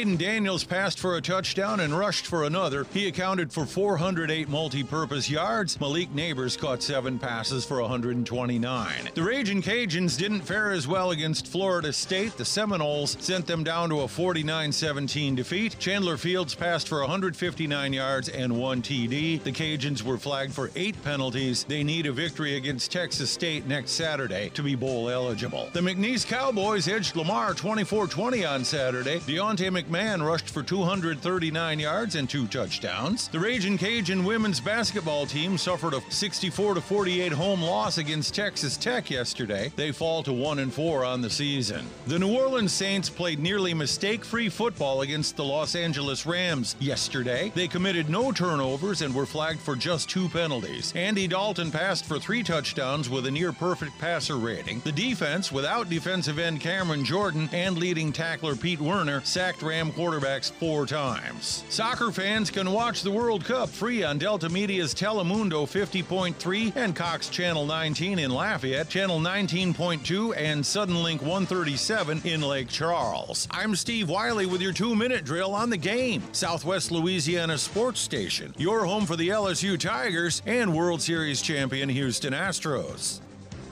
Aiden Daniels passed for a touchdown and rushed for another. He accounted for 408 multi-purpose yards. Malik Neighbors caught seven passes for 129. The Raging Cajuns didn't fare as well against Florida State. The Seminoles sent them down to a 49-17 defeat. Chandler Fields passed for 159 yards and one TD. The Cajuns were flagged for eight penalties. They need a victory against Texas State next Saturday to be bowl eligible. The McNeese Cowboys edged Lamar 24-20 on Saturday. Deontay McMahon rushed for 239 yards and two touchdowns. The Raging Cajun women's basketball team suffered a 64 48 home loss against Texas Tech yesterday. They fall to 1 and 4 on the season. The New Orleans Saints played nearly mistake-free football against the Los Angeles Rams yesterday. They committed no turnovers and were flagged for just two penalties. Andy Dalton passed for 3 touchdowns with a near perfect passer rating. The defense without defensive end Cameron Jordan and leading tackler Pete Werner sacked Rams Ram quarterbacks four times. Soccer fans can watch the World Cup free on Delta Media's Telemundo 50.3 and Cox Channel 19 in Lafayette, Channel 19.2, and Suddenlink 137 in Lake Charles. I'm Steve Wiley with your two minute drill on the game. Southwest Louisiana Sports Station, your home for the LSU Tigers and World Series champion Houston Astros.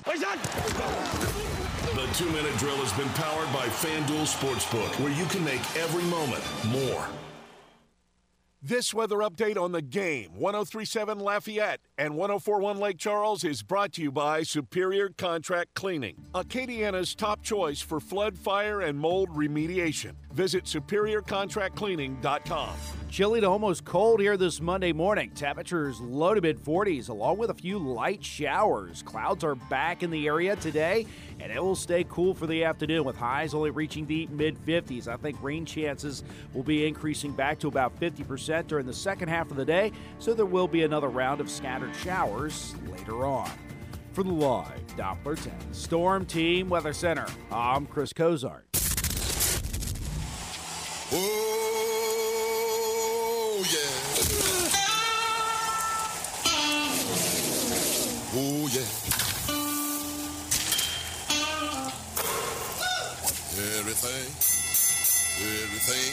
The two minute drill has been powered by FanDuel Sportsbook, where you can make every moment more. This weather update on the game. 1037 Lafayette and 1041 Lake Charles is brought to you by Superior Contract Cleaning, Acadiana's top choice for flood, fire, and mold remediation. Visit superiorcontractcleaning.com. Chilly to almost cold here this Monday morning. Temperatures low to mid 40s, along with a few light showers. Clouds are back in the area today, and it will stay cool for the afternoon with highs only reaching the mid 50s. I think rain chances will be increasing back to about 50% during the second half of the day, so there will be another round of scattered showers later on. For the live Doppler 10 Storm Team Weather Center, I'm Chris Cozart. Oh, yeah. Oh, yeah. Everything, everything,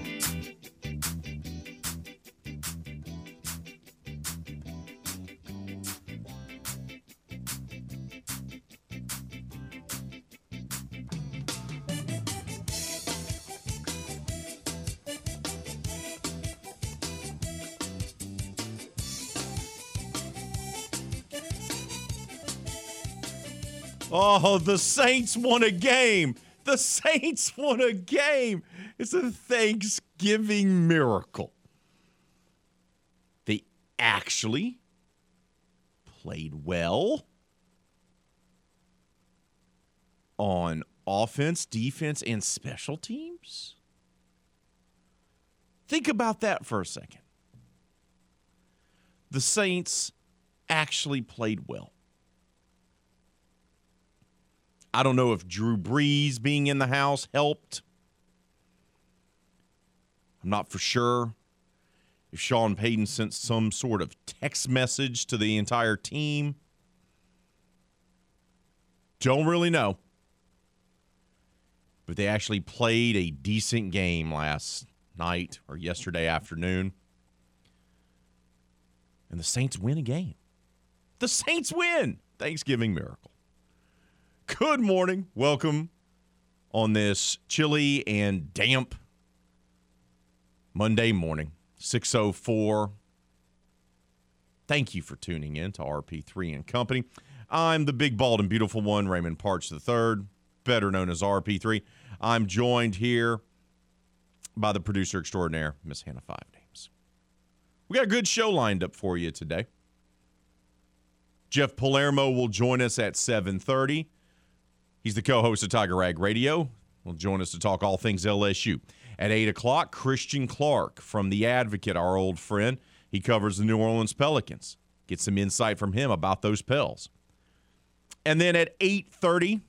Oh, the Saints won a game. The Saints won a game. It's a Thanksgiving miracle. They actually played well on offense, defense, and special teams. Think about that for a second. The Saints actually played well. I don't know if Drew Brees being in the house helped. I'm not for sure if Sean Payton sent some sort of text message to the entire team. Don't really know. But they actually played a decent game last night or yesterday afternoon. And the Saints win a game. The Saints win. Thanksgiving miracle. Good morning. Welcome on this chilly and damp Monday morning, 604. Thank you for tuning in to RP3 and Company. I'm the big, bald, and beautiful one, Raymond Parks III, better known as RP3. I'm joined here by the producer extraordinaire, Miss Hannah Five Names. We got a good show lined up for you today. Jeff Palermo will join us at 730. He's the co-host of Tiger Rag Radio. Will join us to talk all things LSU. At 8 o'clock, Christian Clark from The Advocate, our old friend. He covers the New Orleans Pelicans. Get some insight from him about those Pels. And then at 8.30,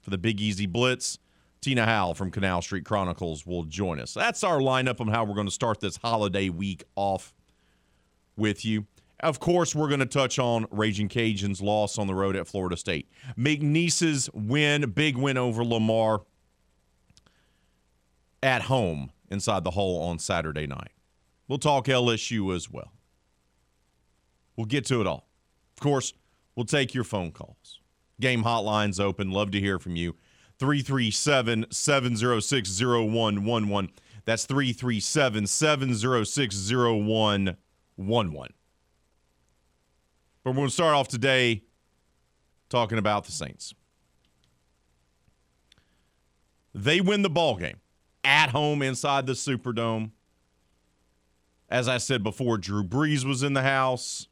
for the Big Easy Blitz, Tina Howell from Canal Street Chronicles will join us. That's our lineup on how we're going to start this holiday week off with you. Of course, we're going to touch on Raging Cajuns' loss on the road at Florida State. McNeese's win, big win over Lamar at home inside the hole on Saturday night. We'll talk LSU as well. We'll get to it all. Of course, we'll take your phone calls. Game hotline's open. Love to hear from you. 337 706 0111. That's 337 706 0111. But we're going to start off today talking about the Saints. They win the ball game at home inside the Superdome. As I said before, Drew Brees was in the house.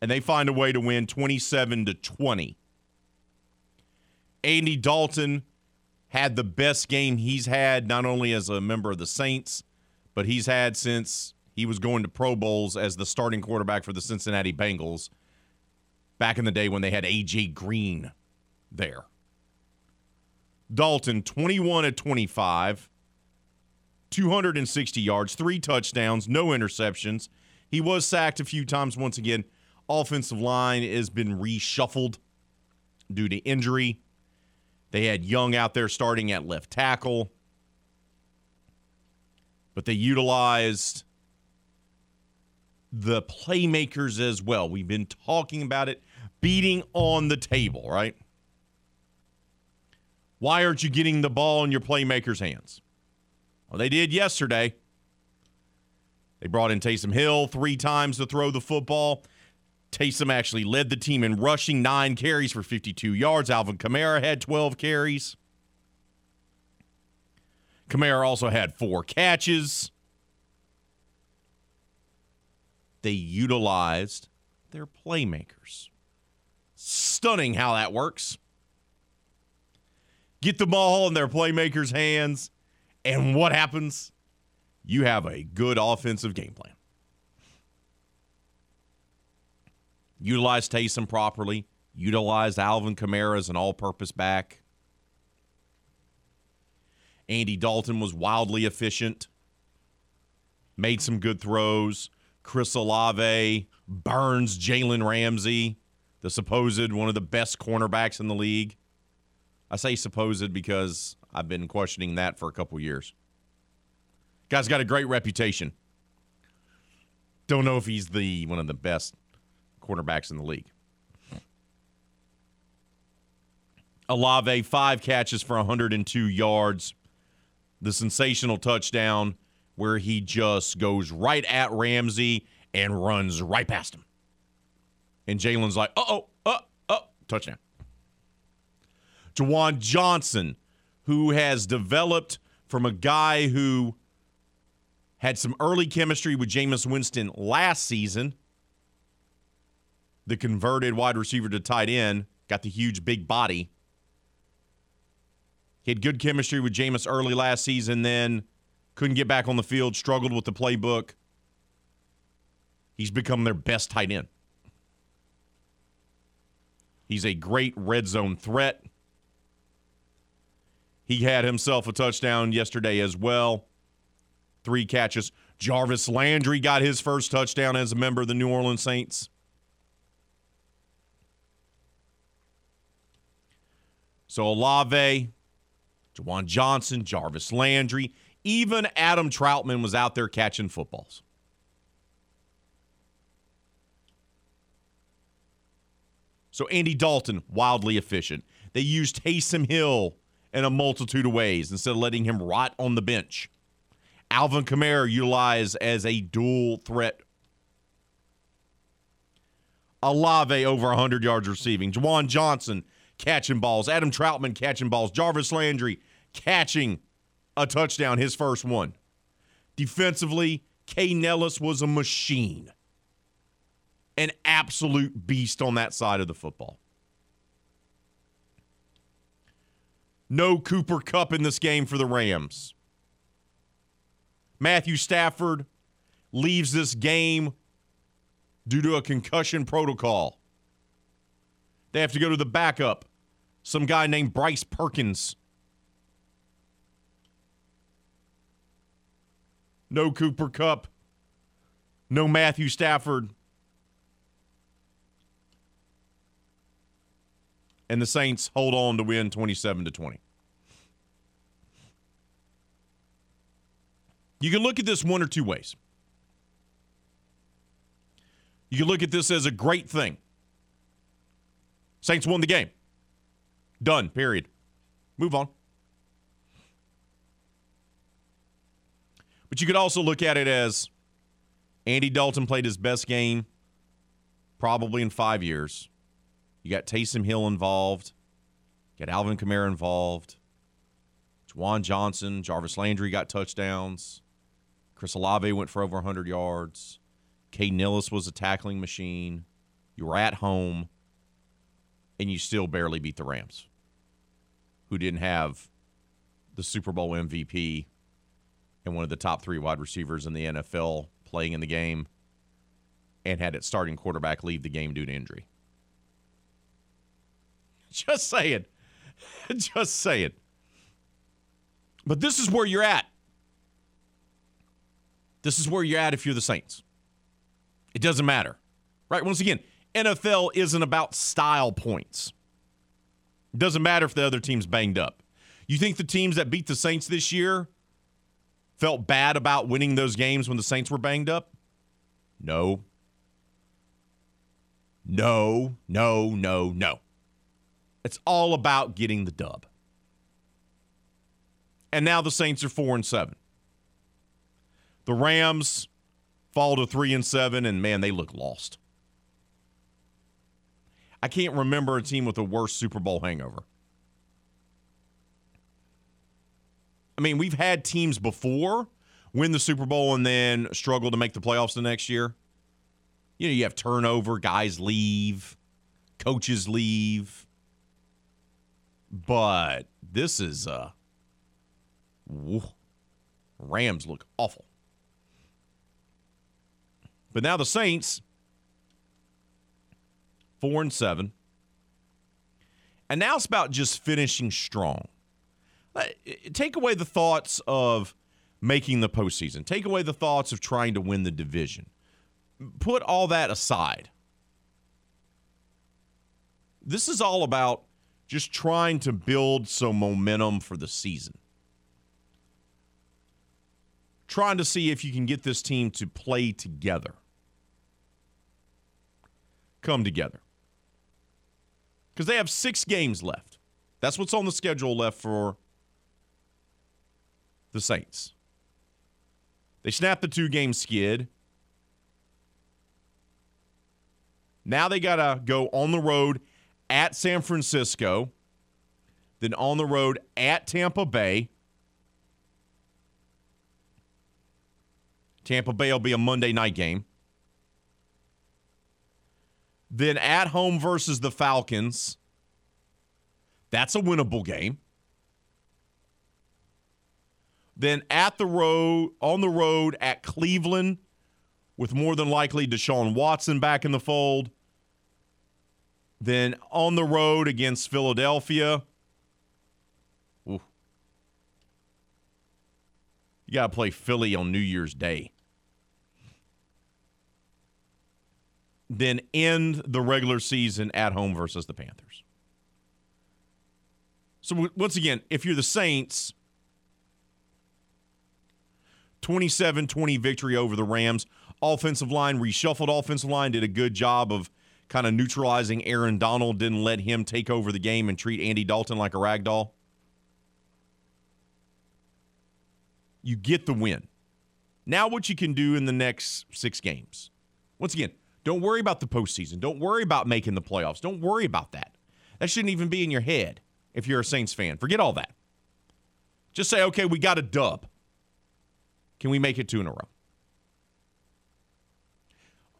And they find a way to win 27 to 20. Andy Dalton had the best game he's had, not only as a member of the Saints, but he's had since he was going to Pro Bowls as the starting quarterback for the Cincinnati Bengals back in the day when they had A.J. Green there. Dalton, 21 at 25, 260 yards, three touchdowns, no interceptions. He was sacked a few times once again. Offensive line has been reshuffled due to injury. They had Young out there starting at left tackle, but they utilized the playmakers as well. We've been talking about it, beating on the table, right? Why aren't you getting the ball in your playmakers' hands? Well, they did yesterday. They brought in Taysom Hill three times to throw the football. Taysom actually led the team in rushing, nine carries for 52 yards. Alvin Kamara had 12 carries. Kamara also had four catches. They utilized their playmakers. Stunning how that works. Get the ball in their playmakers' hands, and what happens? You have a good offensive game plan. Utilize Taysom properly. Utilize Alvin Kamara as an all purpose back. Andy Dalton was wildly efficient, made some good throws. Chris Olave, Burns, Jalen Ramsey, the supposed one of the best cornerbacks in the league. I say supposed because I've been questioning that for a couple years. Guy's got a great reputation. Don't know if he's the one of the best cornerbacks in the league. Olave, five catches for 102 yards. The sensational touchdown where he just goes right at Ramsey and runs right past him. And Jalen's like, uh oh, uh oh, touchdown. Juwan Johnson, who has developed from a guy who had some early chemistry with Jameis Winston last season, the converted wide receiver to tight end, got the huge big body. He had good chemistry with Jameis early last season, then couldn't get back on the field, struggled with the playbook. He's become their best tight end. He's a great red zone threat. He had himself a touchdown yesterday as well. Three catches. Jarvis Landry got his first touchdown as a member of the New Orleans Saints. So Olave, Juwan Johnson, Jarvis Landry, even Adam Trautman was out there catching footballs. So Andy Dalton, wildly efficient. They used Taysom Hill in a multitude of ways instead of letting him rot on the bench. Alvin Kamara utilized as a dual threat. Olave over 100 yards receiving. Juwan Johnson catching balls. Adam Trautman catching balls. Jarvis Landry catching a touchdown, his first one. Defensively, Kaden Elliss was a machine. An absolute beast on that side of the football. No Cooper Kupp in this game for the Rams. Matthew Stafford leaves this game due to a concussion protocol. They have to go to the backup, some guy named Bryce Perkins no Cooper Kupp, no Matthew Stafford. And the Saints hold on to win 27 to 20. You can look at this one or two ways. You can look at this as a great thing. Saints won the game. Done, period. Move on. But you could also look at it as Andy Dalton played his best game probably in five years. You got Taysom Hill involved. You got Alvin Kamara involved. Juwan Johnson, Jarvis Landry got touchdowns. Chris Olave went for over 100 yards. Kaden Elliss was a tackling machine. You were at home, and you still barely beat the Rams, who didn't have the Super Bowl MVP and one of the top three wide receivers in the NFL playing in the game and had its starting quarterback leave the game due to injury. Just saying. Just saying. But this is where you're at. This is where you're at if you're the Saints. It doesn't matter. Right? Once again, NFL isn't about style points. It doesn't matter if the other team's banged up. You think the teams that beat the Saints this year felt bad about winning those games when the Saints were banged up? No. No, no, no, no. It's all about getting the dub. And now the Saints are 4 and 7. The Rams fall to 3 and 7 and man, they look lost. I can't remember a team with a worse Super Bowl hangover. I mean, we've had teams before win the Super Bowl and then struggle to make the playoffs the next year. You know, you have turnover, guys leave, coaches leave. But this is uh Rams look awful. But now the Saints, four and seven. And now it's about just finishing strong. Uh, take away the thoughts of making the postseason. Take away the thoughts of trying to win the division. Put all that aside. This is all about just trying to build some momentum for the season. Trying to see if you can get this team to play together. Come together. Because they have six games left. That's what's on the schedule left for the Saints. They snapped the two game skid. Now they got to go on the road at San Francisco, then on the road at Tampa Bay. Tampa Bay will be a Monday night game. Then at home versus the Falcons. That's a winnable game. Then at the road, on the road at Cleveland, with more than likely Deshaun Watson back in the fold. Then on the road against Philadelphia. Ooh. You got to play Philly on New Year's Day. Then end the regular season at home versus the Panthers. So, once again, if you're the Saints, 27 20 victory over the Rams. Offensive line, reshuffled offensive line, did a good job of kind of neutralizing Aaron Donald, didn't let him take over the game and treat Andy Dalton like a rag doll. You get the win. Now, what you can do in the next six games. Once again, don't worry about the postseason. Don't worry about making the playoffs. Don't worry about that. That shouldn't even be in your head if you're a Saints fan. Forget all that. Just say, okay, we got a dub. Can we make it two in a row?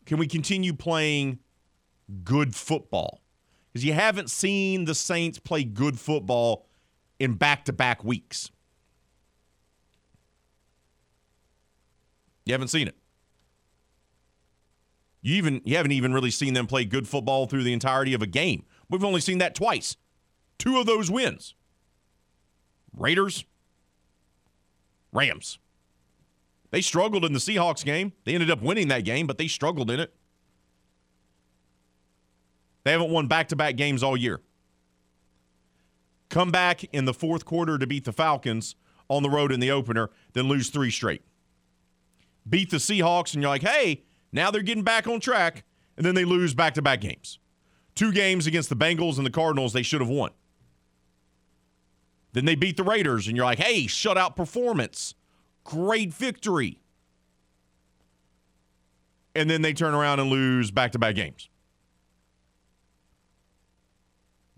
Can we continue playing good football? Because you haven't seen the Saints play good football in back to back weeks. You haven't seen it. You even you haven't even really seen them play good football through the entirety of a game. We've only seen that twice. Two of those wins. Raiders, Rams. They struggled in the Seahawks game. They ended up winning that game, but they struggled in it. They haven't won back to back games all year. Come back in the fourth quarter to beat the Falcons on the road in the opener, then lose three straight. Beat the Seahawks, and you're like, hey, now they're getting back on track, and then they lose back to back games. Two games against the Bengals and the Cardinals they should have won. Then they beat the Raiders, and you're like, hey, shutout performance. Great victory. And then they turn around and lose back to back games.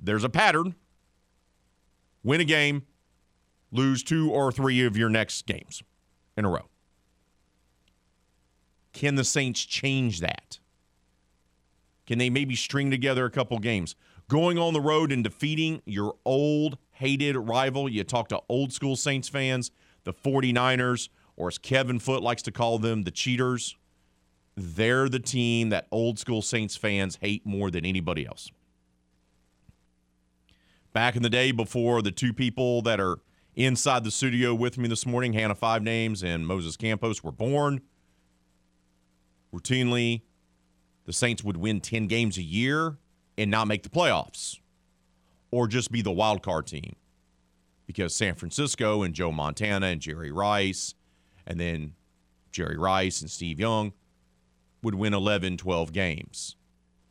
There's a pattern. Win a game, lose two or three of your next games in a row. Can the Saints change that? Can they maybe string together a couple games? Going on the road and defeating your old hated rival. You talk to old school Saints fans, the 49ers, or as Kevin Foote likes to call them, the cheaters. They're the team that old school Saints fans hate more than anybody else. Back in the day before the two people that are inside the studio with me this morning, Hannah Five Names and Moses Campos, were born, routinely the Saints would win 10 games a year and not make the playoffs or just be the wild card team because San Francisco and Joe Montana and Jerry Rice and then Jerry Rice and Steve Young would win 11, 12 games.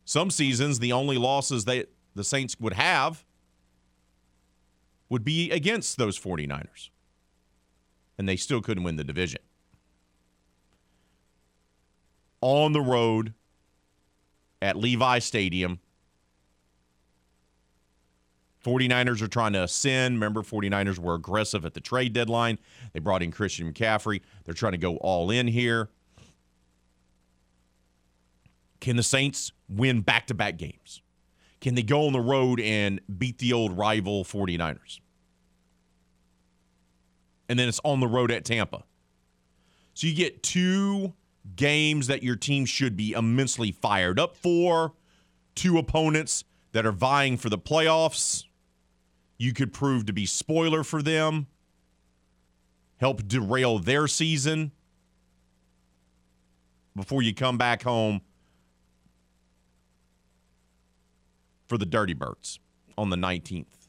Some seasons, the only losses that the Saints would have would be against those 49ers. And they still couldn't win the division. On the road at Levi Stadium, 49ers are trying to ascend. Remember, 49ers were aggressive at the trade deadline. They brought in Christian McCaffrey. They're trying to go all in here. Can the Saints win back to back games? Can they go on the road and beat the old rival 49ers? And then it's on the road at Tampa. So you get two games that your team should be immensely fired up for, two opponents that are vying for the playoffs. You could prove to be spoiler for them, help derail their season before you come back home for the Dirty Birds on the 19th,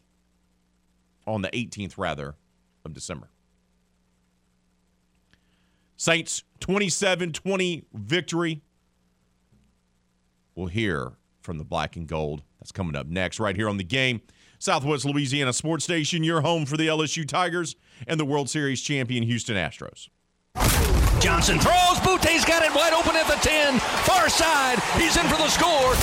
on the 18th, rather, of December. Saints 27 20 victory. We'll hear from the black and gold. That's coming up next, right here on the game. Southwest Louisiana Sports Station, your home for the LSU Tigers and the World Series champion Houston Astros. Johnson throws. Butte's got it wide open at the 10. Far side. He's in for the score.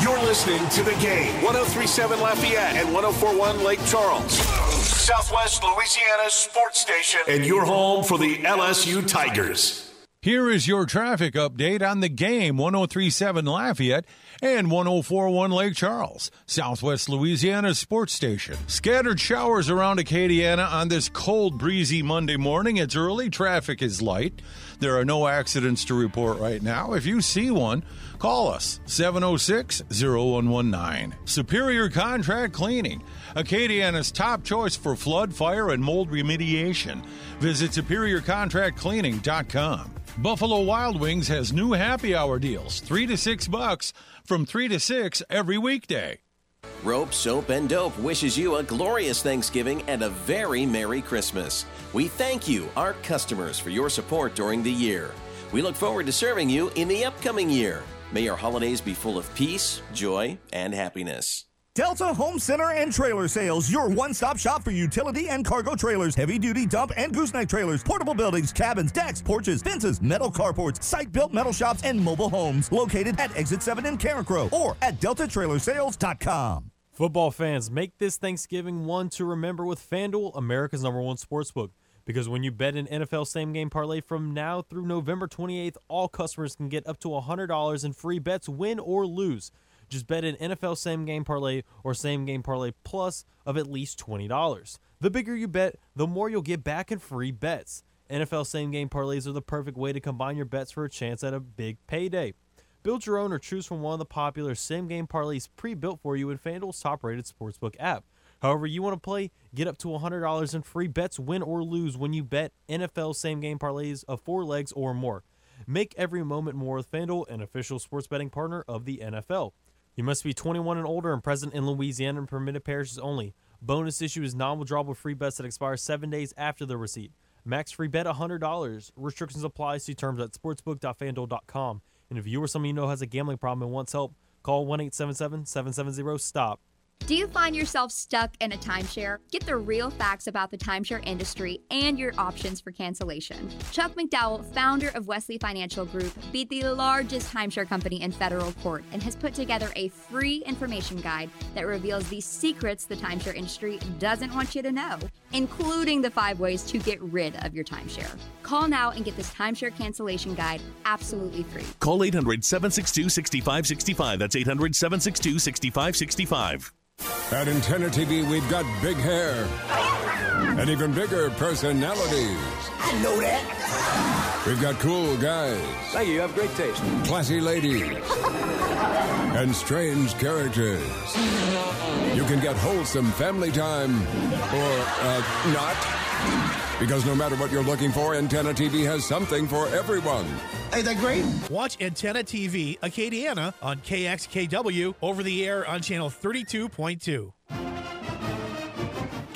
You're listening to the game 1037 Lafayette and 1041 Lake Charles. Southwest Louisiana Sports Station. And your home for the LSU Tigers. Here is your traffic update on the game 1037 Lafayette and 1041 Lake Charles, Southwest Louisiana Sports Station. Scattered showers around Acadiana on this cold, breezy Monday morning. It's early, traffic is light. There are no accidents to report right now. If you see one, call us 706 0119. Superior Contract Cleaning, Acadiana's top choice for flood, fire, and mold remediation. Visit superiorcontractcleaning.com. Buffalo Wild Wings has new happy hour deals, 3 to 6 bucks from 3 to 6 every weekday. Rope, Soap, and Dope wishes you a glorious Thanksgiving and a very Merry Christmas. We thank you, our customers, for your support during the year. We look forward to serving you in the upcoming year. May your holidays be full of peace, joy, and happiness. Delta Home Center and Trailer Sales, your one stop shop for utility and cargo trailers, heavy duty dump and gooseneck trailers, portable buildings, cabins, decks, porches, fences, metal carports, site built metal shops, and mobile homes. Located at Exit 7 in Carencro or at deltatrailersales.com. Football fans, make this Thanksgiving one to remember with FanDuel, America's number one sportsbook. Because when you bet an NFL same game parlay from now through November 28th, all customers can get up to $100 in free bets, win or lose. Just bet an NFL same game parlay or same game parlay plus of at least $20. The bigger you bet, the more you'll get back in free bets. NFL same game parlays are the perfect way to combine your bets for a chance at a big payday. Build your own or choose from one of the popular same game parlays pre built for you in FanDuel's top rated sportsbook app. However, you want to play, get up to $100 in free bets, win or lose when you bet NFL same game parlays of four legs or more. Make every moment more with FanDuel, an official sports betting partner of the NFL. You must be 21 and older and present in Louisiana and permitted parishes only. Bonus issue is non-withdrawable free bets that expire seven days after the receipt. Max free bet $100. Restrictions apply. See terms at sportsbook.fanduel.com. And if you or someone you know has a gambling problem and wants help, call 1 877 770 STOP. Do you find yourself stuck in a timeshare? Get the real facts about the timeshare industry and your options for cancellation. Chuck McDowell, founder of Wesley Financial Group, beat the largest timeshare company in federal court and has put together a free information guide that reveals the secrets the timeshare industry doesn't want you to know, including the five ways to get rid of your timeshare. Call now and get this timeshare cancellation guide absolutely free. Call 800 762 6565. That's 800 762 6565. At Antenna TV, we've got big hair and even bigger personalities. I know that. We've got cool guys. Thank you. You have great taste. Classy ladies. and strange characters. You can get wholesome family time or uh, not. Because no matter what you're looking for, Antenna TV has something for everyone. Ain't that great? Watch Antenna TV Acadiana on KXKW over the air on channel 32.2.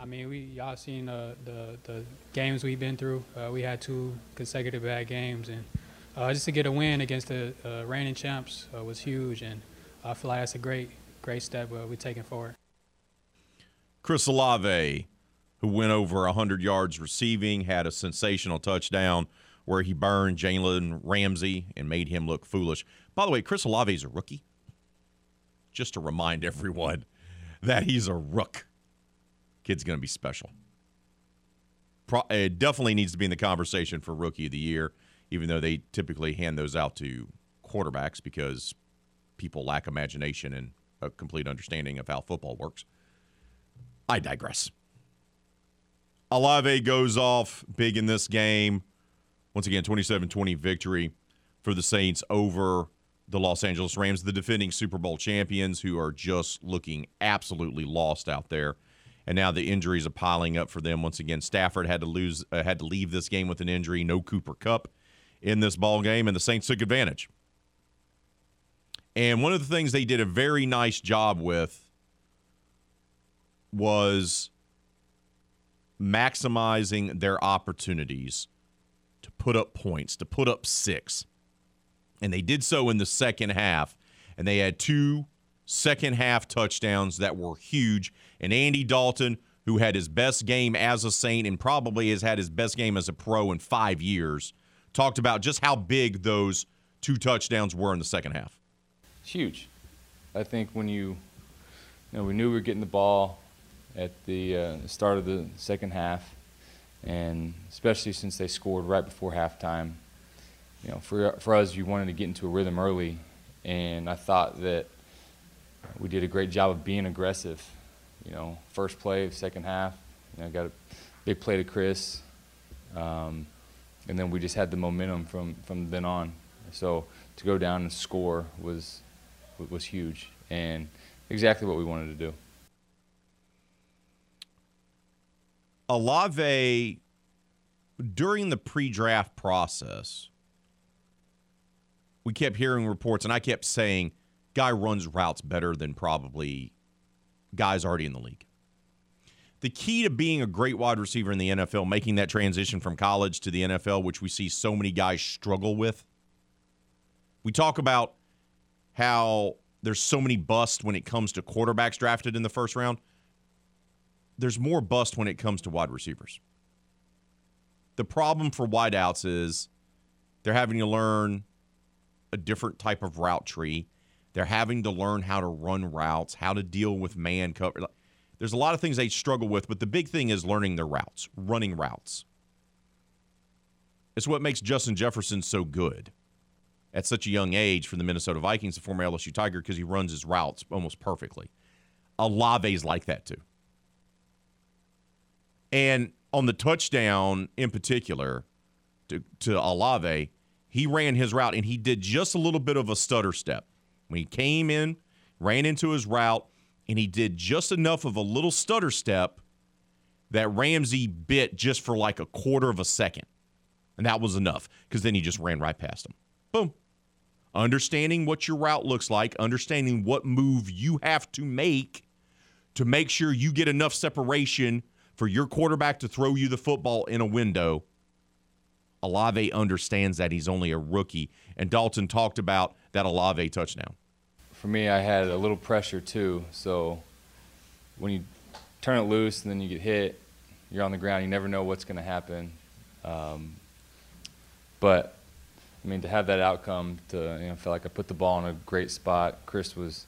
I mean, we y'all seen uh, the the games we've been through. Uh, we had two consecutive bad games, and uh, just to get a win against the uh, reigning champs uh, was huge. And I feel like that's a great great step we're taking forward. Chris Olave, who went over 100 yards receiving, had a sensational touchdown where he burned Jalen Ramsey and made him look foolish. By the way, Chris Olave is a rookie. Just to remind everyone that he's a rook. Kid's going to be special. Pro- it definitely needs to be in the conversation for rookie of the year, even though they typically hand those out to quarterbacks because people lack imagination and a complete understanding of how football works. I digress. Olave goes off big in this game. Once again, 27 20 victory for the Saints over the Los Angeles Rams, the defending Super Bowl champions, who are just looking absolutely lost out there. And now the injuries are piling up for them once again. Stafford had to lose, uh, had to leave this game with an injury. No Cooper Kupp in this ball game, and the Saints took advantage. And one of the things they did a very nice job with was maximizing their opportunities to put up points, to put up six. And they did so in the second half. And they had two second half touchdowns that were huge. And Andy Dalton, who had his best game as a Saint and probably has had his best game as a pro in five years, talked about just how big those two touchdowns were in the second half. It's huge. I think when you, you know, we knew we were getting the ball at the uh, start of the second half, and especially since they scored right before halftime. You know, for for us, you wanted to get into a rhythm early, and I thought that we did a great job of being aggressive. You know, first play second half, you know, got a big play to Chris, um, and then we just had the momentum from from then on. So to go down and score was was huge and exactly what we wanted to do. Olave, during the pre draft process, we kept hearing reports, and I kept saying, guy runs routes better than probably guys already in the league. The key to being a great wide receiver in the NFL, making that transition from college to the NFL, which we see so many guys struggle with. We talk about how there's so many busts when it comes to quarterbacks drafted in the first round there's more bust when it comes to wide receivers. The problem for wideouts is they're having to learn a different type of route tree. They're having to learn how to run routes, how to deal with man cover. There's a lot of things they struggle with, but the big thing is learning their routes, running routes. It's what makes Justin Jefferson so good at such a young age for the Minnesota Vikings, the former LSU Tiger, because he runs his routes almost perfectly. Olave's like that too. And on the touchdown in particular to, to Olave, he ran his route and he did just a little bit of a stutter step. When he came in, ran into his route, and he did just enough of a little stutter step that Ramsey bit just for like a quarter of a second. And that was enough because then he just ran right past him. Boom. Understanding what your route looks like, understanding what move you have to make to make sure you get enough separation for your quarterback to throw you the football in a window. Olave understands that he's only a rookie. And Dalton talked about that Olave touchdown. For me, I had a little pressure too. So when you turn it loose and then you get hit, you're on the ground. You never know what's going to happen. Um, but I mean, to have that outcome, to you know, feel like I put the ball in a great spot. Chris was,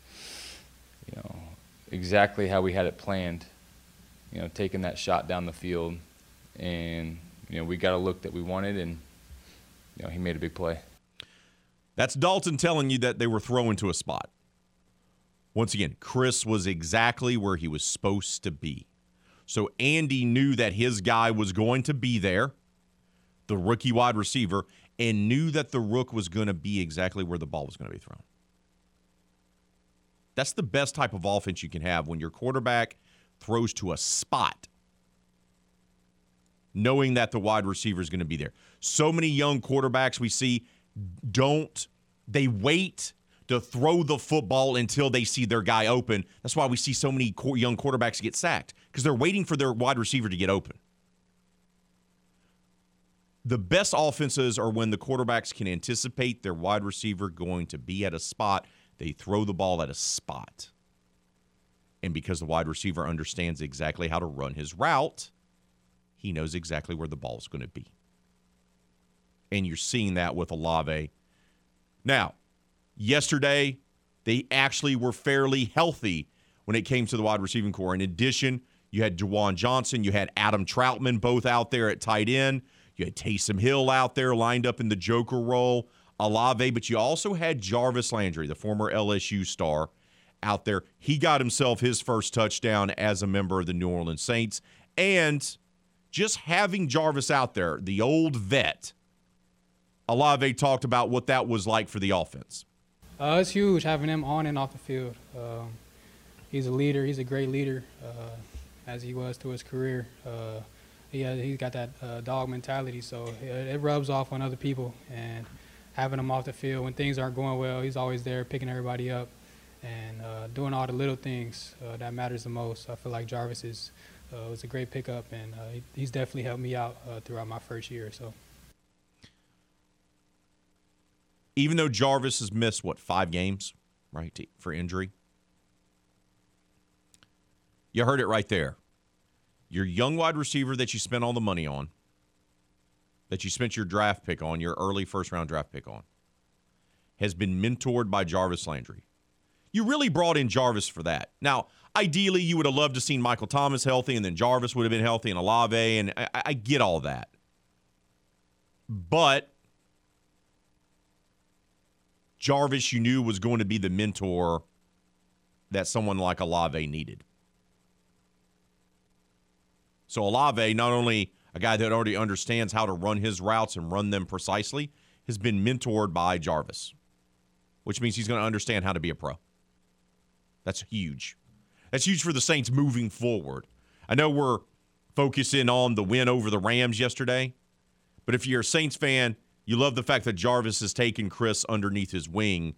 you know, exactly how we had it planned. You know, taking that shot down the field, and you know, we got a look that we wanted, and you know, he made a big play. That's Dalton telling you that they were throwing to a spot. Once again, Chris was exactly where he was supposed to be. So Andy knew that his guy was going to be there, the rookie wide receiver, and knew that the rook was going to be exactly where the ball was going to be thrown. That's the best type of offense you can have when your quarterback throws to a spot, knowing that the wide receiver is going to be there. So many young quarterbacks we see don't, they wait to throw the football until they see their guy open. That's why we see so many young quarterbacks get sacked because they're waiting for their wide receiver to get open. The best offenses are when the quarterbacks can anticipate their wide receiver going to be at a spot, they throw the ball at a spot. And because the wide receiver understands exactly how to run his route, he knows exactly where the ball is going to be. And you're seeing that with Olave. Now, yesterday, they actually were fairly healthy when it came to the wide receiving corps. In addition, you had Juwan Johnson, you had Adam Trautman both out there at tight end. You had Taysom Hill out there lined up in the Joker role, Olave, but you also had Jarvis Landry, the former LSU star, out there. He got himself his first touchdown as a member of the New Orleans Saints. And just having Jarvis out there, the old vet, Olave talked about what that was like for the offense. Uh, it's huge having him on and off the field. Um, he's a leader. He's a great leader, uh, as he was through his career. Uh, he he's got that uh, dog mentality, so it, it, rubs off on other people. And having him off the field when things aren't going well, he's always there picking everybody up and uh, doing all the little things uh, that matters the most. I feel like Jarvis is was a great pickup, and he, he's definitely helped me out throughout my first year. So. Even though Jarvis has missed what five games, right, for injury. You heard it right there. Your young wide receiver that you spent all the money on, that you spent your draft pick on, your early first round draft pick on, has been mentored by Jarvis Landry. You really brought in Jarvis for that. Now, ideally, you would have loved to seen Michael Thomas healthy, and then Jarvis would have been healthy, and Olave, and I, I get all that. But Jarvis, you knew was going to be the mentor that someone like Olave needed. So Olave, not only a guy that already understands how to run his routes and run them precisely, has been mentored by Jarvis, which means he's going to understand how to be a pro. That's huge. That's huge for the Saints moving forward. I know we're focusing on the win over the Rams yesterday, but if you're a Saints fan, you love the fact that Jarvis has taken Chris underneath his wing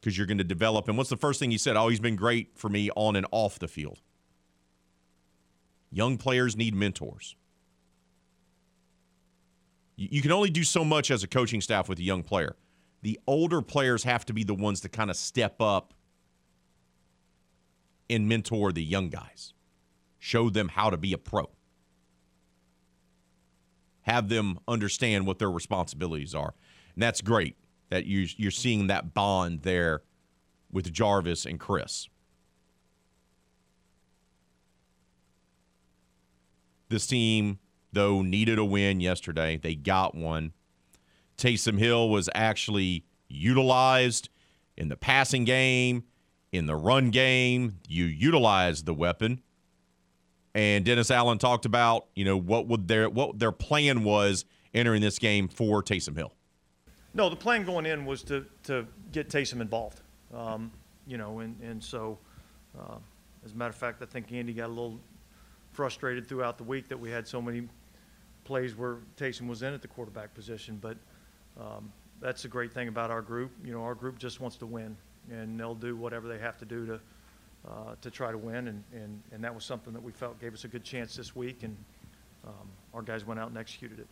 because you're going to develop him. What's the first thing he said? Oh, he's been great for me on and off the field. Young players need mentors. You can only do so much as a coaching staff with a young player. The older players have to be the ones to kind of step up and mentor the young guys, show them how to be a pro have them understand what their responsibilities are. And that's great that you, you're seeing that bond there with Jarvis and Chris. This team though, needed a win yesterday. They got one. Taysom Hill was actually utilized in the passing game, in the run game. You utilized the weapon. And Dennis Allen talked about, you know, what would their what their plan was entering this game for Taysom Hill. No, the plan going in was to, to get Taysom involved. Um, you know, and, and so, uh, as a matter of fact, I think Andy got a little frustrated throughout the week that we had so many plays where Taysom was in at the quarterback position. But um, that's the great thing about our group. You know, our group just wants to win, and they'll do whatever they have to do to uh, to try to win. And, and, and that was something that we felt gave us a good chance this week, and um, our guys went out and executed it.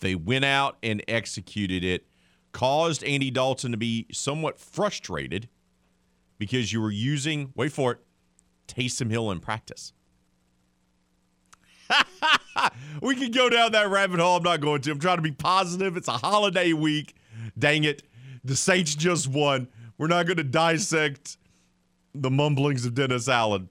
They went out and executed it, caused Andy Dalton to be somewhat frustrated because you were using, wait for it, Taysom Hill in practice. we can go down that rabbit hole. I'm not going to. I'm trying to be positive. It's a holiday week. Dang it. The Saints just won. We're not going to dissect the mumblings of Dennis Allen.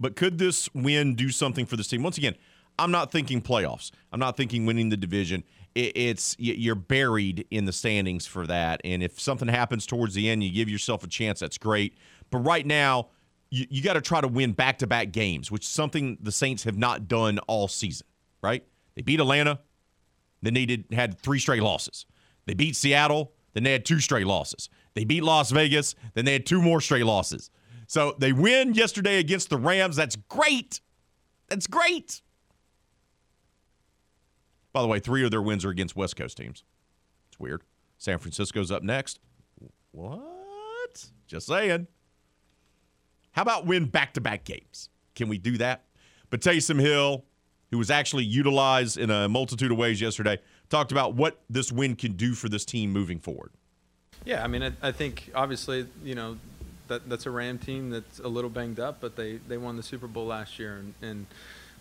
But could this win do something for this team? Once again, I'm not thinking playoffs. I'm not thinking winning the division. It's you're buried in the standings for that. And if something happens towards the end, you give yourself a chance. That's great. But right now, you, you got to try to win back to back games, which is something the Saints have not done all season. Right? They beat Atlanta, they did, had three straight losses. They beat Seattle, then they had two straight losses. They beat Las Vegas, then they had two more straight losses. So they win yesterday against the Rams. That's great. That's great. By the way, three of their wins are against West Coast teams. It's weird. San Francisco's up next. What? Just saying. How about win back to back games? Can we do that? But Taysom Hill, who was actually utilized in a multitude of ways yesterday, talked about what this win can do for this team moving forward. Yeah, I mean, I, I think obviously, you know, that that's a Ram team that's a little banged up, but they, they won the Super Bowl last year, and, and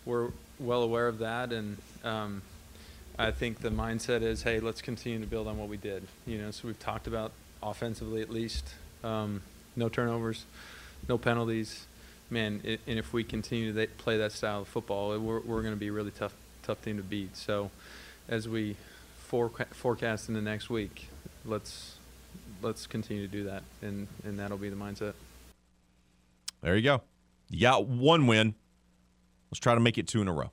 we're well aware of that. And um, I think the mindset is, hey, let's continue to build on what we did. You know, so we've talked about offensively at least, um, no turnovers, no penalties. Man, it, and if we continue to play that style of football, we're, we're going to be a really tough tough team to beat. So, as we forecast in the next week, let's let's continue to do that, and and that'll be the mindset. There you go. You got one win. Let's try to make it two in a row.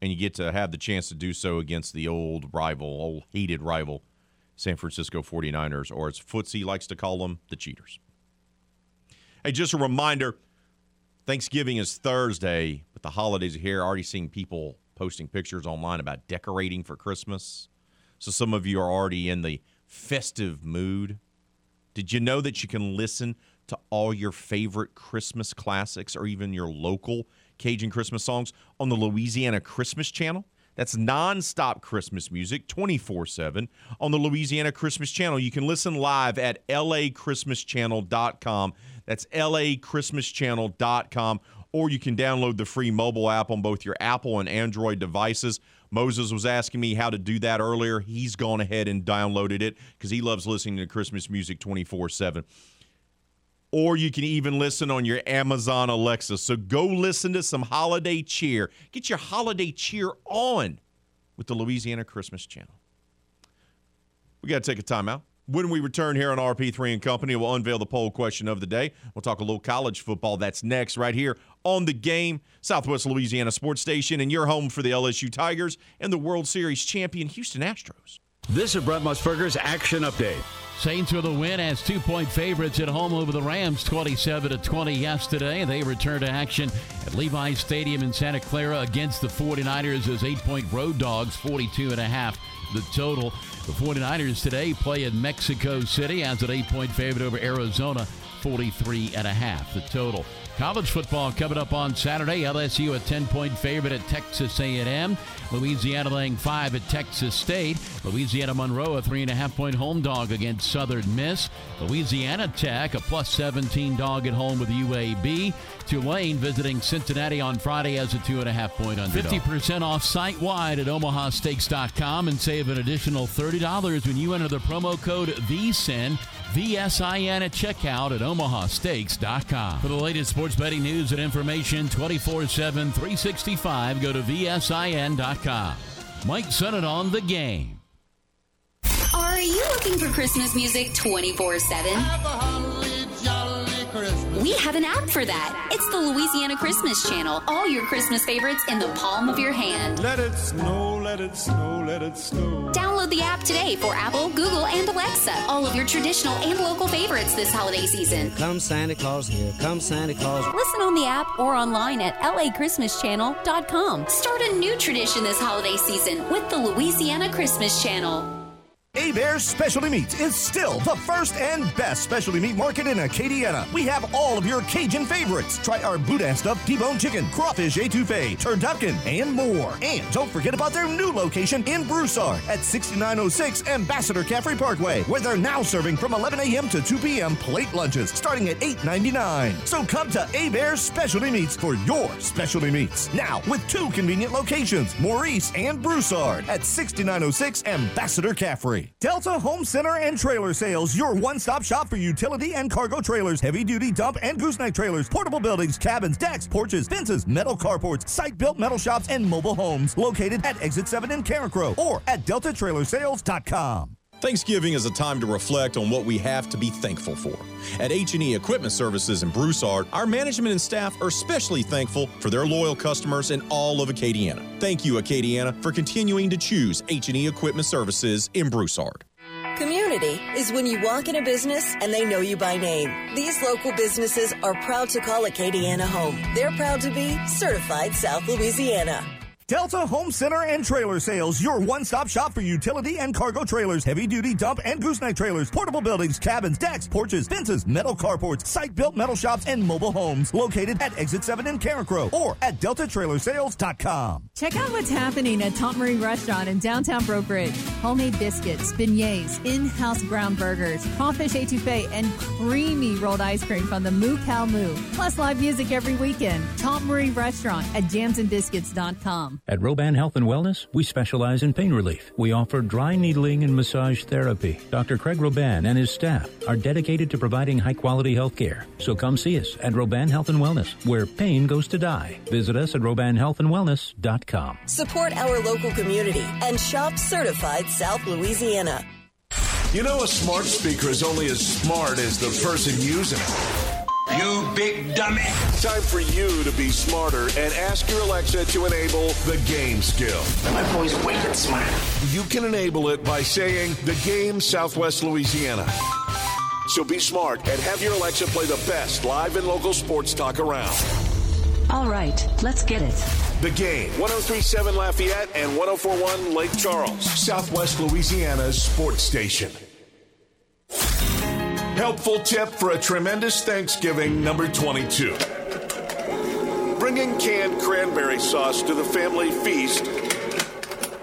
And you get to have the chance to do so against the old rival, old hated rival, San Francisco 49ers, or as Footsie likes to call them, the Cheaters. Hey, just a reminder Thanksgiving is Thursday, but the holidays are here. Already seeing people posting pictures online about decorating for Christmas. So some of you are already in the festive mood. Did you know that you can listen to all your favorite Christmas classics or even your local Cajun Christmas songs on the Louisiana Christmas Channel? That's nonstop Christmas music 24 7 on the Louisiana Christmas Channel. You can listen live at lachristmaschannel.com. That's lachristmaschannel.com. Or you can download the free mobile app on both your Apple and Android devices. Moses was asking me how to do that earlier. He's gone ahead and downloaded it because he loves listening to Christmas music 24 7 or you can even listen on your Amazon Alexa. So go listen to some holiday cheer. Get your holiday cheer on with the Louisiana Christmas Channel. We got to take a timeout. When we return here on RP3 and Company, we'll unveil the poll question of the day. We'll talk a little college football. That's next, right here on the game, Southwest Louisiana Sports Station, and your home for the LSU Tigers and the World Series champion Houston Astros. This is Brent Musburger's Action Update. Saints with a win as two point favorites at home over the Rams 27 to 20 yesterday. They return to action at Levi's Stadium in Santa Clara against the 49ers as eight point road dogs, 42 and a half the total. The 49ers today play in Mexico City as an eight point favorite over Arizona, 43 and a half the total. College football coming up on Saturday. LSU a 10-point favorite at Texas A&M. Louisiana laying five at Texas State. Louisiana Monroe a three and a half point home dog against Southern Miss. Louisiana Tech a plus 17 dog at home with UAB. Tulane visiting Cincinnati on Friday as a two and a half point underdog. 50% off site wide at omahasteaks.com and save an additional $30 when you enter the promo code VSIN, VSIN at checkout at omahasteaks.com. For the latest sports sports betting news and information 24 7, 365. Go to VSIN.com. Mike Sennett on the game. Are you looking for Christmas music 24 7? We have an app for that. It's the Louisiana Christmas Channel. All your Christmas favorites in the palm of your hand. Let it snow, let it snow, let it snow. Download the app today for Apple, Google, and Alexa. All of your traditional and local favorites this holiday season. Come Santa Claus, here come Santa Claus. Listen on the app or online at lachristmaschannel.com. Start a new tradition this holiday season with the Louisiana Christmas Channel. Hebert's Specialty Meats is still the first and best specialty meat market in Acadiana. We have all of your Cajun favorites. Try our boudin stuffed T-bone chicken, crawfish etouffee, turducken, and more. And don't forget about their new location in Broussard at 6906 Ambassador Caffrey Parkway, where they're now serving from 11 a.m. to 2 p.m. plate lunches starting at $8.99. So come to Hebert's Specialty Meats for your specialty meats. Now with two convenient locations, Maurice and Broussard at 6906 Ambassador Caffrey. Delta Home Center and Trailer Sales, your one stop shop for utility and cargo trailers, heavy duty dump and gooseneck trailers, portable buildings, cabins, decks, porches, fences, metal carports, site built metal shops, and mobile homes. Located at Exit 7 in Carencro or at deltatrailersales.com. Thanksgiving is a time to reflect on what we have to be thankful for. At H&E Equipment Services in Broussard, our management and staff are especially thankful for their loyal customers in all of Acadiana. Thank you, Acadiana, for continuing to choose H&E Equipment Services in Broussard. Community is when you walk in a business and they know you by name. These local businesses are proud to call Acadiana home. They're proud to be certified South Louisiana. Delta Home Center and Trailer Sales, your one stop shop for utility and cargo trailers, heavy duty dump and gooseneck trailers, portable buildings, cabins, decks, porches, fences, metal carports, site built metal shops, and mobile homes. Located at Exit 7 in Carencro or at deltatrailersales.com. Check out what's happening at Tom Marie Restaurant in downtown Breaux Bridge. Homemade biscuits, beignets, in house ground burgers, crawfish etouffee, and creamy rolled ice cream from the Moo Cow Moo. Plus live music every weekend. Tom Marie Restaurant at jamsandbiscuits.com. At Roban Health and Wellness, we specialize in pain relief. We offer dry needling and massage therapy. Dr. Craig Roban and his staff are dedicated to providing high quality health care. So come see us at Roban Health and Wellness, where pain goes to die. Visit us at robanhealthandwellness.com. Support our local community and shop certified South Louisiana. You know, a smart speaker is only as smart as the person using it. You big dummy. Time for you to be smarter and ask your Alexa to enable the game skill. My boy's wicked smart. You can enable it by saying the game Southwest Louisiana. So be smart and have your Alexa play the best live and local sports talk around. All right, let's get it. The game 1037 Lafayette and 1041 Lake Charles, Southwest Louisiana's sports station. Helpful tip for a tremendous Thanksgiving number 22. Bringing canned cranberry sauce to the family feast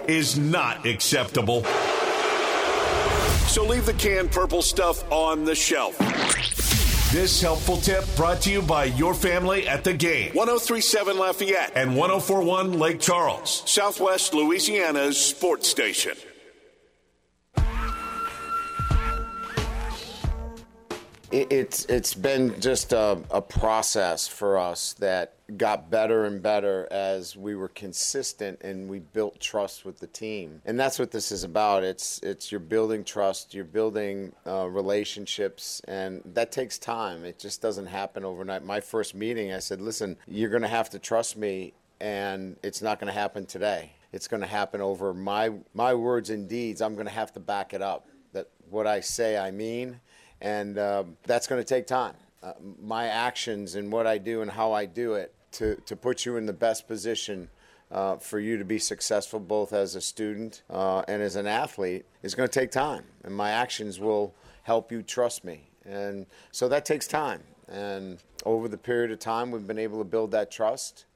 is not acceptable. So leave the canned purple stuff on the shelf. This helpful tip brought to you by your family at the game. 1037 Lafayette and 1041 Lake Charles, Southwest Louisiana's sports station. It- it's it's been just a, a process for us that got better and better as we were consistent and we built trust with the team. And that's what this is about. It's it's you're building trust you're building uh, relationships and that takes time. It just doesn't happen overnight. My first meeting i said listen you're going to have to trust me and it's not going to happen today. It's going to happen over my my words and deeds. I'm going to have to back it up. That what i say i mean and um, that's going to take time. Uh, my actions and what I do and how I do it to, to put you in the best position uh, for you to be successful both as a student uh, and as an athlete is going to take time. And my actions will help you trust me. And so that takes time. And over the period of time, we've been able to build that trust.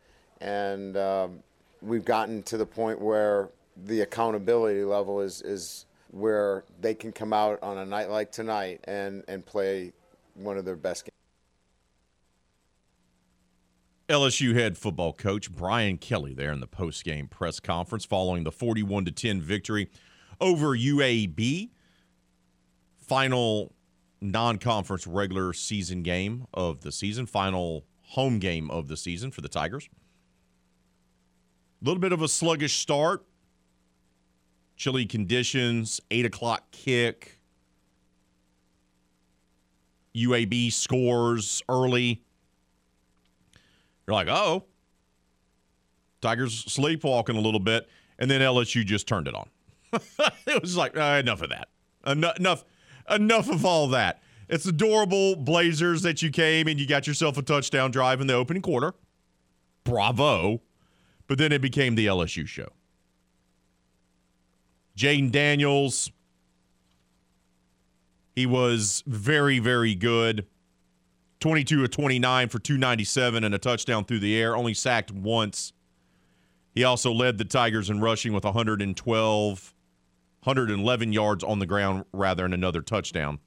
And um, we've gotten to the point where the accountability level is, is where they can come out on a night like tonight and, and play one of their best games. LSU head football coach Brian Kelly there in the post-game press conference following the 41 to 10 victory over UAB. Final non-conference regular season game of the season, final home game of the season for the Tigers. A little bit of a sluggish start. Chilly conditions, 8 o'clock kick. UAB scores early. You're like, oh, Tigers sleepwalking a little bit. And then LSU just turned it on. it was like, uh, enough of that. Enough, enough of all that. It's adorable Blazers that you came and you got yourself a touchdown drive in the opening quarter. Bravo. But then it became the LSU show. Jayden Daniels, he was very, very good. 22 of 29 for 297 and a touchdown through the air, only sacked once. He also led the Tigers in rushing with 112, 111 yards on the ground, rather, and another touchdown.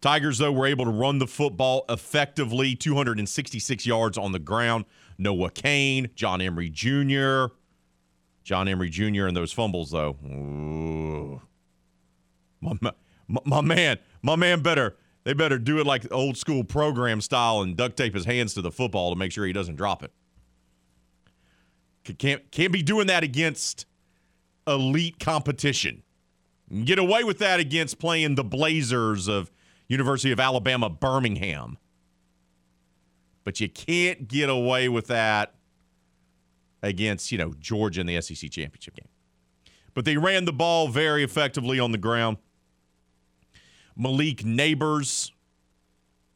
Tigers, though, were able to run the football effectively, 266 yards on the ground. Noah Cain, John Emery Jr., John Emery Jr. and those fumbles, though. Ooh. My, my, my man, my man better they better do it like old school program style and duct tape his hands to the football to make sure he doesn't drop it. Can't can't be doing that against elite competition. Get away with that against playing the Blazers of University of Alabama Birmingham. But you can't get away with that against, you know, Georgia in the SEC championship game. But they ran the ball very effectively on the ground. Malik Nabers,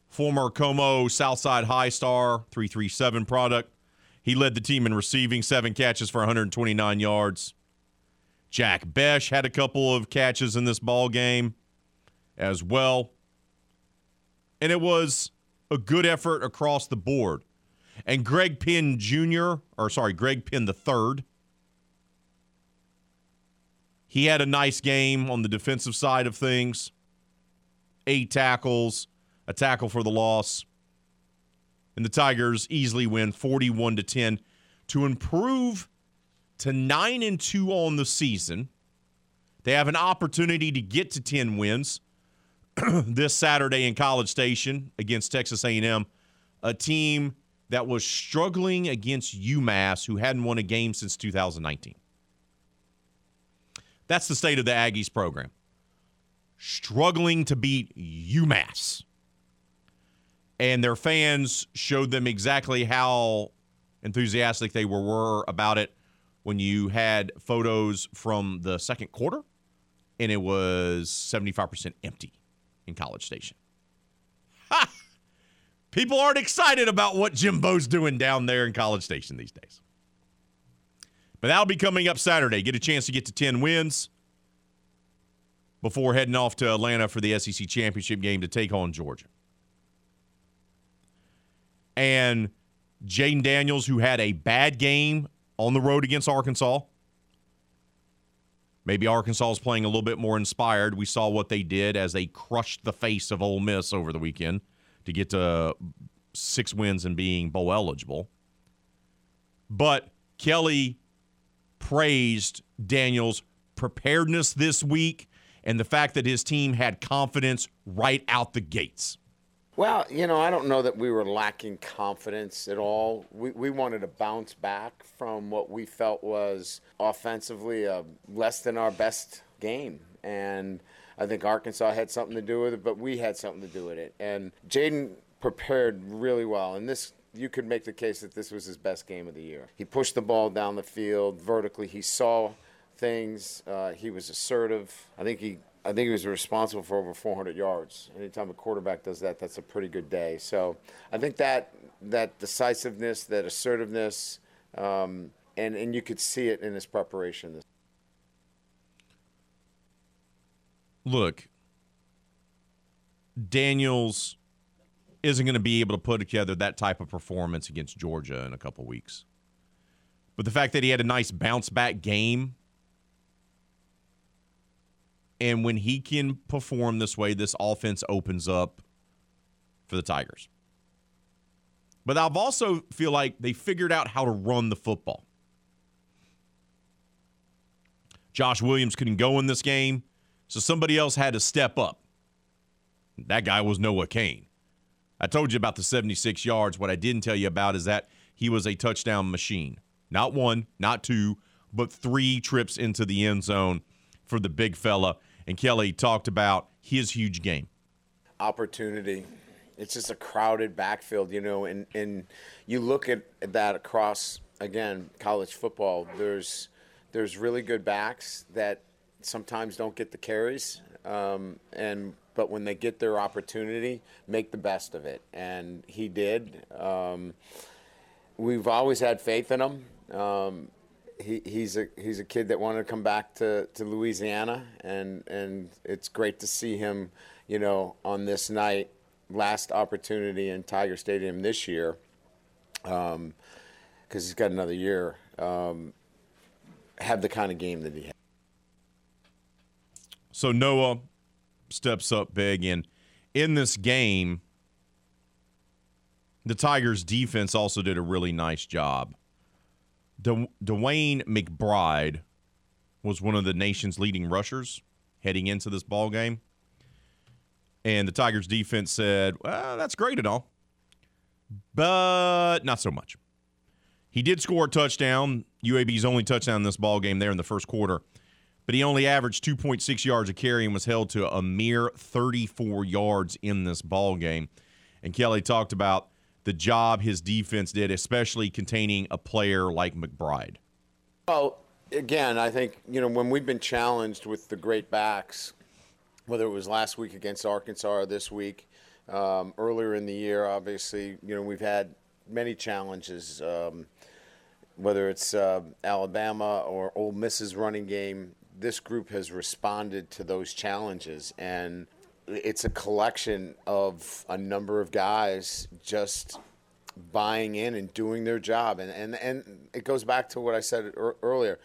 former Comeaux Southside High Star 337 product. He led the team in receiving, seven catches for 129 yards. Jack Bech had a couple of catches in this ball game as well. And it was a good effort across the board. And Greg Penn Jr., or sorry, Greg Penn III, he had a nice game on the defensive side of things eight tackles, a tackle for the loss. And the Tigers easily win 41 to 10 to improve to 9 and 2 on the season. They have an opportunity to get to 10 wins this Saturday in College Station against Texas A&M, a team that was struggling against UMass who hadn't won a game since 2019. That's the state of the Aggies program struggling to beat UMass. And their fans showed them exactly how enthusiastic they were, were about it when you had photos from the second quarter and it was 75% empty in College Station. Ha! People aren't excited about what Jimbo's doing down there in College Station these days. But that'll be coming up Saturday. Get a chance to get to 10 wins before heading off to Atlanta for the SEC championship game to take on Georgia. And Jayden Daniels, who had a bad game on the road against Arkansas. Maybe Arkansas is playing a little bit more inspired. We saw what they did as they crushed the face of Ole Miss over the weekend to get to six wins and being bowl eligible. But Kelly praised Daniels' preparedness this week and the fact that his team had confidence right out the gates? Well, you know, I don't know that we were lacking confidence at all. We, we wanted to bounce back from what we felt was offensively a less than our best game. And I think Arkansas had something to do with it, but we had something to do with it. And Jayden prepared really well. And this you could make the case that this was his best game of the year. He pushed the ball down the field vertically. He saw things. Uh, he was assertive. I think he I think he was responsible for over 400 yards. Anytime a quarterback does that, that's a pretty good day. So I think that that decisiveness, that assertiveness, um, and and you could see it in his preparation. Look, Daniels isn't going to be able to put together that type of performance against Georgia in a couple weeks. But the fact that he had a nice bounce back game and when he can perform this way, this offense opens up for the Tigers. But I've also feel like they figured out how to run the football. Josh Williams couldn't go in this game, so somebody else had to step up. That guy was Noah Cain. I told you about the 76 yards. What I didn't tell you about is that he was a touchdown machine. Not one, not two, but three trips into the end zone for the big fella. And Kelly talked about his huge game. Opportunity. It's just a crowded backfield, you know, and, and you look at that across again, college football, there's there's really good backs that sometimes don't get the carries, um, and but when they get their opportunity, make the best of it, and he did. Um, we've always had faith in him. Um, he, he's a he's a kid that wanted to come back to, to Louisiana, and and it's great to see him, you know, on this night, last opportunity in Tiger Stadium this year. Um, because he's got another year, um, have the kind of game that he had. So Noah steps up big, and in this game, the Tigers' defense also did a really nice job. DeWayne McBride was one of the nation's leading rushers heading into this ball game. And the Tigers defense said, well, that's great and all, but not so much. He did score a touchdown, UAB's only touchdown in this ball game there in the first quarter, but he only averaged 2.6 yards a carry and was held to a mere 34 yards in this ball game. And Kelly talked about the job his defense did, especially containing a player like McBride. Well, again, I think you know when we've been challenged with the great backs, whether it was last week against Arkansas or this week, um, earlier in the year, obviously, you know we've had many challenges. Um, whether it's uh, Alabama or Ole Miss's running game, this group has responded to those challenges. And it's a collection of a number of guys just buying in and doing their job. And, and, and it goes back to what I said earlier.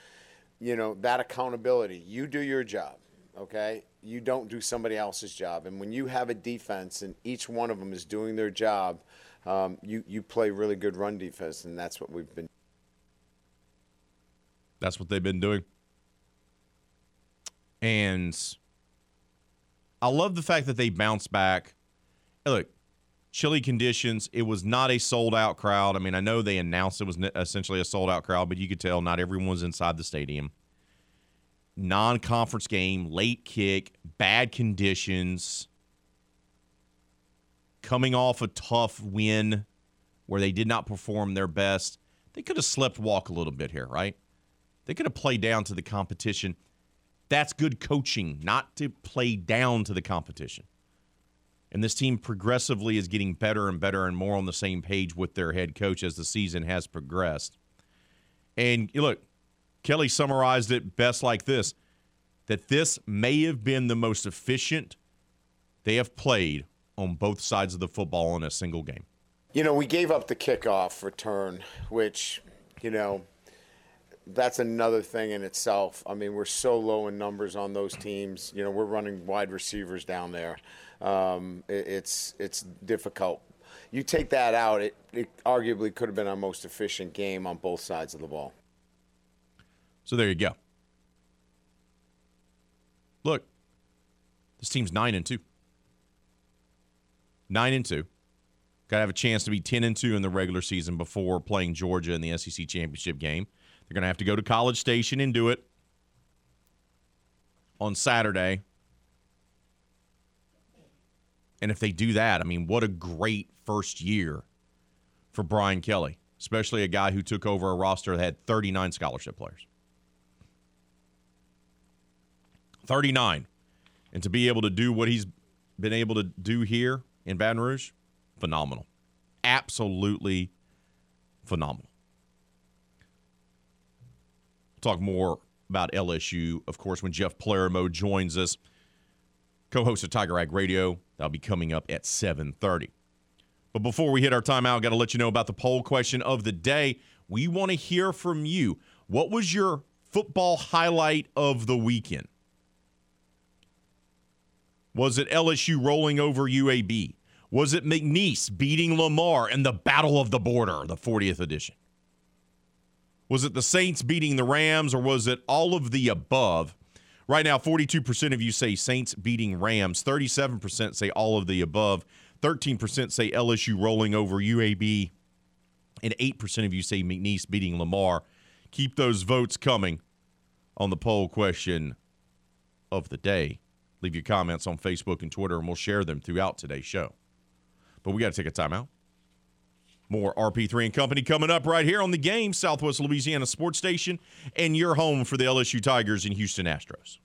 You know, that accountability. You do your job, okay? You don't do somebody else's job. And when you have a defense and each one of them is doing their job, um, you, you play really good run defense, and that's what we've been that's what they've been doing. And I love the fact that they bounced back. Look, chilly conditions. It was not a sold out crowd. I mean, I know they announced it was essentially a sold out crowd, but you could tell not everyone was inside the stadium. Non conference game, late kick, bad conditions, coming off a tough win where they did not perform their best. They could have slept walk a little bit here, right? They could have played down to the competition. That's good coaching, not to play down to the competition. And this team progressively is getting better and better and more on the same page with their head coach as the season has progressed. And look, Kelly summarized it best like this that this may have been the most efficient they have played on both sides of the football in a single game. You know, we gave up the kickoff return, which, you know, that's another thing in itself. I mean, we're so low in numbers on those teams. You know, we're running wide receivers down there. Um, it, it's it's difficult. You take that out, it, it arguably could have been our most efficient game on both sides of the ball. So there you go. Look, this team's nine and two. Nine and two. Got to have a chance to be ten and two in the regular season before playing Georgia in the SEC championship game. They're going to have to go to College Station and do it on Saturday. And if they do that, I mean, what a great first year for Brian Kelly, especially a guy who took over a roster that had 39 scholarship players. 39. And to be able to do what he's been able to do here in Baton Rouge, phenomenal. Absolutely phenomenal talk more about LSU, of course, when Jeff Palermo joins us, co-host of Tiger Rag Radio. That'll be coming up at 7:30. But before we hit our timeout, got to let you know about the poll question of the day. We want to hear from you. What was your football highlight of the weekend? Was it LSU rolling over UAB? Was it McNeese beating Lamar in the Battle of the Border, the 40th edition? Was it the Saints beating the Rams, or was it all of the above? Right now, 42% of you say Saints beating Rams, 37% say all of the above, 13% say LSU rolling over UAB, and 8% of you say McNeese beating Lamar. Keep those votes coming on the poll question of the day. Leave your comments on Facebook and Twitter, and we'll share them throughout today's show. But we got to take a timeout. More RP3 and Company coming up right here on the game, Southwest Louisiana Sports Station, and your home for the LSU Tigers and Houston Astros.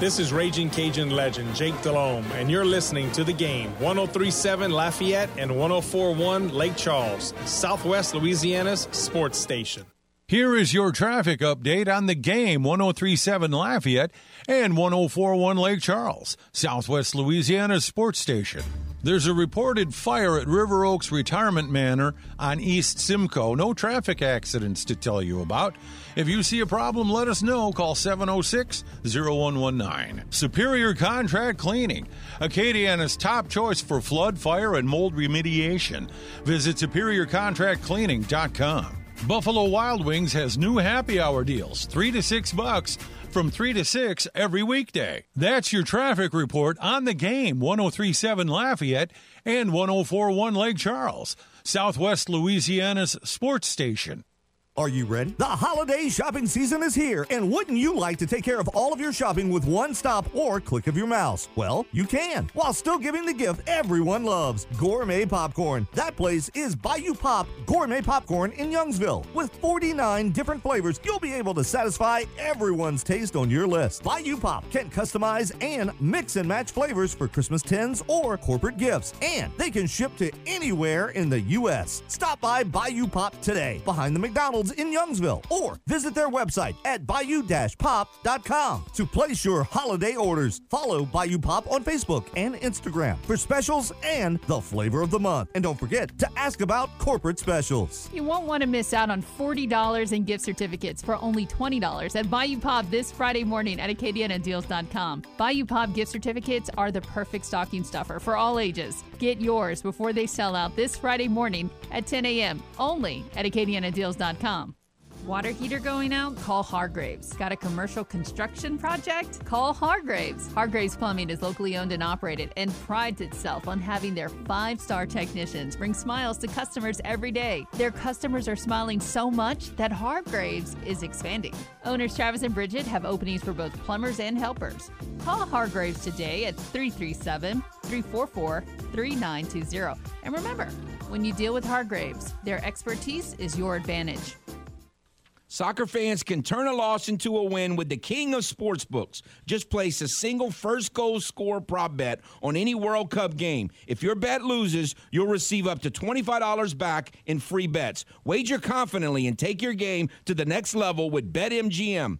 This is Raging Cajun legend Jake Delhomme, and you're listening to the game 1037 Lafayette and 1041 Lake Charles, Southwest Louisiana's sports station. Here is your traffic update on the game 1037 Lafayette and 1041 Lake Charles, Southwest Louisiana's sports station. There's a reported fire at River Oaks Retirement Manor on East Simcoe. No traffic accidents to tell you about. If you see a problem, let us know. Call 706 0119. Superior Contract Cleaning, Acadiana's top choice for flood, fire, and mold remediation. Visit superiorcontractcleaning.com. Buffalo Wild Wings has new happy hour deals, 3 to 6 bucks from 3 to 6 every weekday. That's your traffic report on the game 1037 Lafayette and 1041 Lake Charles, Southwest Louisiana's sports station. Are you ready? The holiday shopping season is here, and wouldn't you like to take care of all of your shopping with one stop or click of your mouse? Well, you can, while still giving the gift everyone loves gourmet popcorn. That place is Bayou Pop Gourmet Popcorn in Youngsville. With 49 different flavors, you'll be able to satisfy everyone's taste on your list. Bayou Pop can customize and mix and match flavors for Christmas tins or corporate gifts, and they can ship to anywhere in the U.S. Stop by Bayou Pop today, behind the McDonald's in Youngsville, or visit their website at bayou-pop.com to place your holiday orders. Follow Bayou Pop on Facebook and Instagram for specials and the flavor of the month. And don't forget to ask about corporate specials. You won't want to miss out on $40 in gift certificates for only $20 at Bayou Pop this Friday morning at AcadianaDeals.com. Bayou Pop gift certificates are the perfect stocking stuffer for all ages. Get yours before they sell out this Friday morning at 10 a.m. only at AcadianaDeals.com. Water heater going out? Call Hargraves. Got a commercial construction project? Call Hargraves. Hargraves Plumbing is locally owned and operated and prides itself on having their five star technicians bring smiles to customers every day. Their customers are smiling so much that Hargraves is expanding. Owners Travis and Bridget have openings for both plumbers and helpers. Call Hargraves today at 337 344 3920. And remember, when you deal with Hargraves, their expertise is your advantage. Soccer fans can turn a loss into a win with the king of sportsbooks. Just place a single first goal score prop bet on any World Cup game. If your bet loses, you'll receive up to $25 back in free bets. Wager confidently and take your game to the next level with BetMGM.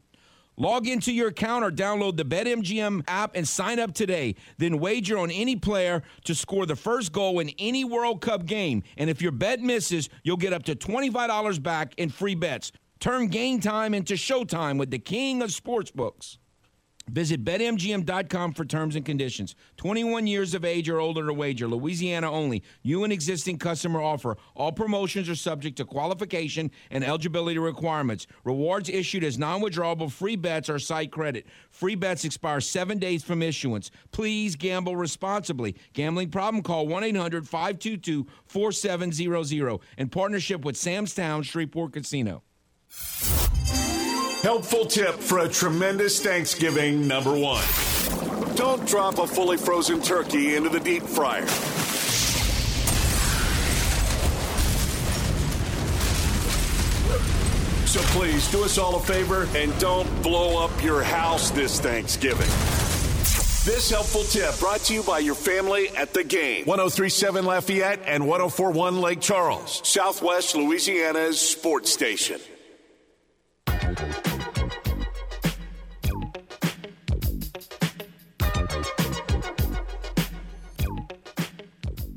Log into your account or download the BetMGM app and sign up today. Then wager on any player to score the first goal in any World Cup game. And if your bet misses, you'll get up to $25 back in free bets. Turn game time into showtime with the king of sportsbooks. Visit betmgm.com for terms and conditions. 21 years of age or older to wager. Louisiana only. You and existing customer offer. All promotions are subject to qualification and eligibility requirements. Rewards issued as non-withdrawable free bets or site credit. Free bets expire 7 days from issuance. Please gamble responsibly. Gambling problem call 1-800-522-4700 in partnership with Sam's Town Shreveport Casino. Helpful tip for a tremendous Thanksgiving number one. Don't drop a fully frozen turkey into the deep fryer. So please do us all a favor and don't blow up your house this Thanksgiving. This helpful tip brought to you by your family at the game. 1037 Lafayette and 1041 Lake Charles, Southwest Louisiana's sports station.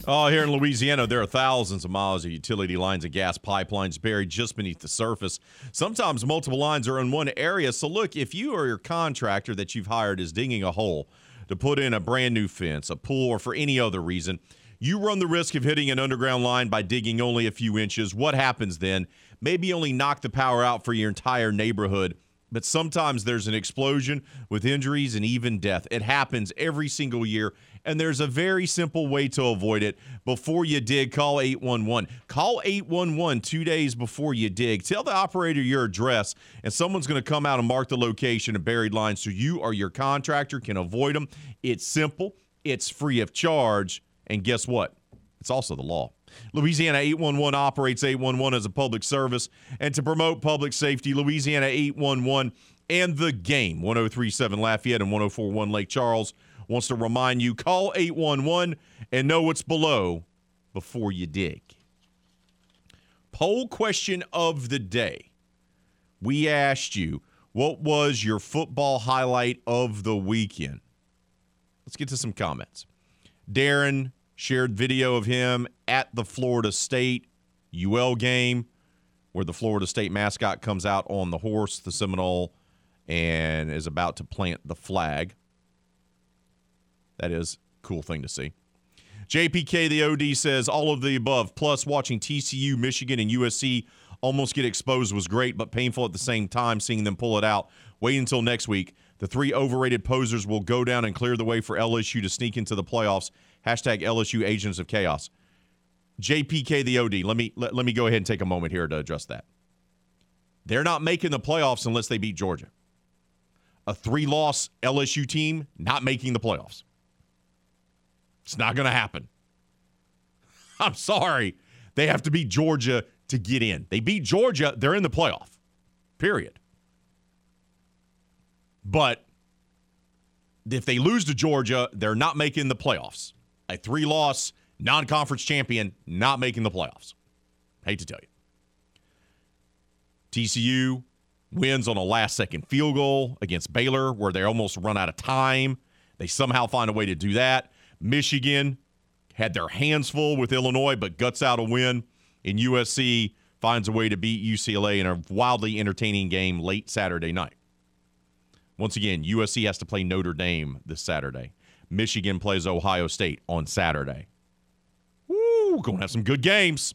Oh, here in Louisiana, there are thousands of miles of utility lines and gas pipelines buried just beneath the surface. Sometimes multiple lines are in one area. So, look, if you or your contractor that you've hired is digging a hole to put in a brand new fence, a pool, or for any other reason, you run the risk of hitting an underground line by digging only a few inches. What happens then? Maybe only knock the power out for your entire neighborhood but sometimes there's an explosion with injuries and even death. It happens every single year, and there's a very simple way to avoid it. Before you dig, call 811. Call 811 two days before you dig. Tell the operator your address, and someone's going to come out and mark the location of buried lines so you or your contractor can avoid them. It's simple, it's free of charge, and guess what? It's also the law. Louisiana 811 operates 811 as a public service. And to promote public safety, Louisiana 811 and the game, 1037 Lafayette and 1041 Lake Charles, wants to remind you call 811 and know what's below before you dig. Poll question of the day. We asked you, what was your football highlight of the weekend? Let's get to some comments. Darren shared video of him at the Florida State UL game where the Florida State mascot comes out on the horse, the Seminole, and is about to plant the flag. That is a cool thing to see. JPK, the OD, says all of the above, plus watching TCU, Michigan, and USC almost get exposed was great, but painful at the same time seeing them pull it out. Wait until next week. The three overrated posers will go down and clear the way for LSU to sneak into the playoffs. Hashtag LSU Agents of Chaos. JPK the OD. Let me let, let me go ahead and take a moment here to address that. They're not making the playoffs unless they beat Georgia. A three-loss LSU team not making the playoffs. It's not going to happen. I'm sorry. They have to beat Georgia to get in. They beat Georgia, they're in the playoff. Period. But if they lose to Georgia, they're not making the playoffs. A three loss non conference champion not making the playoffs. Hate to tell you. TCU wins on a last second field goal against Baylor where they almost run out of time. They somehow find a way to do that. Michigan had their hands full with Illinois, but guts out a win. And USC finds a way to beat UCLA in a wildly entertaining game late Saturday night. Once again, USC has to play Notre Dame this Saturday. Michigan plays Ohio State on Saturday. Woo, going to have some good games.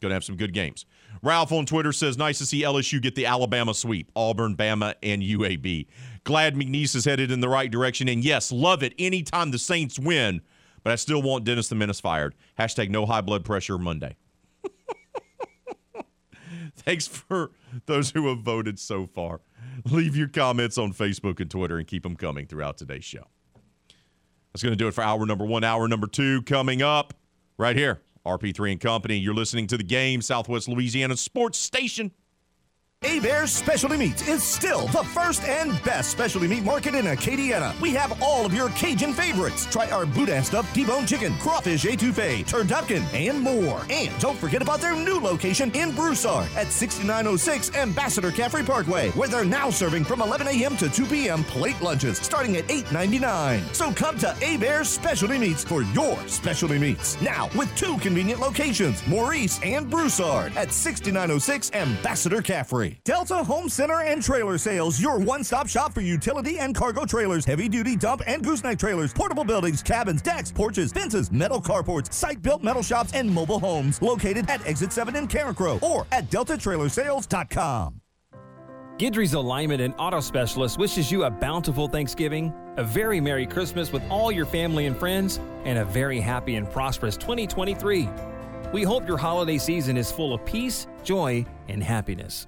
Going to have some good games. Ralph on Twitter says, nice to see LSU get the Alabama sweep, Auburn, Bama, and UAB. Glad McNeese is headed in the right direction. And yes, love it anytime the Saints win, but I still want Dennis the Menace fired. Hashtag no high blood pressure Monday. Thanks for those who have voted so far. Leave your comments on Facebook and Twitter and keep them coming throughout today's show. That's going to do it for hour number one. Hour number two coming up right here. RP3 and Company. You're listening to the game, Southwest Louisiana Sports Station. Hebert's Specialty Meats is still the first and best specialty meat market in Acadiana. We have all of your Cajun favorites. Try our boudin stuffed T-bone chicken, crawfish etouffee, turducken, and more. And don't forget about their new location in Broussard at 6906 Ambassador Caffrey Parkway, where they're now serving from 11 a.m. to 2 p.m. plate lunches starting at $8.99. So come to Hebert's Specialty Meats for your specialty meats. Now with two convenient locations, Maurice and Broussard at 6906 Ambassador Caffrey. Delta Home Center and Trailer Sales, your one stop shop for utility and cargo trailers, heavy duty dump and gooseneck trailers, portable buildings, cabins, decks, porches, fences, metal carports, site built metal shops, and mobile homes. Located at Exit 7 in Carencro or at deltatrailersales.com. Guidry's Alignment and Auto Specialist wishes you a bountiful Thanksgiving, a very Merry Christmas with all your family and friends, and a very happy and prosperous 2023. We hope your holiday season is full of peace, joy, and happiness.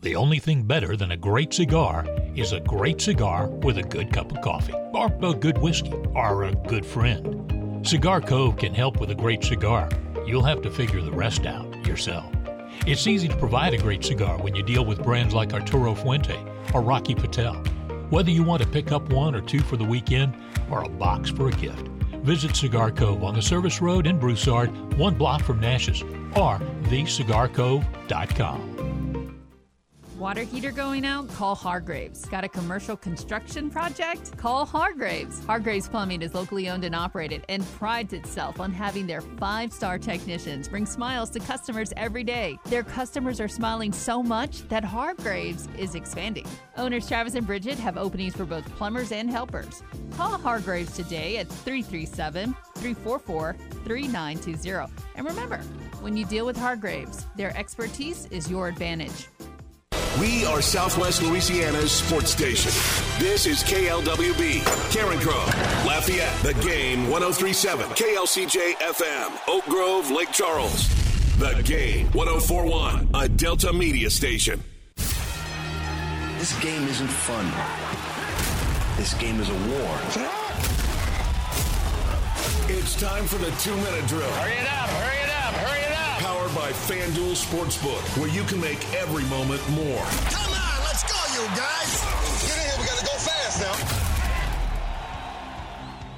The only thing better than a great cigar is a great cigar with a good cup of coffee, or a good whiskey, or a good friend. Cigar Cove can help with a great cigar. You'll have to figure the rest out yourself. It's easy to provide a great cigar when you deal with brands like Arturo Fuente or Rocky Patel. Whether you want to pick up one or two for the weekend or a box for a gift, visit Cigar Cove on the Service Road in Broussard, one block from Nash's, or thecigarcove.com. Water heater going out? Call Hargraves. Got a commercial construction project? Call Hargraves. Hargraves Plumbing is locally owned and operated and prides itself on having their five star technicians bring smiles to customers every day. Their customers are smiling so much that Hargraves is expanding. Owners Travis and Bridget have openings for both plumbers and helpers. Call Hargraves today at 337 344 3920. And remember, when you deal with Hargraves, their expertise is your advantage. We are Southwest Louisiana's sports station. This is KLWB, Carencro, Lafayette, The Game 1037, KLCJ FM, Oak Grove, Lake Charles. The Game 1041, a Delta Media station. This game isn't fun. This game is a war. It's time for the two minute drill. Hurry up, hurry it up, hurry it up. Powered by FanDuel Sportsbook, where you can make every moment more. Come on, let's go, you guys. Get in here, we gotta go fast now.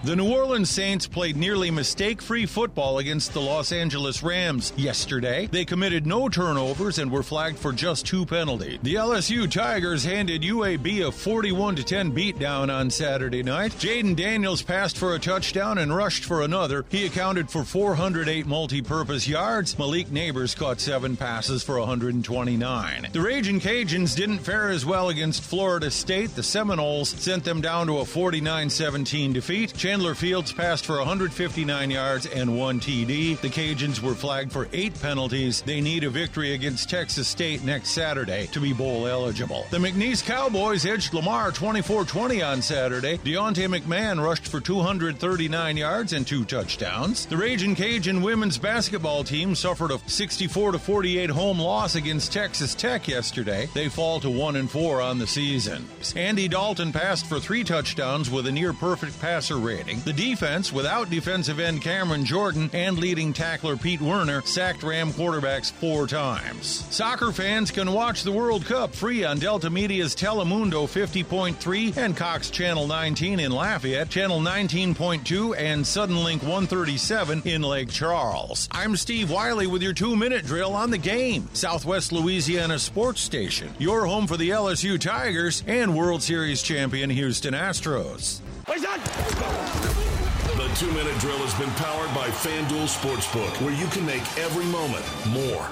The New Orleans Saints played nearly mistake free football against the Los Angeles Rams yesterday. They committed no turnovers and were flagged for just two penalties. The LSU Tigers handed UAB a 41 10 beatdown on Saturday night. Jayden Daniels passed for a touchdown and rushed for another. He accounted for 408 multi purpose yards. Malik Nabers caught seven passes for 129. The Raging Cajuns didn't fare as well against Florida State. The Seminoles sent them down to a 49 17 defeat. Chandler Fields passed for 159 yards and one TD. The Cajuns were flagged for eight penalties. They need a victory against Texas State next Saturday to be bowl eligible. The McNeese Cowboys edged Lamar 24 20 on Saturday. Deontay McMahon rushed for 239 yards and two touchdowns. The Raging Cajun women's basketball team suffered a 64 48 home loss against Texas Tech yesterday. They fall to 1 and 4 on the season. Andy Dalton passed for three touchdowns with a near perfect passer rating. The defense, without defensive end Cameron Jordan and leading tackler Pete Werner, sacked Ram quarterbacks four times. Soccer fans can watch the World Cup free on Delta Media's Telemundo 50.3 and Cox Channel 19 in Lafayette, Channel 19.2 and Suddenlink 137 in Lake Charles. I'm Steve Wiley with your two minute drill on the game. Southwest Louisiana Sports Station, your home for the LSU Tigers and World Series champion Houston Astros. The two minute drill has been powered by FanDuel Sportsbook, where you can make every moment more.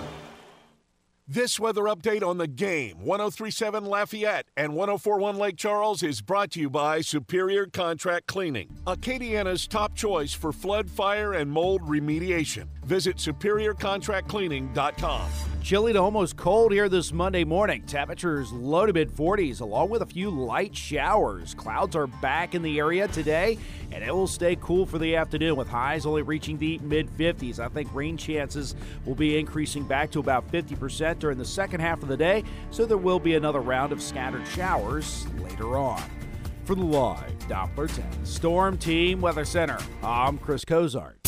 This weather update on the game 1037 Lafayette and 1041 Lake Charles is brought to you by Superior Contract Cleaning, Acadiana's top choice for flood, fire, and mold remediation. Visit superiorcontractcleaning.com. Chilly to almost cold here this Monday morning. Temperatures low to mid 40s, along with a few light showers. Clouds are back in the area today, and it will stay cool for the afternoon with highs only reaching the mid 50s. I think rain chances will be increasing back to about 50% during the second half of the day, so there will be another round of scattered showers later on. For the live Doppler 10 Storm Team Weather Center, I'm Chris Cozart.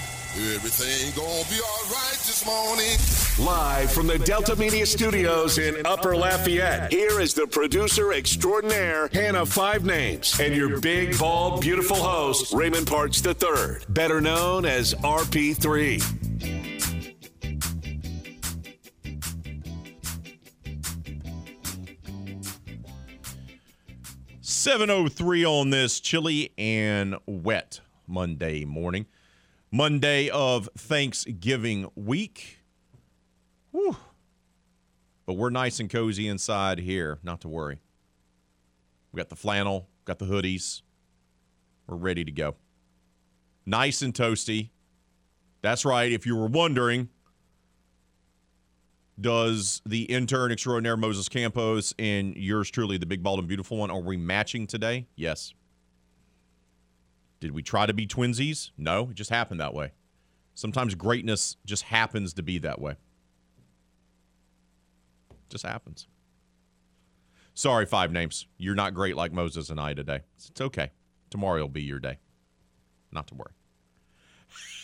everything gonna be all right this morning. Live from the Delta Media Studios in Upper Lafayette, here is the producer extraordinaire, Hannah Five Names, and your big, bald, beautiful host, Raymond Parks III, better known as RP3. 703 on this chilly and wet Monday morning. Monday of Thanksgiving week. Whew. But we're nice and cozy inside here, not to worry. We got the flannel, got the hoodies. We're ready to go. Nice and toasty. That's right. If you were wondering, does the intern extraordinaire Moses Campos and yours truly, the big, bald, and beautiful one, are we matching today? Yes. Did we try to be twinsies? No, it just happened that way. Sometimes greatness just happens to be that way. Just happens. Sorry, five names. You're not great like Moses and I today. It's okay. Tomorrow will be your day. Not to worry.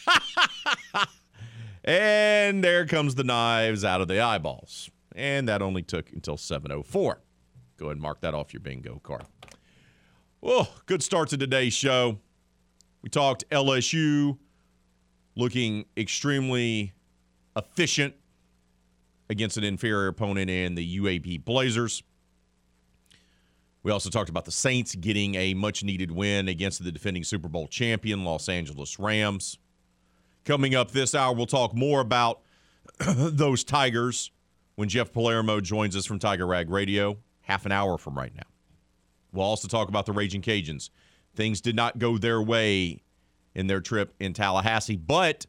and there comes the knives out of the eyeballs. And that only took until 704. Go ahead and mark that off your bingo card. Oh, good start to today's show. We talked LSU looking extremely efficient against an inferior opponent in the UAB Blazers. We also talked about the Saints getting a much needed win against the defending Super Bowl champion, Los Angeles Rams. Coming up this hour, we'll talk more about those Tigers when Jeff Palermo joins us from Tiger Rag Radio, half an hour from right now. We'll also talk about the Raging Cajuns. Things did not go their way in their trip in Tallahassee, but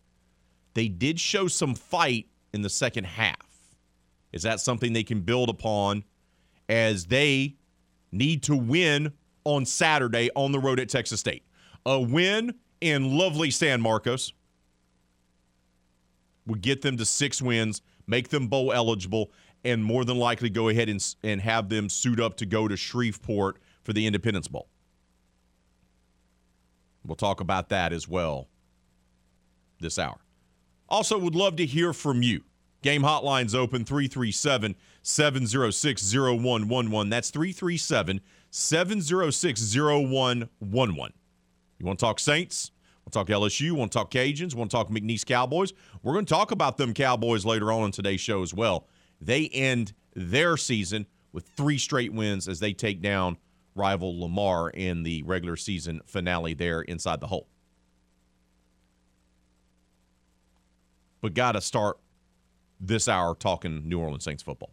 they did show some fight in the second half. Is that something they can build upon as they need to win on Saturday on the road at Texas State? A win in lovely San Marcos would get them to six wins, make them bowl eligible, and more than likely go ahead and, and have them suit up to go to Shreveport for the Independence Bowl. We'll talk about that as well this hour. Also, would love to hear from you. Game hotlines open 337 706 0111. That's 337 706 0111. You want to talk Saints? We'll talk LSU. Want to talk Cajuns? Want to talk McNeese Cowboys? We're going to talk about them Cowboys later on in today's show as well. They end their season with three straight wins as they take down rival Lamar in the regular season finale there inside the hole. But got to start this hour talking New Orleans Saints football.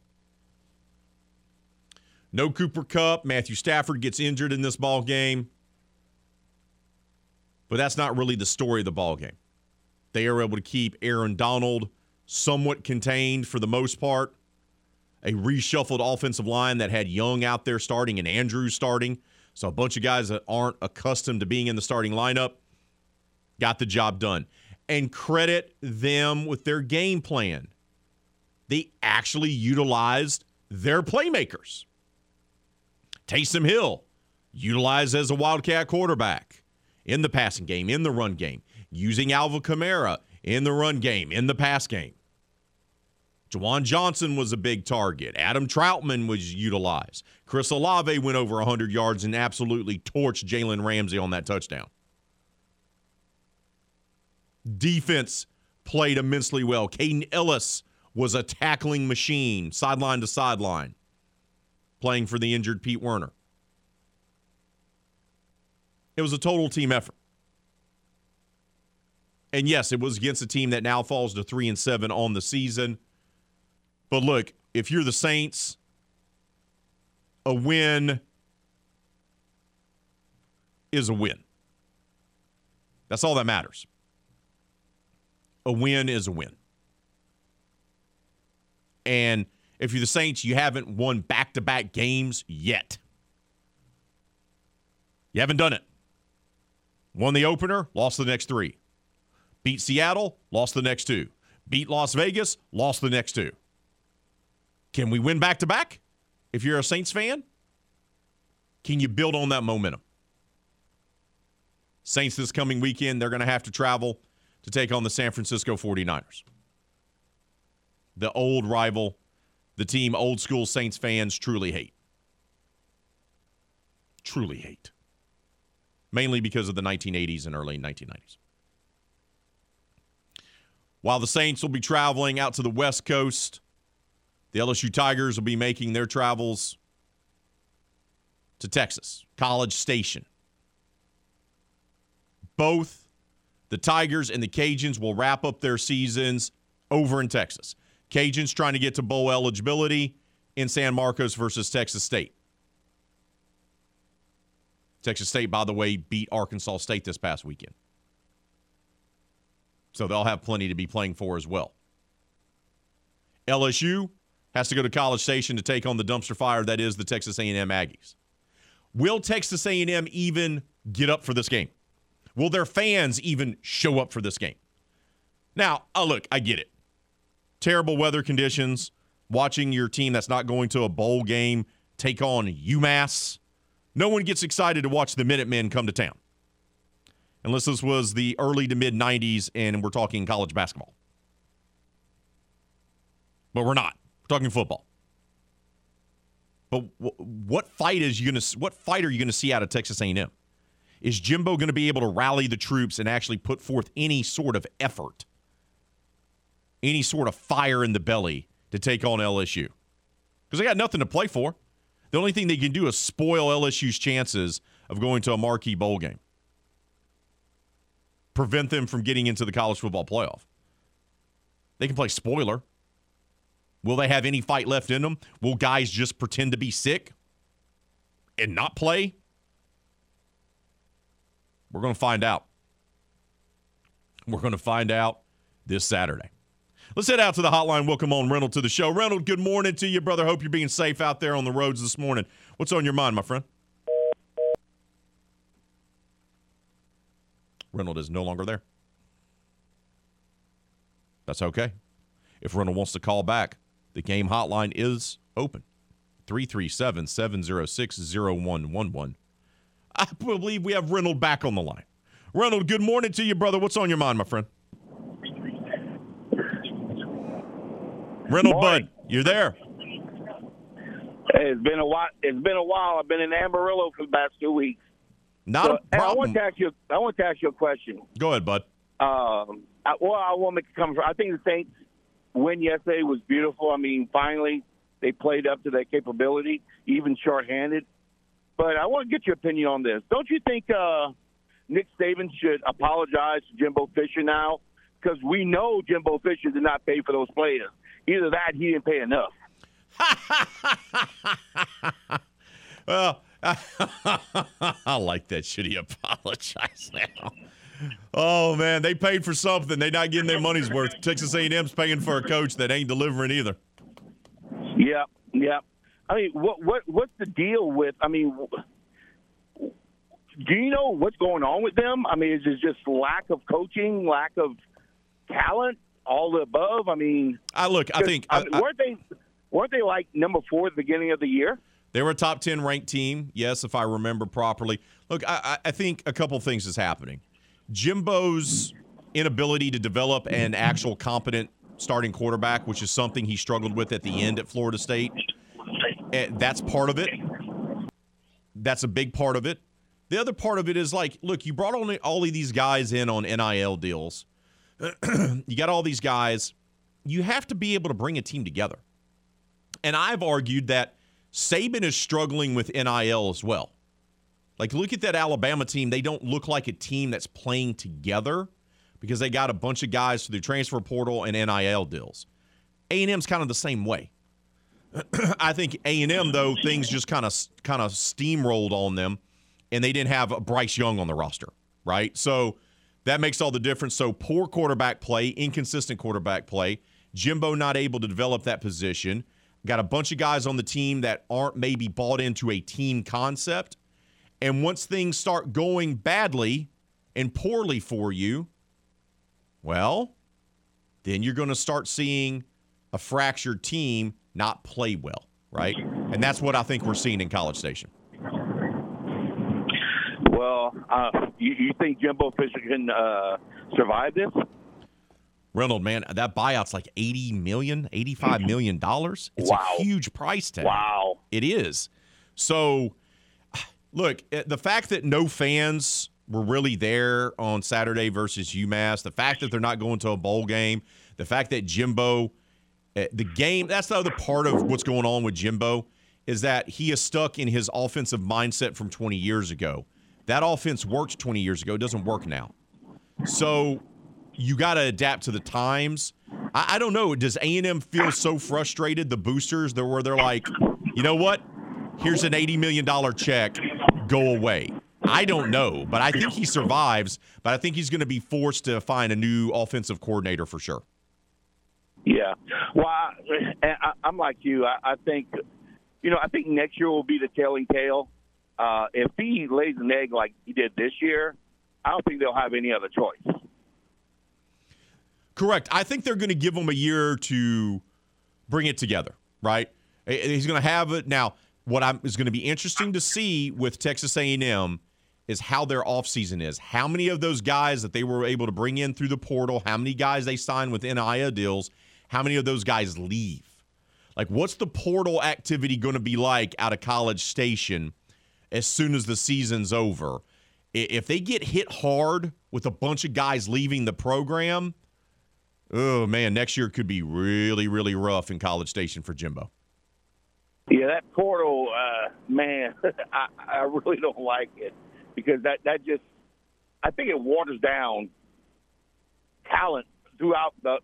No Cooper Kupp. Matthew Stafford gets injured in this ball game. But that's not really the story of the ball game. They are able to keep Aaron Donald somewhat contained for the most part. A reshuffled offensive line that had Young out there starting and Andrews starting. So a bunch of guys that aren't accustomed to being in the starting lineup got the job done. And credit them with their game plan. They actually utilized their playmakers. Taysom Hill, utilized as a Wildcat quarterback in the passing game, in the run game, using Alvin Kamara in the run game, in the pass game. Juwan Johnson was a big target. Adam Trautman was utilized. Chris Olave went over 100 yards and absolutely torched Jalen Ramsey on that touchdown. Defense played immensely well. Kaden Elliss was a tackling machine, sideline to sideline, playing for the injured Pete Werner. It was a total team effort. And yes, it was against a team that now falls to 3 and 7 on the season. But look, if you're the Saints, a win is a win. That's all that matters. A win is a win. And if you're the Saints, you haven't won back to back games yet. You haven't done it. Won the opener, lost the next three. Beat Seattle, lost the next two. Beat Las Vegas, lost the next two. Can we win back to back? If you're a Saints fan, can you build on that momentum? Saints this coming weekend, they're going to have to travel to take on the San Francisco 49ers. The old rival, the team old school Saints fans truly hate. Truly hate mainly because of the 1980s and early 1990s. While the Saints will be traveling out to the West Coast, the LSU Tigers will be making their travels to Texas, College Station. Both the Tigers and the Cajuns will wrap up their seasons over in Texas. Cajuns trying to get to bowl eligibility in San Marcos versus Texas State. Texas State, by the way, beat Arkansas State this past weekend. So they'll have plenty to be playing for as well. LSU has to go to College Station to take on the dumpster fire that is the Texas A&M Aggies. Will Texas A&M even get up for this game? Will their fans even show up for this game? Now, oh, look, I get it. Terrible weather conditions, watching your team that's not going to a bowl game take on UMass no one gets excited to watch the Minutemen come to town. Unless this was the early to mid 90s and we're talking college basketball. But we're not. We're talking football. But what fight is you going to what fight are you going to see out of Texas A&M? Is Jimbo going to be able to rally the troops and actually put forth any sort of effort? Any sort of fire in the belly to take on LSU? Because they got nothing to play for. The only thing they can do is spoil LSU's chances of going to a marquee bowl game, prevent them from getting into the college football playoff. They can play spoiler. Will they have any fight left in them? Will guys just pretend to be sick and not play? We're going to find out. We're going to find out this Saturday. Let's head out to the hotline. Welcome on Reynolds to the show. Reynolds, good morning to you, brother. Hope you're being safe out there on the roads this morning. What's on your mind, my friend? Reynolds is no longer there. That's okay. If Reynolds wants to call back, the game hotline is open 337 706 0111. I believe we have Reynolds back on the line. Reynolds, good morning to you, brother. What's on your mind, my friend? Reynolds Bud, you're there. Hey, it's been a while. It's been a while. I've been in Amarillo for the past two weeks. Not So, a hey, I want to ask you. I want to ask you a question. Go ahead, Bud. Um, I, well, I want to make a comment. I think the Saints win yesterday was beautiful. I mean, finally they played up to their capability, even shorthanded. But I want to get your opinion on this. Don't you think uh, Nick Saban should apologize to Jimbo Fisher now? Because we know Jimbo Fisher did not pay for those players. Either that, he didn't pay enough. Well, I like that. Should he apologize now? Oh man, they paid for something. They're not getting their money's worth. Texas A&M's paying for a coach that ain't delivering either. Yeah, yeah. I mean, what what what's the deal with? I mean, do you know what's going on with them? I mean, is it just lack of coaching, lack of talent, all the above? I mean, I look. I think I I- mean, weren't they weren't they like number four at the beginning of the year? They were a top 10 ranked team, yes, if I remember properly. Look, I, I I think a couple things is happening. Jimbo's inability to develop an actual competent starting quarterback, which is something he struggled with at the end at Florida State, eh, that's part of it. That's a big part of it. The other part of it is like, look, you brought all of these guys in on NIL deals. you got all these guys. You have to be able to bring a team together. And I've argued that Saban is struggling with NIL as well. Like, look at that Alabama team. They don't look like a team that's playing together because they got a bunch of guys through the transfer portal and NIL deals. A&M's kind of the same way. I think A&M though things just kind of kind of steamrolled on them, and they didn't have Bryce Young on the roster, right? So that makes all the difference. So poor quarterback play, inconsistent quarterback play. Jimbo not able to develop that position. Got a bunch of guys on the team that aren't maybe bought into a team concept. And once things start going badly and poorly for you, well, then you're going to start seeing a fractured team not play well, right? And that's what I think we're seeing in College Station. Well, uh, you, you think Jimbo Fisher can uh, survive this? Reynolds, man, that buyout's like 80 million, 85 million dollars. It's Wow. a huge price tag. Wow. It is. So look, eh, the fact that no fans were really there on Saturday versus UMass, the fact that they're not going to a bowl game, the fact that Jimbo eh, the game, that's the other part of what's going on with Jimbo is that he is stuck in his offensive mindset from 20 years ago. That offense worked 20 years ago, it doesn't work now. So you got to adapt to the times. I, I don't know. Does A and M feel so frustrated? The boosters, that where they're like, you know what? Here's an eighty million dollar check. Go away. I don't know, but I think he survives. But I think he's going to be forced to find a new offensive coordinator for sure. Yeah. Well, I, I, I'm like you. I, I think, you know, I think next year will be the telling tale. Uh, if he lays an egg like he did this year, I don't think they'll have any other choice. Correct. I think they're going to give him a year to bring it together, right? He's going to have it now. What I'm, is going to be interesting to see with Texas A&M is how their offseason is. How many of those guys that they were able to bring in through the portal, how many guys they signed with NIL deals, how many of those guys leave? Like, what's the portal activity going to be like out of College Station as soon as the season's over? If they get hit hard with a bunch of guys leaving the program, oh man, next year could be really, really rough in College Station for Jimbo. Yeah, that portal, uh, man, I, I really don't like it because that that just, I think it waters down talent throughout the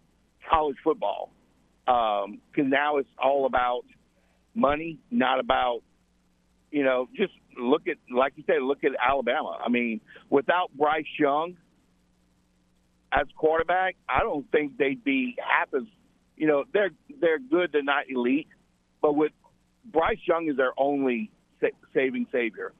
college football. because um, now it's all about money, not about you know just look at like you said, look at Alabama. I mean, without Bryce Young as quarterback, I don't think they'd be half as you know they're they're good, they're not elite, but with Bryce Young is their only sa- saving savior.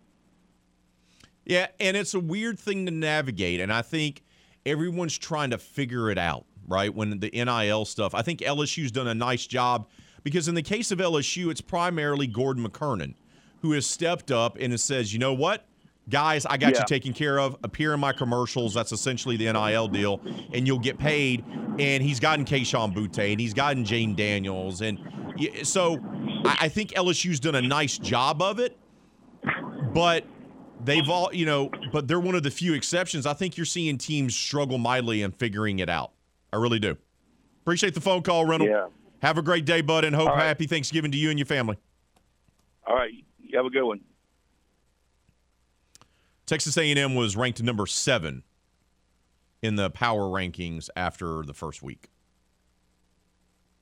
Yeah, and it's a weird thing to navigate, and I think everyone's trying to figure it out, right? When the NIL stuff, I think LSU's done a nice job because in the case of LSU, it's primarily Gordon McKernan who has stepped up and says, you know what? Guys, I got yeah. you taken care of. Appear in my commercials. That's essentially the NIL deal, and you'll get paid. And he's gotten Kayshon Boutte, and he's gotten Jayden Daniels, and so I think LSU's done a nice job of it. But they've all, you know, but they're one of the few exceptions. I think you're seeing teams struggle mightily in figuring it out. I really do. Appreciate the phone call, Reynolds. Yeah. Have a great day, bud, and hope right. happy Thanksgiving to you and your family. All right. You have a good one. Texas A&M was ranked number seven in the power rankings after the first week,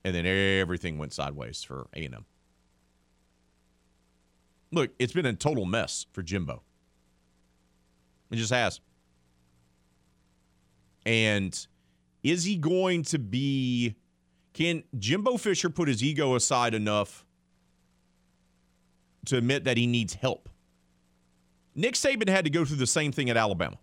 and then everything went sideways for A&M. Look, it's been a total mess for Jimbo. It just has. And is he going to be. Can Jimbo Fisher put his ego aside enough to admit that he needs help? Nick Saban had to go through the same thing at Alabama.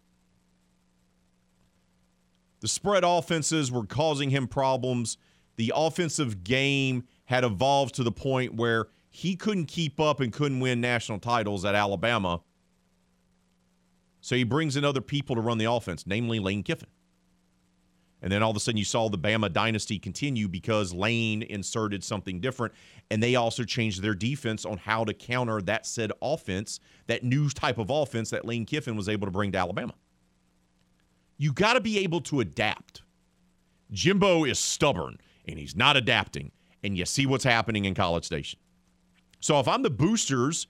The spread offenses were causing him problems. The offensive game had evolved to the point where he couldn't keep up and couldn't win national titles at Alabama. So he brings in other people to run the offense, namely Lane Kiffin. And then all of a sudden you saw the Bama dynasty continue because Lane inserted something different. And they also changed their defense on how to counter that said offense, that new type of offense that Lane Kiffin was able to bring to Alabama. You got to be able to adapt. Jimbo is stubborn and he's not adapting. And you see what's happening in College Station. So if I'm the boosters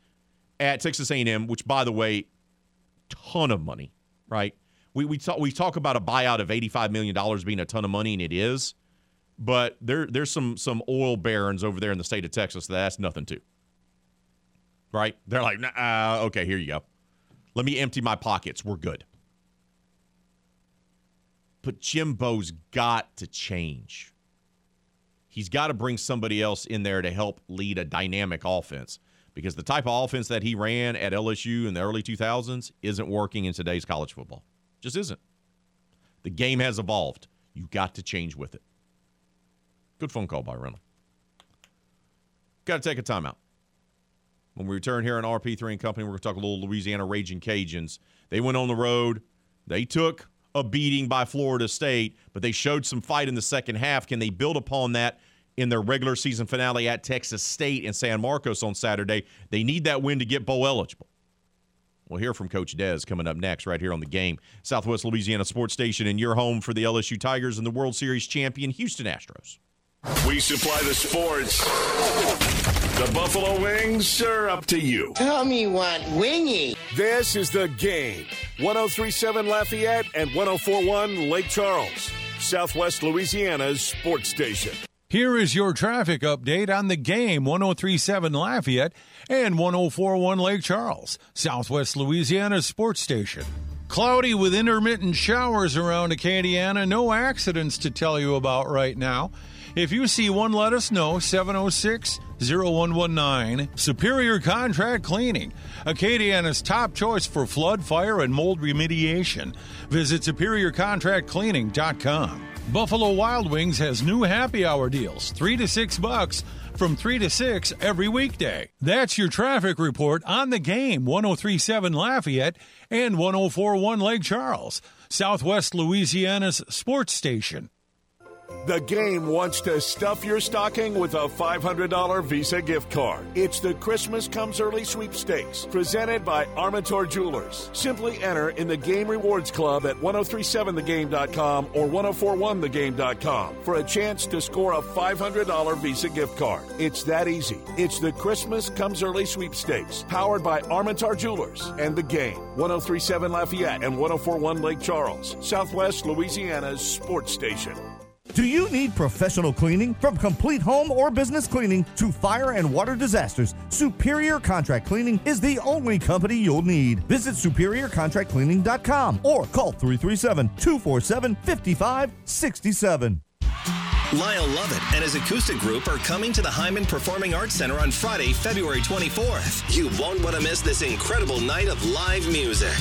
at Texas A&M, which by the way, ton of money, right? We we talk we talk about a buyout of 85 million dollars being a ton of money, and it is. But there there's some some oil barons over there in the state of Texas that that's nothing to. Right? They're like, nah, okay, here you go. Let me empty my pockets. We're good. But Jimbo's got to change he's got to bring somebody else in there to help lead a dynamic offense because the type of offense that he ran at LSU in the early 2000s isn't working in today's college football. Just isn't. The game has evolved. You've got to change with it. Good phone call by Reynolds. Got to take a timeout. When we return here on RP3 and Company, we're going to talk a little Louisiana Raging Cajuns. They went on the road. They took a beating by Florida State, but they showed some fight in the second half. Can they build upon that in their regular season finale at Texas State in San Marcos on Saturday? They need that win to get bowl eligible. We'll hear from Coach Dez coming up next, right here on the game. Southwest Louisiana Sports Station, and your home for the LSU Tigers and the World Series champion Houston Astros. We supply the sports. The Buffalo Wings are up to you. Tell me what wingy. This is the game. 1037 Lafayette and 1041 Lake Charles, Southwest Louisiana's sports station. Here is your traffic update on the game 1037 Lafayette and 1041 Lake Charles, Southwest Louisiana's sports station. Cloudy with intermittent showers around Acadiana. No accidents to tell you about right now. If you see one, let us know 706 0119. Superior Contract Cleaning, Acadiana's top choice for flood, fire, and mold remediation. Visit superiorcontractcleaning.com. Buffalo Wild Wings has new happy hour deals, 3 to 6 bucks from 3 to 6 every weekday. That's your traffic report on the game 1037 Lafayette and 1041 Lake Charles, Southwest Louisiana's sports station. The game wants to stuff your stocking with a $500 Visa gift card. It's the Christmas Comes Early sweepstakes presented by Armentor Jewelers. Simply enter in the Game Rewards Club at 1037thegame.com or 1041thegame.com for a chance to score a $500 Visa gift card. It's that easy. It's the Christmas Comes Early sweepstakes powered by Armentor Jewelers and the game. 1037 Lafayette and 1041 Lake Charles, Southwest Louisiana's sports station. Do you need professional cleaning? From complete home or business cleaning to fire and water disasters, Superior Contract Cleaning is the only company you'll need. Visit superiorcontractcleaning.com or call 337 247 5567. Lyle Lovett and his acoustic group are coming to the Heymann Performing Arts Center on Friday, February 24th. You won't want to miss this incredible night of live music.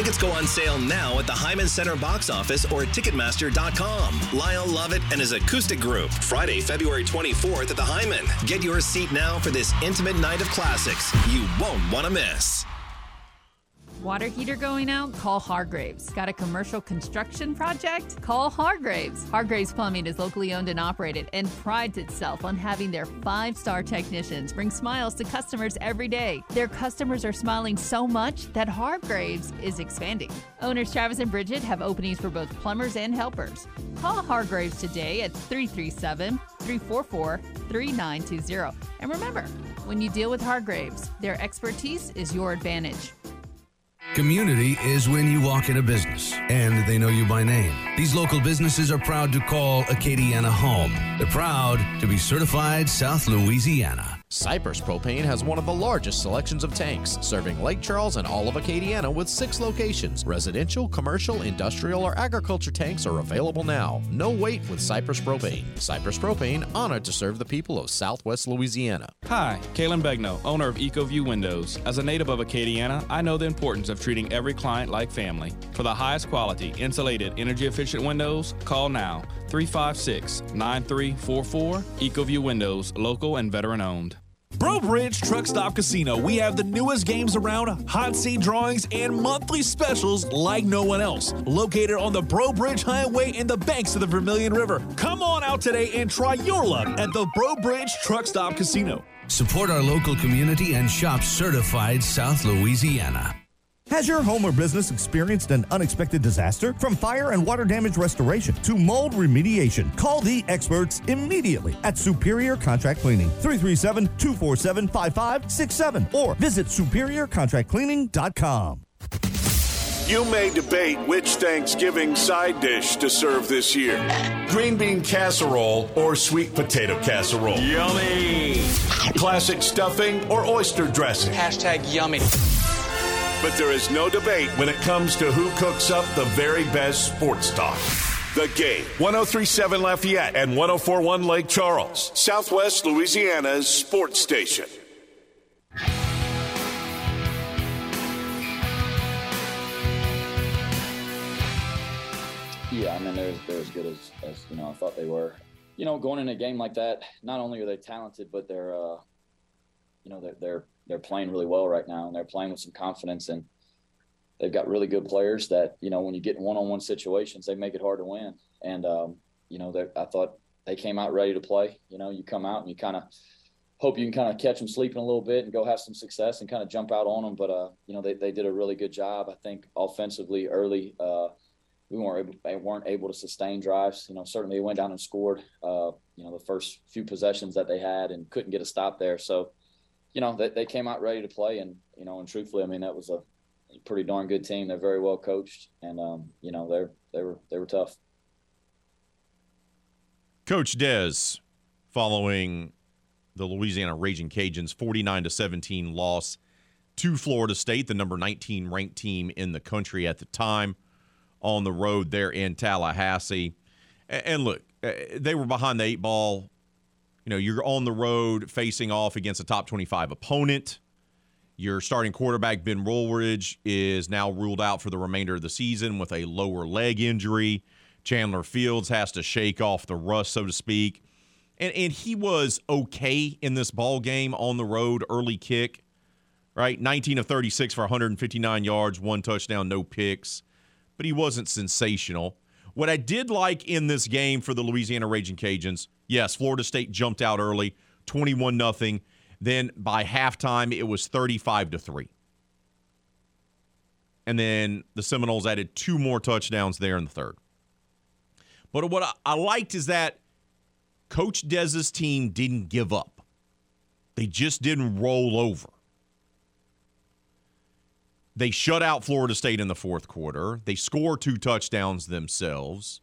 Tickets go on sale now at the Heymann Center box office or at Ticketmaster.com. Lyle Lovett and his acoustic group, Friday, February 24th at the Heymann. Get your seat now for this intimate night of classics you won't want to miss. Water heater going out? Call Hargraves. Got a commercial construction project? Call Hargraves. Hargraves Plumbing is locally owned and operated and prides itself on having their five star technicians bring smiles to customers every day. Their customers are smiling so much that Hargraves is expanding. Owners Travis and Bridget have openings for both plumbers and helpers. Call Hargraves today at 337 344 3920. And remember, when you deal with Hargraves, their expertise is your advantage. Community is when you walk in a business and they know you by name. These local businesses are proud to call Acadiana home. They're proud to be certified South Louisiana. Cypress Propane has one of the largest selections of tanks, serving Lake Charles and all of Acadiana with six locations. Residential, commercial, industrial, or agriculture tanks are available now. No wait with Cypress Propane. Cypress Propane, honored to serve the people of Southwest Louisiana. Hi, Kalen Begno, owner of EcoView Windows. As a native of Acadiana, I know the importance of treating every client like family. For the highest quality, insulated, energy efficient windows, call now 356 9344. EcoView Windows, local and veteran owned. Breaux Bridge Truck Stop Casino. We have the newest games around, hot seat drawings, and monthly specials like no one else. Located on the Breaux Bridge Highway in the banks of the Vermilion River. Come on out today and try your luck at the Breaux Bridge Truck Stop Casino. Support our local community and shop certified South Louisiana. Has your home or business experienced an unexpected disaster? From fire and water damage restoration to mold remediation, call the experts immediately at Superior Contract Cleaning, 337 247 5567, or visit superiorcontractcleaning.com. You may debate which Thanksgiving side dish to serve this year green bean casserole or sweet potato casserole. Yummy. Classic stuffing or oyster dressing. Hashtag yummy. But there is no debate when it comes to who cooks up the very best sports talk. The Game, 1037 Lafayette and 1041 Lake Charles, Southwest Louisiana's sports station. Yeah, I mean they're they're as good as, as you know I thought they were. You know, going in a game like that, not only are they talented, but they're uh, you know they're they're they're playing really well right now, and they're playing with some confidence, and they've got really good players that you know when you get in one-on-one situations, they make it hard to win. And um, you know, I thought they came out ready to play. You know, you come out and you kind of hope you can kind of catch them sleeping a little bit and go have some success and kind of jump out on them. But uh, you know, they they did a really good job. I think offensively early. Uh, we weren't able, they weren't able to sustain drives. You know, certainly they went down and scored. Uh, you know, the first few possessions that they had and couldn't get a stop there. So, you know, they, they came out ready to play, and you know, and truthfully, I mean, that was a pretty darn good team. They're very well coached, and um, you know, they're they were they were tough. Coach Des, following the Louisiana Raging Cajuns' 49 to 17 loss to Florida State, the number 19 ranked team in the country at the time, on the road there in Tallahassee. And look, uh, they were behind the eight ball. You know, you're on the road facing off against a top 25 opponent. Your starting quarterback, Ben Wooldridge, is now ruled out for the remainder of the season with a lower leg injury. Chandler Fields has to shake off the rust, so to speak. And, and he was okay in this ball game on the road, early kick, right? 19 of 36 for 159 yards, one touchdown, no picks. But he wasn't sensational. What I did like in this game for the Louisiana Raging Cajuns, yes, Florida State jumped out early, 21 nothing. Then by halftime, it was 35 to 3. And then the Seminoles added two more touchdowns there in the third. But what I, liked is that Coach Dez's team didn't give up. They just didn't roll over. They shut out Florida State in the fourth quarter. They score two touchdowns themselves.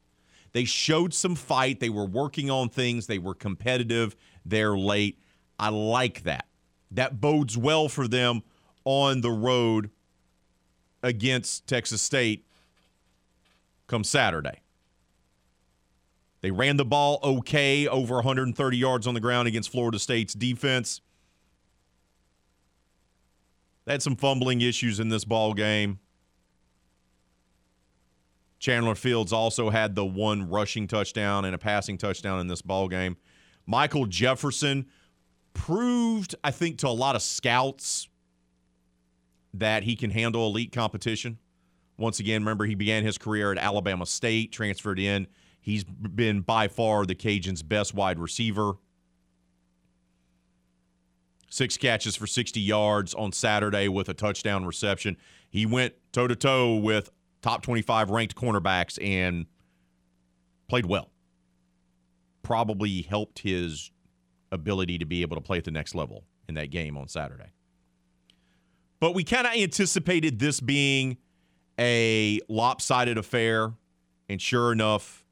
They showed some fight. They were working on things. They were competitive. They're late. I like that. That bodes well for them on the road against Texas State come Saturday. They ran the ball okay, over 130 yards on the ground against Florida State's defense. They had some fumbling issues in this ball game. Chandler Fields also had the one rushing touchdown and a passing touchdown in this ball game. Michael Jefferson proved, I think, to a lot of scouts that he can handle elite competition. Once again, remember he began his career at Alabama State, transferred in. He's been by far the Cajuns' best wide receiver. Six catches for 60 yards on Saturday with a touchdown reception. He went toe to toe with top 25 ranked cornerbacks and played well. Probably helped his ability to be able to play at the next level in that game on Saturday. But we kind of anticipated this being a lopsided affair, and sure enough,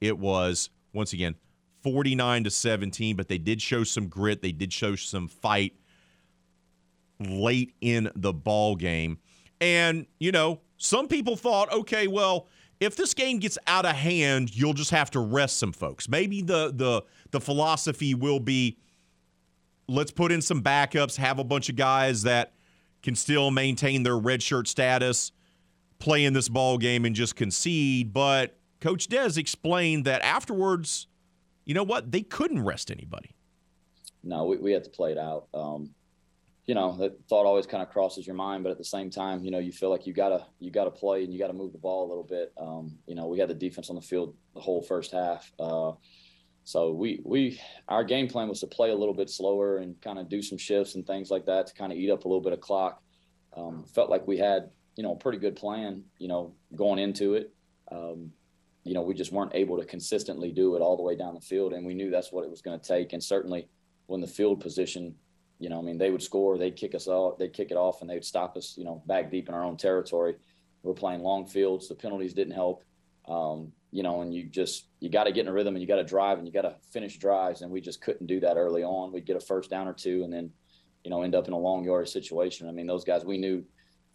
it was once again 49 to 17, but they did show some grit, they did show some fight late in the ball game. And, you know, some people thought, okay, well, if this game gets out of hand, you'll just have to rest some folks. Maybe the the the philosophy will be let's put in some backups, have a bunch of guys that can still maintain their redshirt status, play in this ball game and just concede. But Coach Des explained that afterwards, you know what? They couldn't rest anybody. No, we, we had to play it out. Um, you know, that thought always kind of crosses your mind, but at the same time, you know, you feel like you gotta you gotta play and you gotta move the ball a little bit. Um, you know, we had the defense on the field the whole first half. Uh, so we we our game plan was to play a little bit slower and kind of do some shifts and things like that to kind of eat up a little bit of clock. Um, felt like we had you know a pretty good plan, you know, going into it. Um, you know, we just weren't able to consistently do it all the way down the field, and we knew that's what it was going to take. And certainly, when the field position you know, I mean, they would score, they'd kick us off, they'd kick it off, and they'd stop us, you know, back deep in our own territory. We're playing long fields. The penalties didn't help. Um, you know, and you just you got to get in a rhythm and you got to drive and you got to finish drives, and we just couldn't do that early on. We'd get a first down or two, and then, you know, end up in a long yard situation. I mean, those guys we knew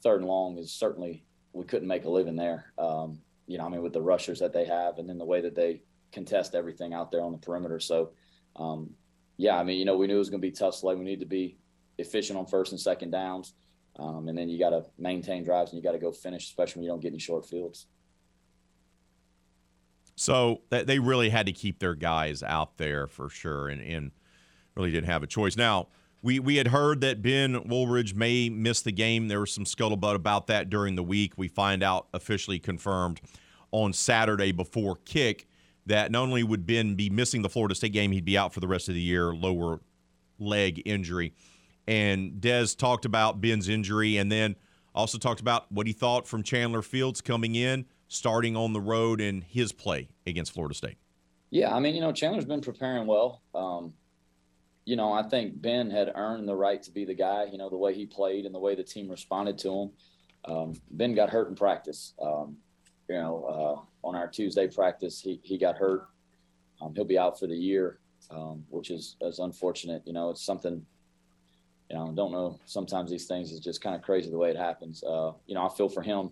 third and long is certainly we couldn't make a living there. Um, you know, I mean, with the rushers that they have, and then the way that they contest everything out there on the perimeter. So, um, yeah, I mean, you know, we knew it was going to be tough sledding. We need to be efficient on first and second downs. Um, and then you got to maintain drives and you got to go finish, especially when you don't get any short fields. So they really had to keep their guys out there for sure and, and really didn't have a choice. Now, we, we had heard that Ben Wooldridge may miss the game. There was some scuttlebutt about that during the week. We find out officially confirmed on Saturday before kick that not only would Ben be missing the Florida State game, he'd be out for the rest of the year, lower leg injury. And Des talked about Ben's injury and then also talked about what he thought from Chandler Fields coming in, starting on the road in his play against Florida State. Yeah, I mean, you know, Chandler's been preparing well. Um, you know, I think Ben had earned the right to be the guy, you know, the way he played and the way the team responded to him. Um, ben got hurt in practice. Um, you know, uh, on our Tuesday practice, he, he got hurt. Um, he'll be out for the year, um, which is, is unfortunate. You know, it's something, you know, I don't know. Sometimes these things is just kind of crazy the way it happens. Uh, you know, I feel for him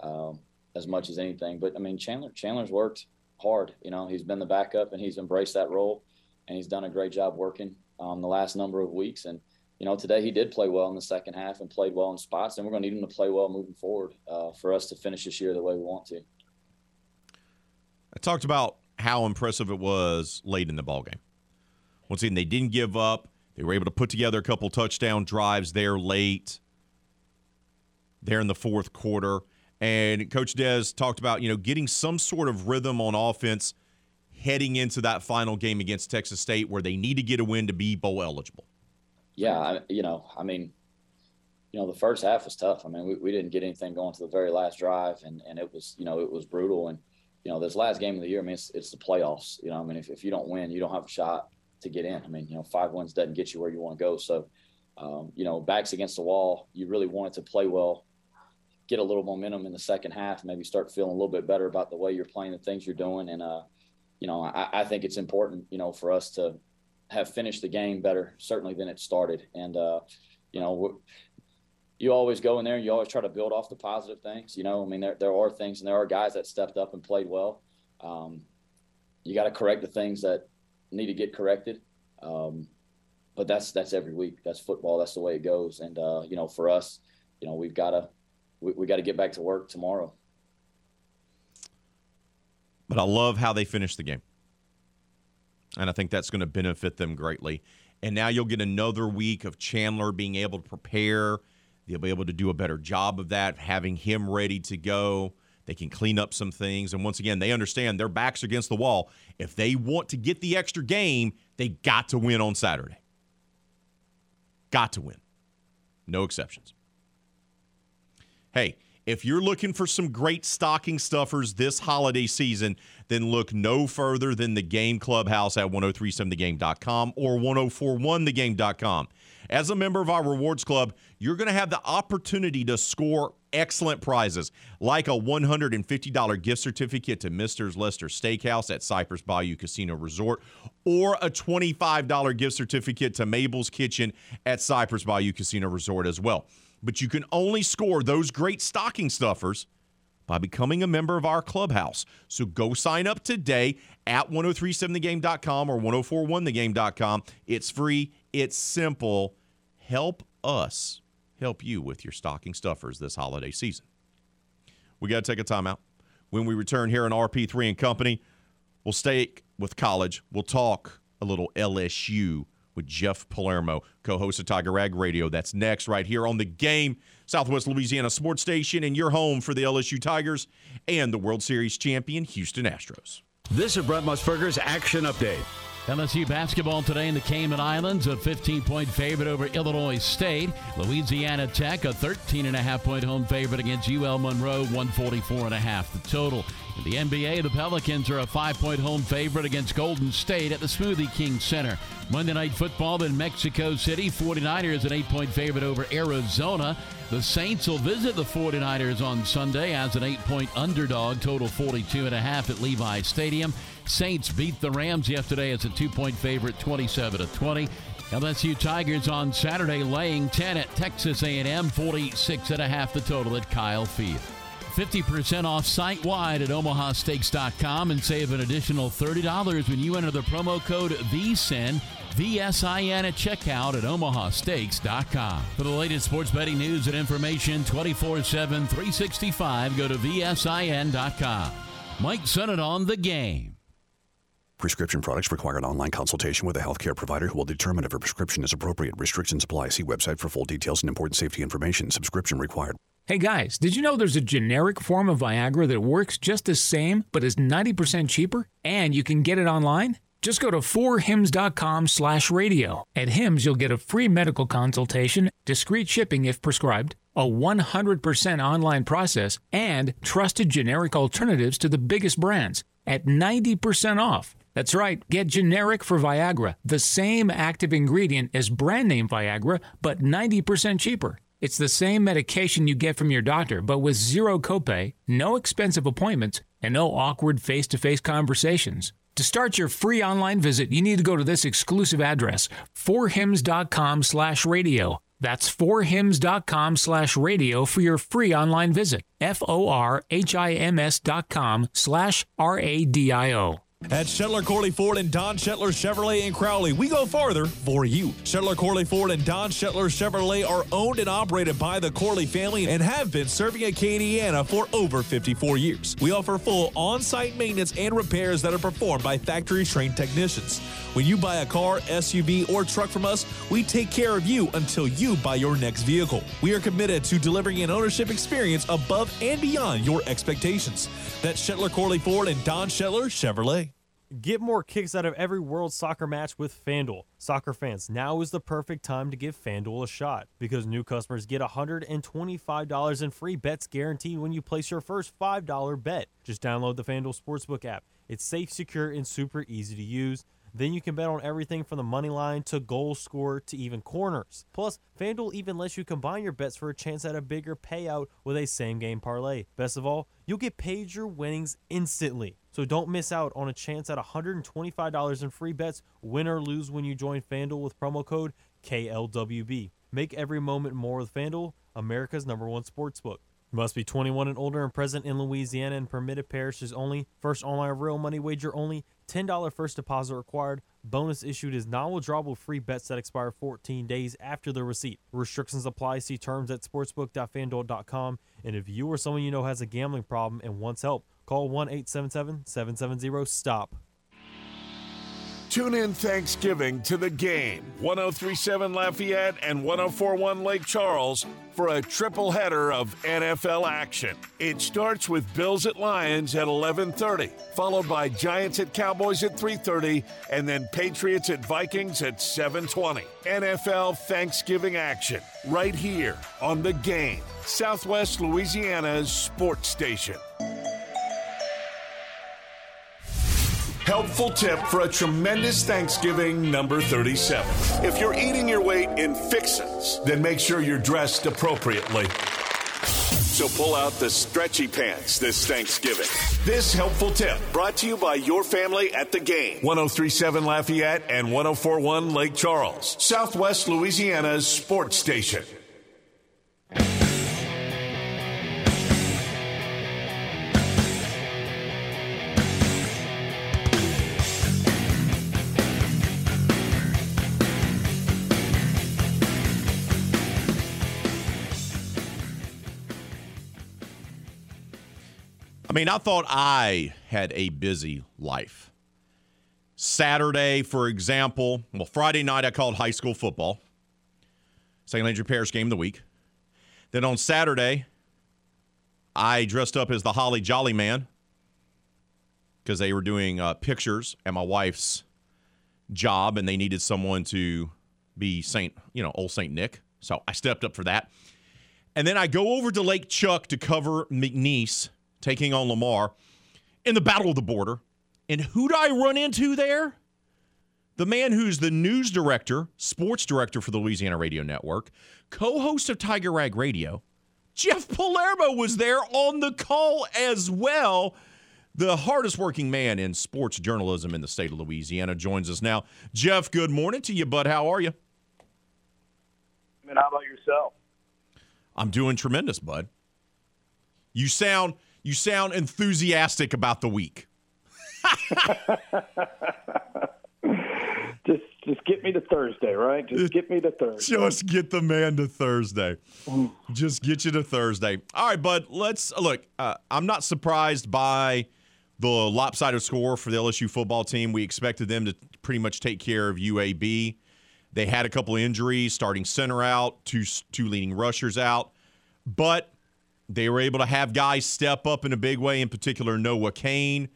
um, as much as anything. But I mean, Chandler Chandler's worked hard. You know, he's been the backup and he's embraced that role, and he's done a great job working um, the last number of weeks. And you know, today he did play well in the second half and played well in spots, and we're going to need him to play well moving forward uh, for us to finish this year the way we want to. I talked about how impressive it was late in the ball game. Once again, they didn't give up. They were able to put together a couple touchdown drives there late, there in the fourth quarter. And Coach Des talked about, you know, getting some sort of rhythm on offense heading into that final game against Texas State where they need to get a win to be bowl eligible yeah, I, you know, I mean, you know, the first half was tough. I mean, we, we didn't get anything going to the very last drive, and, and it was, you know, it was brutal. And, you know, this last game of the year, I mean, it's, it's the playoffs. You know, I mean, if, if you don't win, you don't have a shot to get in. I mean, you know, five wins doesn't get you where you want to go. So, um, you know, backs against the wall, you really wanted to play well get a little momentum in the second half, maybe start feeling a little bit better about the way you're playing, the things you're doing, and uh, you know, I, I think it's important, you know, for us to have finished the game better, certainly than it started, and uh, you know. You always go in there and you always try to build off the positive things. You know, I mean, there, there are things and there are guys that stepped up and played well. Um, you got to correct the things that need to get corrected. Um, but that's that's every week. That's football. That's the way it goes. And uh, you know, for us, you know, we've got to we, we got to get back to work tomorrow. But I love how they finished the game. And I think that's going to benefit them greatly. And now you'll get another week of Chandler being able to prepare. They'll be able to do a better job of that, having him ready to go. They can clean up some things. And once again, they understand their backs against the wall. If they want to get the extra game, they got to win on Saturday. Got to win. No exceptions. Hey, if you're looking for some great stocking stuffers this holiday season, then look no further than the Game Clubhouse at 1037thegame.com or 1041thegame.com. As a member of our rewards club, you're going to have the opportunity to score excellent prizes like a $150 gift certificate to Mister's Lester Steakhouse at Cypress Bayou Casino Resort or a $25 gift certificate to Mabel's Kitchen at Cypress Bayou Casino Resort as well. But you can only score those great stocking stuffers by becoming a member of our clubhouse. So go sign up today at 1037thegame.com or 1041thegame.com. It's free, it's simple. Help us help you with your stocking stuffers this holiday season. We got to take a timeout. When we return here on RP3 and Company, we'll stay with college. We'll talk a little LSU with Jeff Palermo, co host of Tiger Rag Radio. That's next, right here on the game, Southwest Louisiana Sports Station, and your home for the LSU Tigers and the World Series champion Houston Astros. This is Brent Musburger's Action Update. LSU basketball today in the Cayman Islands, a 15 point favorite over Illinois State. Louisiana Tech, a 13 and a half point home favorite against UL Monroe, 144 and a half the total. In the NBA, the Pelicans are a five point home favorite against Golden State at the Smoothie King Center. Monday Night Football in Mexico City, 49ers an eight point favorite over Arizona. The Saints will visit the 49ers on Sunday as an eight point underdog, total 42 and a half at Levi Stadium. Saints beat the Rams yesterday as a two point favorite, 27 to 20. LSU Tigers on Saturday laying 10 at Texas A&M, 46 and a half the total at Kyle Field. 50% off site wide at omahasteaks.com and save an additional $30 when you enter the promo code VSIN, VSIN at checkout at omahasteaks.com. For the latest sports betting news and information 24 7, 365, go to VSIN.com. Mike Sennett on the game. Prescription products require an online consultation with a healthcare provider who will determine if a prescription is appropriate. Restrictions apply. See website for full details and important safety information. Subscription required. Hey guys, did you know there's a generic form of Viagra that works just the same but is 90% cheaper? And you can get it online? Just go to 4hims.com slash radio. At Hims, you'll get a free medical consultation, discreet shipping if prescribed, a 100% online process, and trusted generic alternatives to the biggest brands at 90% off. That's right, get generic for Viagra, the same active ingredient as brand name Viagra, but 90% cheaper. It's the same medication you get from your doctor, but with zero copay, no expensive appointments, and no awkward face to face conversations. To start your free online visit, you need to go to this exclusive address, forhims.com slash radio. That's forhims.com slash radio for your free online visit. F-O-R-H-I-M-S dot com slash R-A-D-I-O. At Shetler Corley Ford and Don Shetler Chevrolet in Crowley, we go farther for you. Shetler Corley Ford and Don Shetler Chevrolet are owned and operated by the Corley family and have been serving Acadiana for over 54 years. We offer full on site maintenance and repairs that are performed by factory trained technicians. When you buy a car, SUV, or truck from us, we take care of you until you buy your next vehicle. We are committed to delivering an ownership experience above and beyond your expectations. That's Shetler Corley Ford and Don Shetler Chevrolet. Get more kicks out of every World Soccer match with FanDuel. Soccer fans, now is the perfect time to give FanDuel a shot because new customers get $125 in free bets guaranteed when you place your first $5 bet. Just download the FanDuel Sportsbook app. It's safe, secure, and super easy to use. Then you can bet on everything from the money line to goal score to even corners. Plus, FanDuel even lets you combine your bets for a chance at a bigger payout with a same game parlay. Best of all, you'll get paid your winnings instantly. So don't miss out on a chance at $125 in free bets, win or lose when you join FanDuel with promo code KLWB. Make every moment more with FanDuel, America's number one sportsbook. Must be 21 and older and present in Louisiana and permitted parishes only. First online real money wager only. $10 first deposit required. Bonus issued is non-withdrawable free bets that expire 14 days after the receipt. Restrictions apply. See terms at sportsbook.fanduel.com. And if you or someone you know has a gambling problem and wants help, call 1-877-770-STOP. Tune in Thanksgiving to the game 1037 Lafayette and 1041 Lake Charles for a triple header of NFL action. It starts with Bills at Lions at 11:30, followed by Giants at Cowboys at 3:30, and then Patriots at Vikings at 7:20. NFL Thanksgiving action right here on the game, Southwest Louisiana's sports station. Helpful tip for a tremendous Thanksgiving number 37. If you're eating your weight in fixins, then make sure you're dressed appropriately. So pull out the stretchy pants this Thanksgiving. This helpful tip brought to you by your family at the game. 1037 Lafayette and 1041 Lake Charles, Southwest Louisiana's sports station. I mean, I thought I had a busy life. Saturday, for example, well, Friday night I called high school football, St. Landry Parish game of the week. Then on Saturday, I dressed up as the Holly Jolly Man because they were doing uh, pictures at my wife's job and they needed someone to be Saint, you know, old Saint Nick. So I stepped up for that. And then I go over to Lake Chuck to cover McNeese taking on Lamar in the Battle of the Border. And who do I run into there? The man who's the news director, sports director for the Louisiana Radio Network, co host of Tiger Rag Radio. Jeff Palermo was there on the call as well. The hardest working man in sports journalism in the state of Louisiana joins us now. Jeff, good morning to you, bud. How are you? And how about yourself? I'm doing tremendous, bud. You sound you sound enthusiastic about the week. just just get me to Thursday, right? Just get me to Thursday. Just get the man to Thursday. Just get you to Thursday. All right, bud. Let's look. Uh, I'm not surprised by the lopsided score for the LSU football team. We expected them to pretty much take care of UAB. They had a couple of injuries, starting center out, two two leading rushers out, but they were able to have guys step up in a big way. In particular, Noah Cain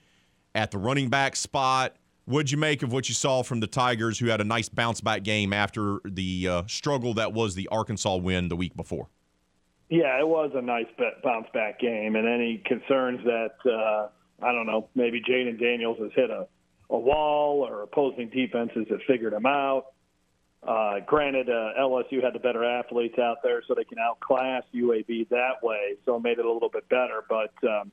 at the running back spot. What'd you make of what you saw from the Tigers, who had a nice bounce back game after the uh, struggle that was the Arkansas win the week before? Yeah, it was a nice bounce back game, and any concerns that uh, I don't know, maybe Jayden Daniels has hit a, a wall or opposing defenses have figured him out. Uh, granted, uh, LSU had the better athletes out there, so they can outclass UAB that way, so it made it a little bit better. But um,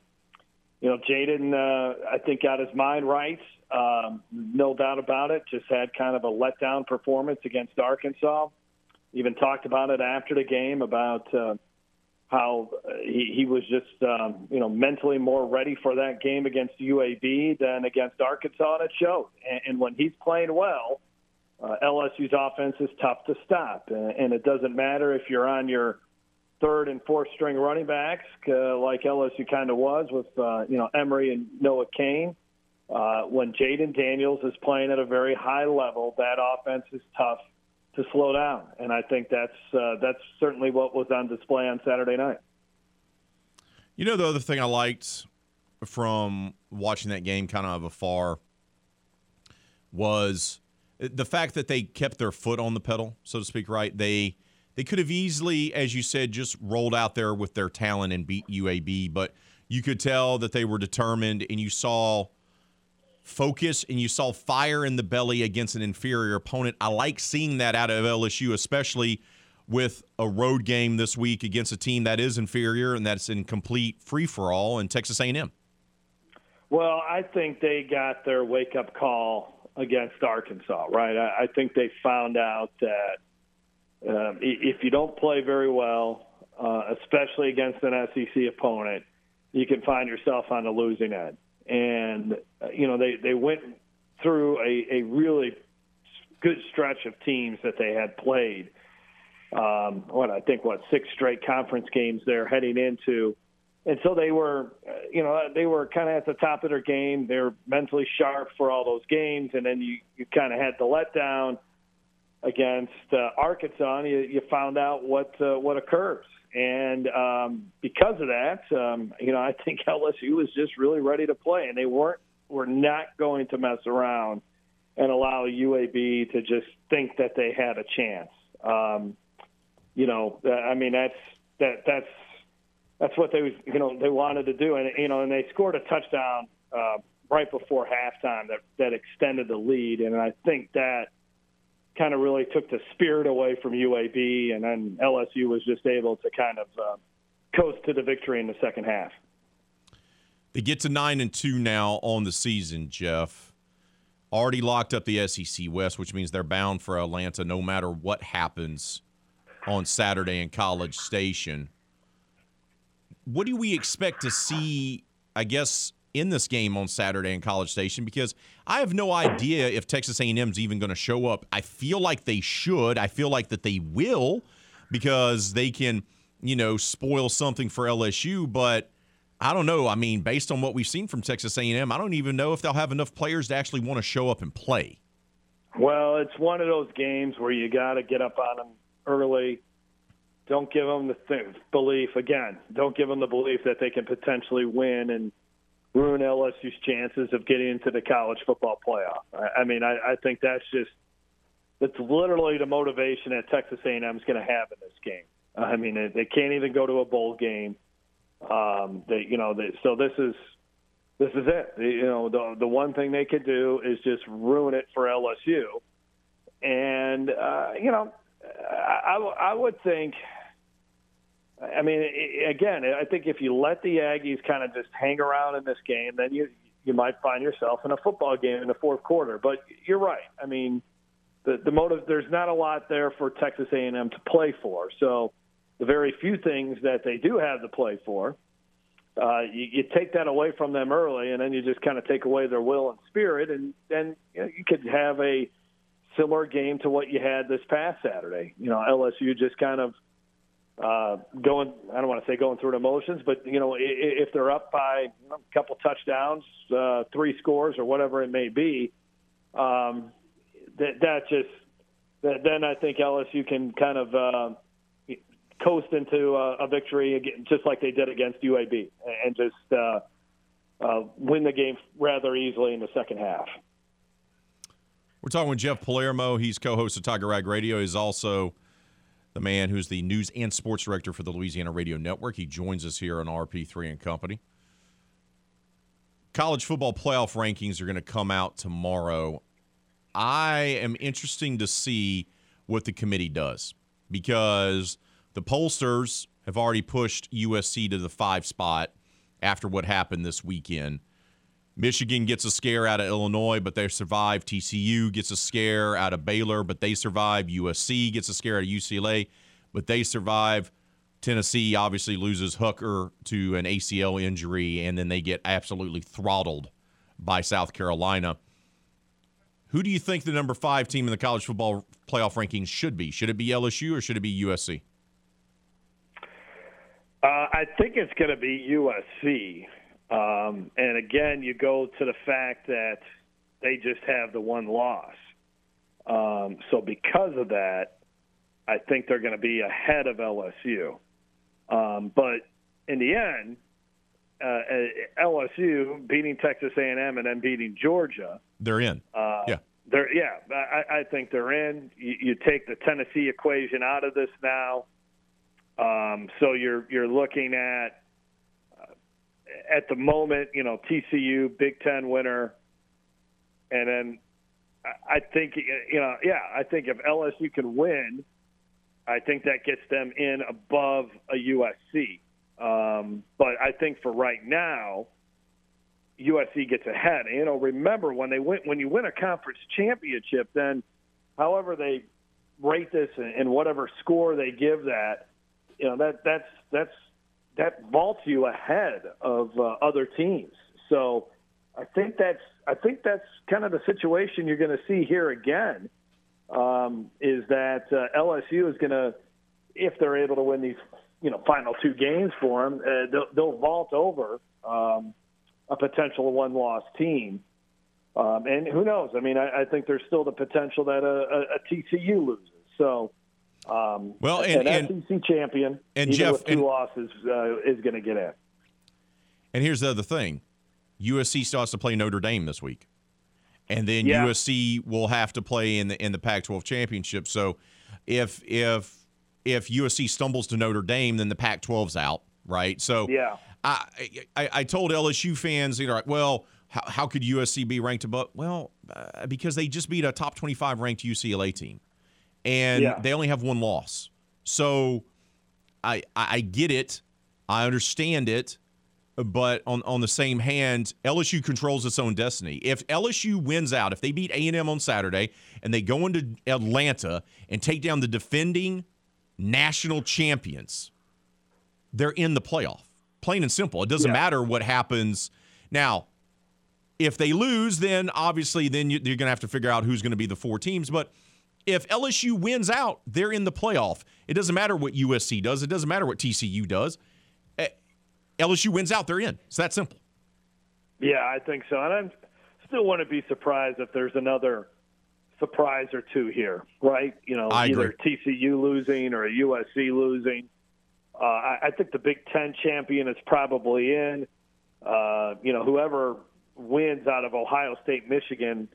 you know, Jayden, uh, I think got his mind right. Um, no doubt about it. Just had kind of a letdown performance against Arkansas. Even talked about it after the game about uh, how he, he was just um, you know mentally more ready for that game against UAB than against Arkansas, and it showed. And, and when he's playing well uh, LSU's offense is tough to stop, and, and it doesn't matter if you're on your third and fourth string running backs, uh, like LSU kind of was with uh, you know Emery and Noah Cain. Uh, when Jayden Daniels is playing at a very high level, that offense is tough to slow down, and I think that's uh, that's certainly what was on display on Saturday night. You know, the other thing I liked from watching that game kind of afar was the fact that they kept their foot on the pedal, so to speak, right? They they could have easily, as you said, just rolled out there with their talent and beat UAB, but you could tell that they were determined, and you saw focus and you saw fire in the belly against an inferior opponent. I like seeing that out of LSU, especially with a road game this week against a team that is inferior and that's in complete free for all in Texas A&M. Well, I think they got their wake up call against Arkansas, right? I, I think they found out that um, if you don't play very well, uh, especially against an SEC opponent, you can find yourself on the losing end. And uh, you know they they went through a, a really good stretch of teams that they had played. Um, what I think what six straight conference games they're heading into, and so they were, uh, you know, they were kind of at the top of their game. They were mentally sharp for all those games, and then you you kind of had the letdown against uh, Arkansas, and you, you found out what uh, what occurs. And um, because of that, um, you know, I think LSU was just really ready to play, and they weren't were not going to mess around and allow UAB to just think that they had a chance. Um, you know, I mean, that's that that's that's what they you know they wanted to do, and you know, and they scored a touchdown uh, right before halftime that that extended the lead, and I think that kind of really took the spirit away from UAB, and then LSU was just able to kind of uh, coast to the victory in the second half. They get to nine and two now on the season, Jeff. Already locked up the SEC West, which means they're bound for Atlanta no matter what happens on Saturday in College Station. What do we expect to see? I guess in this game on Saturday in College Station because I have no idea if Texas A&M is even going to show up. I feel like they should. I feel like that they will because they can, you know, spoil something for LSU, but I don't know. I mean, based on what we've seen from Texas A&M, I don't even know if they'll have enough players to actually want to show up and play. Well, it's one of those games where you got to get up on them early. Don't give them the th- belief again. Don't give them the belief that they can potentially win and ruin LSU's chances of getting into the college football playoff. I, I mean, I, I think that's just that's literally the motivation that Texas A&M is going to have in this game. I mean, they, they can't even go to a bowl game. Um, they, you know, they, so this is this is it. You know, the the one thing they could do is just ruin it for LSU, and uh, you know, I, I would think I mean, again, I think if you let the Aggies kind of just hang around in this game, then you you might find yourself in a football game in the fourth quarter. But you're right. I mean, the the motive there's not a lot there for Texas A&M to play for. So the very few things that they do have to play for, uh, you, you take that away from them early, and then you just kind of take away their will and spirit, and then you, know, you could have a similar game to what you had this past Saturday. You know, LSU just kind of uh, going, I don't want to say going through the motions, but you know, if they're up by a couple touchdowns, uh, three scores, or whatever it may be, um, that that just that, then I think LSU can kind of uh, coast into a, a victory again, just like they did against UAB, and just uh, uh, win the game rather easily in the second half. We're talking with Jeff Palermo. He's co-host of Tiger Rag Radio. He's also the man who's the news and sports director for the Louisiana Radio Network. He joins us here on RP3 and Company. College football playoff rankings are going to come out tomorrow. I am interesting to see what the committee does because the pollsters have already pushed USC to the five spot after what happened this weekend. Michigan gets a scare out of Illinois, but they survive. TCU gets a scare out of Baylor, but they survive. USC gets a scare out of UCLA, but they survive. Tennessee obviously loses Hooker to an ACL injury, and then they get absolutely throttled by South Carolina. Who do you think the number five team in the college football playoff rankings should be? Should it be LSU or should it be USC? Uh, I think it's going to be USC. Um, and again, you go to the fact that they just have the one loss. Um, so because of that, I think they're going to be ahead of LSU. Um, but in the end, uh, LSU beating Texas A&M and then beating Georgia, they're in. Uh, yeah, they're yeah. I, I think they're in. You, you take the Tennessee equation out of this now, um, so you're you're looking at at the moment, you know, TCU, Big Ten winner, and then I think you know, yeah, I think if LSU can win, I think that gets them in above a USC. Um, but I think for right now, USC gets ahead. You know, remember when they win when you win a conference championship, then however they rate this and, and whatever score they give that, you know that that's that's that vaults you ahead of uh, other teams. So I think that's I think that's kind of the situation you're going to see here again. Um, is that uh, LSU is going to, if they're able to win these, you know, final two games for them, uh, they'll, they'll vault over um, a potential one-loss team. Um, and who knows? I mean, I, I think there's still the potential that a, a, a TCU loses. So, um, well, and, an SEC champion, and even Jeff, with two and- losses, uh, is going to get in. And here's the other thing: USC starts to play Notre Dame this week, and then Yeah. USC will have to play in the in the Pac-12 championship. So, if if if USC stumbles to Notre Dame, then the Pac-12's out, right? So, Yeah. I I, I told LSU fans, you know, like, well, how, how could USC be ranked above? Well, uh, because they just beat a top 25 ranked UCLA team, and Yeah. they only have one loss. So, I I I get it, I understand it, but on on the same hand, LSU controls its own destiny. If LSU wins out, if they beat A and M on Saturday and they go into Atlanta and take down the defending national champions, they're in the playoff. Plain and simple. It doesn't Yeah. matter what happens. Now, if they lose, then obviously then you're going to have to figure out who's going to be the four teams. But if LSU wins out, they're in the playoff. It doesn't matter what USC does. It doesn't matter what TCU does. Eh, LSU wins out, they're in. It's that simple. Yeah, I think so. And I still wouldn't be surprised if there's another surprise or two here, right? You know, I either agree. TCU losing or USC losing. Uh, I, I think the Big Ten champion is probably in. Uh, you know, whoever wins out of Ohio State, Michigan,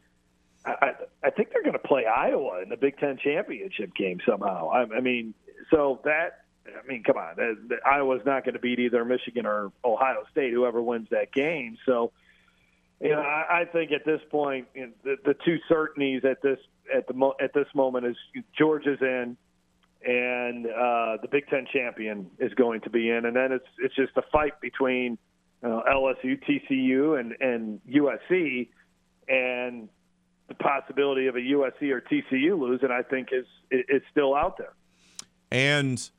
I, I, think they're going to play Iowa in the Big Ten championship game somehow. I, I mean, so that I mean, come on, that, that Iowa's not going to beat either Michigan or Ohio State, whoever wins that game. So, you know, I, I think at this point, you know, the, the two certainties at this at the mo- at this moment is Georgia's in, and uh, the Big Ten champion is going to be in, and then it's it's just a fight between know, LSU, TCU, and and USC, and the possibility of a USC or TCU losing, I think, is is still out there. And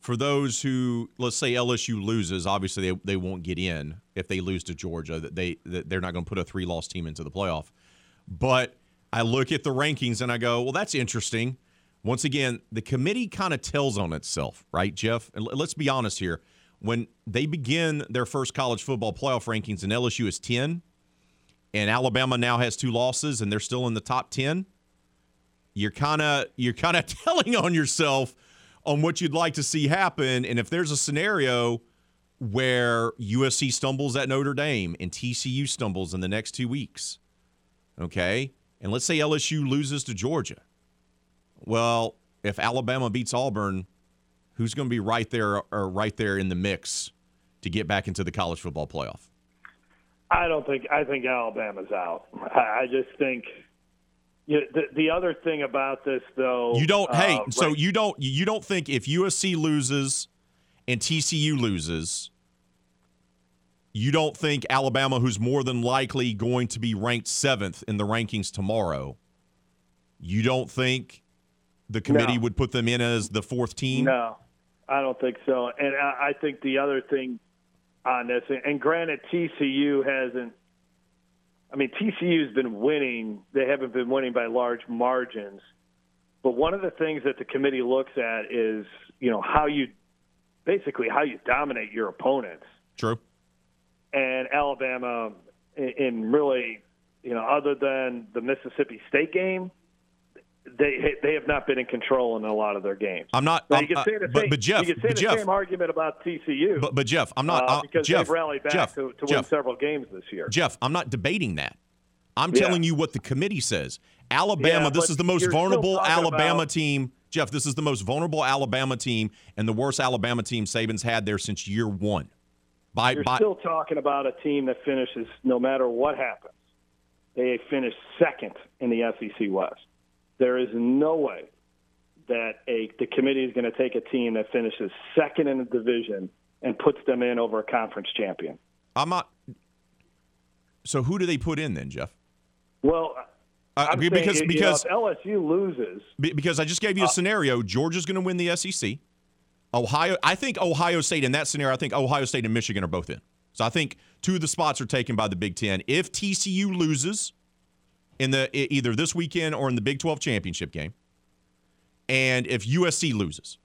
for those who, let's say LSU loses, obviously they, they won't get in if they lose to Georgia. That they they're not going to put a three loss team into the playoff. But I look at the rankings and I go, well, that's interesting. Once again, the committee kind of tells on itself, right, Jeff? And let's be honest here. When they begin their first college football playoff rankings and LSU is 10 and Alabama now has two losses and they're still in the top 10, you're kind of you're kind of telling on yourself on what you'd like to see happen. And if there's a scenario where USC stumbles at Notre Dame and TCU stumbles in the next 2 weeks okay? And let's say LSU loses to Georgia. Well if Alabama beats Auburn who's going to be right there or right there in the mix to get back into the college football playoff I don't think. I think Alabama's out. I, I just think. You know, the, the other thing about this, though, You don't. hey, uh, so you don't. You don't think if USC loses and TCU loses, you don't think Alabama, who's more than likely going to be ranked seventh in the rankings tomorrow, you don't think the committee No. would put them in as the fourth team? No, I don't think so. And I, I think the other thing on this, and granted, TCU hasn't. I mean, TCU's been winning. They haven't been winning by large margins. But one of the things that the committee looks at is, you know, how you basically how you dominate your opponents. True. and Alabama, in, in really, you know, other than the Mississippi State game, they they have not been in control in a lot of their games. I'm not. I'm- you can uh, say the but, same, but Jeff, you can say the Jeff, same argument about TCU, but, but Jeff, I'm not. uh, uh, because Jeff, they've rallied back Jeff, to, to win several games this year. Jeff, I'm not debating that. I'm Yeah. telling you what the committee says. Alabama, Yeah, this is the most vulnerable Alabama about- team. Jeff, this is the most vulnerable Alabama team and the worst Alabama team Saban's had there since year one. By You're by still talking about a team that finishes no matter what happens. they finish second in the SEC West. There is no way that a the committee is going to take a team that finishes second in the division and puts them in over a conference champion. I'm not. So who do they put in then, Jeff? Well, Uh, because saying, because you know, if LSU loses, because I just gave you a scenario. Georgia's going to win the SEC. Ohio, I think Ohio State in that scenario. I think Ohio State and Michigan are both in. So I think two of the spots are taken by the Big Ten. If TCU loses in the either this weekend or in the Big Twelve championship game, and if USC loses,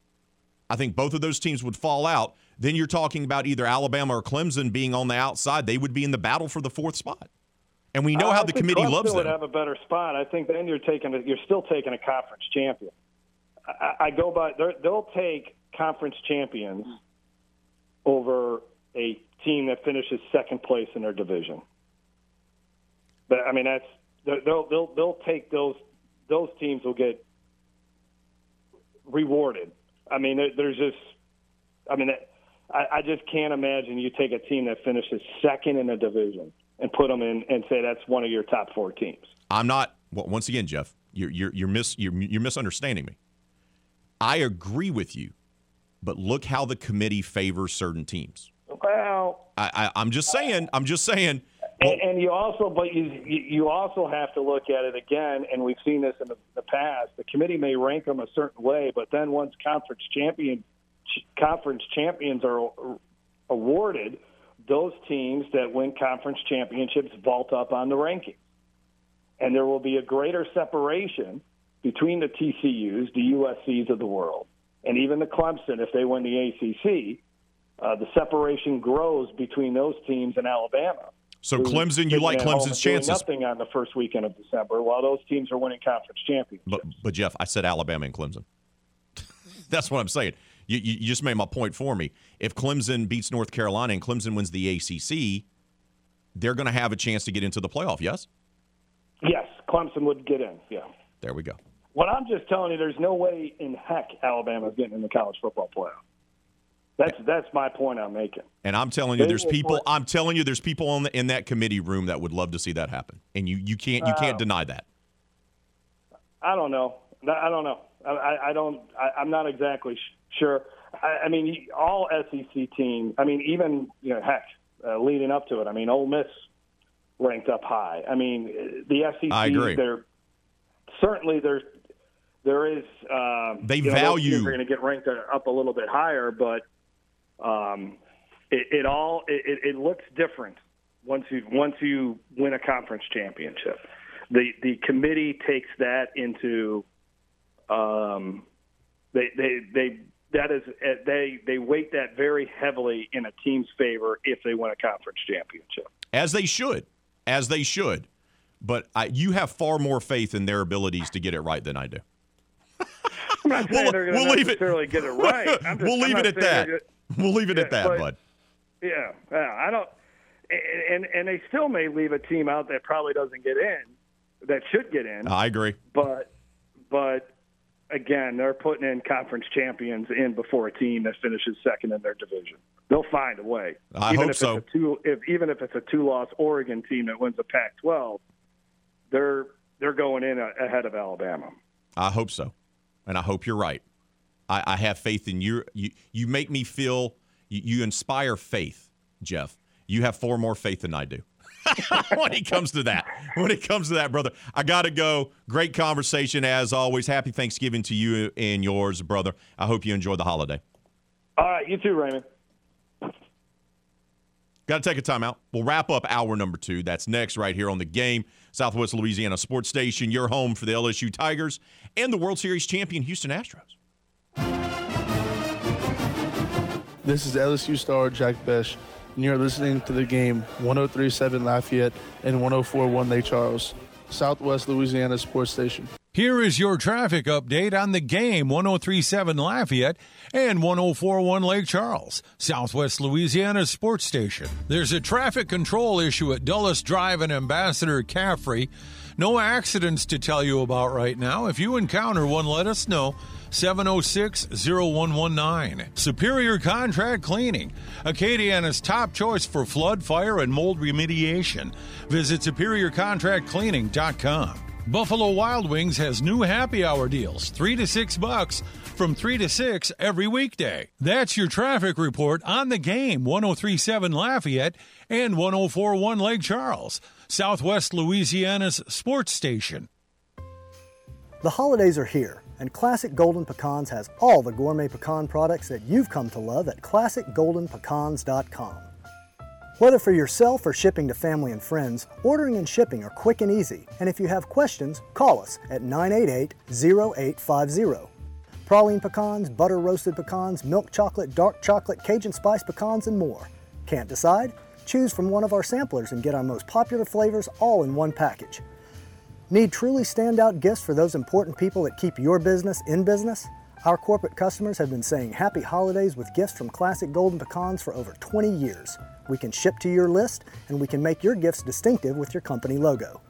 I think both of those teams would fall out. Then you're talking about either Alabama or Clemson being on the outside. They would be in the battle for the fourth spot. And we know I how the committee Clemson loves would them. have a better spot. I think then you're taking a, you're still taking a conference champion. I, I go by they'll take conference champions over a team that finishes second place in their division. But I mean that's they'll they'll they'll take those those teams will get rewarded. I mean there's just I mean I, I just can't imagine you take a team that finishes second in a division and put them in and say that's one of your top four teams. I'm not. Well, once again, Jeff, you're you're you're, mis, you're you're misunderstanding me. I agree with you, but look how the committee favors certain teams. Well, I, I I'm just saying. I'm just saying. And, and you also, but you you also have to look at it again, and we've seen this in the, the past. The committee may rank them a certain way, but then once conference champion ch- conference champions are awarded, those teams that win conference championships vault up on the rankings, and there will be a greater separation between the TCU's, the USC's of the world, and even the Clemson if they win the ACC. Uh, the separation grows between those teams and Alabama. So Clemson, you like Clemson's chances, Nothing on the first weekend of December, while those teams are winning conference champions. but but Jeff, I said Alabama and Clemson. That's what I'm saying. You, you you just made my point for me. If Clemson beats North Carolina and Clemson wins the ACC, they're going to have a chance to get into the playoff. Yes. Yes, Clemson would get in. Yeah. There we go. What I'm just telling you, there's no way in heck Alabama's getting in the college football playoff. That's that's my point I'm making. And I'm telling you, there's people. I'm telling you, there's people in, the, in that committee room that would love to see that happen, and you you can't you can't Oh. deny that. I don't know. I don't know. I, I, don't. I, I'm not exactly sh- sure. I, I mean, all SEC teams. I mean, even you know, heck, uh, leading up to it. I mean, Ole Miss ranked up high. I mean, the SEC. I agree. They're certainly there's there is. Uh, They you know, value- teams are going to get ranked up a little bit higher, but um, it, it all it, it- looks different once you once you win a conference championship. The the committee takes that into um, they they they that is they they weight that very heavily in a team's favor if they win a conference championship. as they should, as they should. But I, you have far more faith in their abilities to get it right than I do. I'm not saying We'll- they're going we'll it- get it right. Just- we'll leave it at that. We'll leave it at that, but- bud. Yeah, yeah, I don't, and and they still may leave a team out that probably doesn't get in, that should get in. I agree. But but again, they're putting in conference champions in before a team that finishes second in their division. They'll find a way. I even hope if so. It's a two, if, even if it's a two-loss Oregon team that wins the Pac-12, they're they're going in ahead of Alabama. I hope so, and I hope you're right. I, I have faith in you. You you make me feel. You, you inspire faith, Jeff. You have far more faith than I do. when it comes to that, when it comes to that, brother, I gotta go. Great conversation as always. Happy Thanksgiving to you and yours, brother. I hope you enjoy the holiday. All right, you too, Raymond. Got to take a timeout. We'll wrap up hour number two. That's next, right here on the game. Southwest Louisiana Sports Station, your home for the LSU Tigers and the World Series champion Houston Astros. This is LSU star Jack Bech, and you're listening to the game 1037 Lafayette and 1041 Lake Charles, Southwest Louisiana Sports Station. Here is your traffic update on the game 1037 Lafayette and 1041 Lake Charles, Southwest Louisiana Sports Station. There's a traffic control issue at Dulles Drive and Ambassador Caffrey. No accidents to tell you about right now. If you encounter one, let us know. 706 0119. Superior Contract Cleaning, Acadiana's top choice for flood, fire, and mold remediation. Visit superiorcontractcleaning.com. Buffalo Wild Wings has new happy hour deals, 3 to 6 bucks from 3 to 6 every weekday. That's your traffic report on the game 1037 Lafayette and 1041 Lake Charles, Southwest Louisiana's sports station. The holidays are here, and Classic Golden Pecans has all the gourmet pecan products that you've come to love at classicgoldenpecans.com. Whether for yourself or shipping to family and friends, ordering and shipping are quick and easy. And if you have questions, call us at 988 0850. Praline pecans, butter roasted pecans, milk chocolate, dark chocolate, Cajun spice pecans, and more. Can't decide? Choose from one of our samplers and get our most popular flavors all in one package. Need truly standout gifts for those important people that keep your business in business? Our corporate customers have been saying happy holidays with gifts from Classic Golden Pecans for over 20 years. We can ship to your list and we can make your gifts distinctive with your company logo.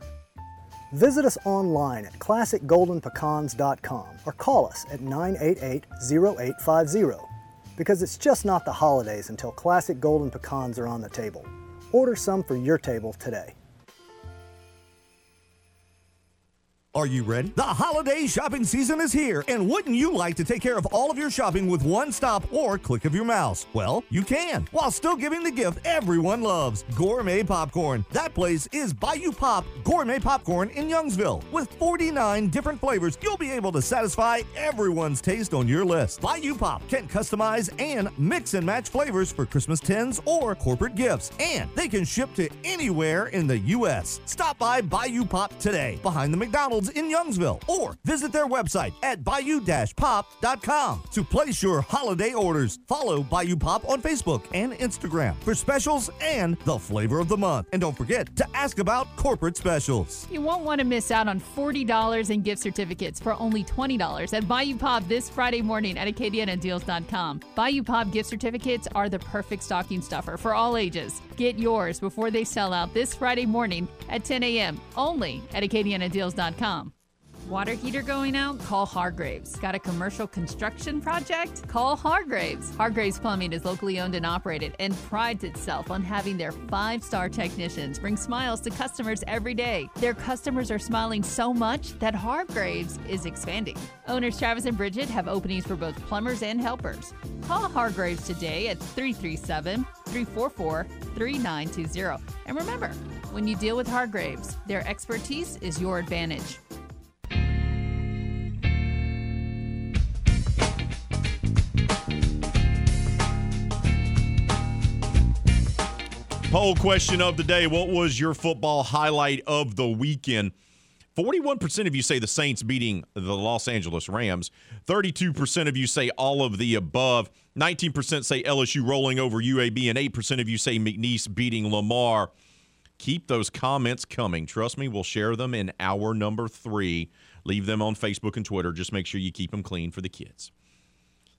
Visit us online at classicgoldenpecans.com or call us at 988 0850 because it's just not the holidays until Classic Golden Pecans are on the table. Order some for your table today. Are you ready? The holiday shopping season is here, and wouldn't you like to take care of all of your shopping with one stop or click of your mouse? Well, you can, while still giving the gift everyone loves gourmet popcorn. That place is Bayou Pop Gourmet Popcorn in Youngsville. With 49 different flavors, you'll be able to satisfy everyone's taste on your list. Bayou Pop can customize and mix and match flavors for Christmas tins or corporate gifts, and they can ship to anywhere in the U.S. Stop by Bayou Pop today, behind the McDonald's in Youngsville, or visit their website at bayou-pop.com to place your holiday orders. Follow Bayou Pop on Facebook and Instagram for specials and the flavor of the month. And don't forget to ask about corporate specials. You won't want to miss out on $40 in gift certificates for only $20 at Bayou Pop this Friday morning at AcadianaDeals.com. Bayou Pop gift certificates are the perfect stocking stuffer for all ages. Get yours before they sell out this Friday morning at 10 a.m. only at AcadianaDeals.com. Water heater going out? Call Hargraves. Got a commercial construction project? Call Hargraves. Hargraves Plumbing is locally owned and operated and prides itself on having their five star technicians bring smiles to customers every day. Their customers are smiling so much that Hargraves is expanding. Owners Travis and Bridget have openings for both plumbers and helpers. Call Hargraves today at 337 344 3920. And remember, when you deal with Hargraves, their expertise is your advantage. Poll question of the day What was your football highlight of the weekend? 41% of you say the Saints beating the Los Angeles Rams. 32% of you say all of the above. 19% say LSU rolling over UAB. And 8% of you say McNeese beating Lamar. Keep those comments coming. Trust me, we'll share them in hour number three. Leave them on Facebook and Twitter. Just make sure you keep them clean for the kids.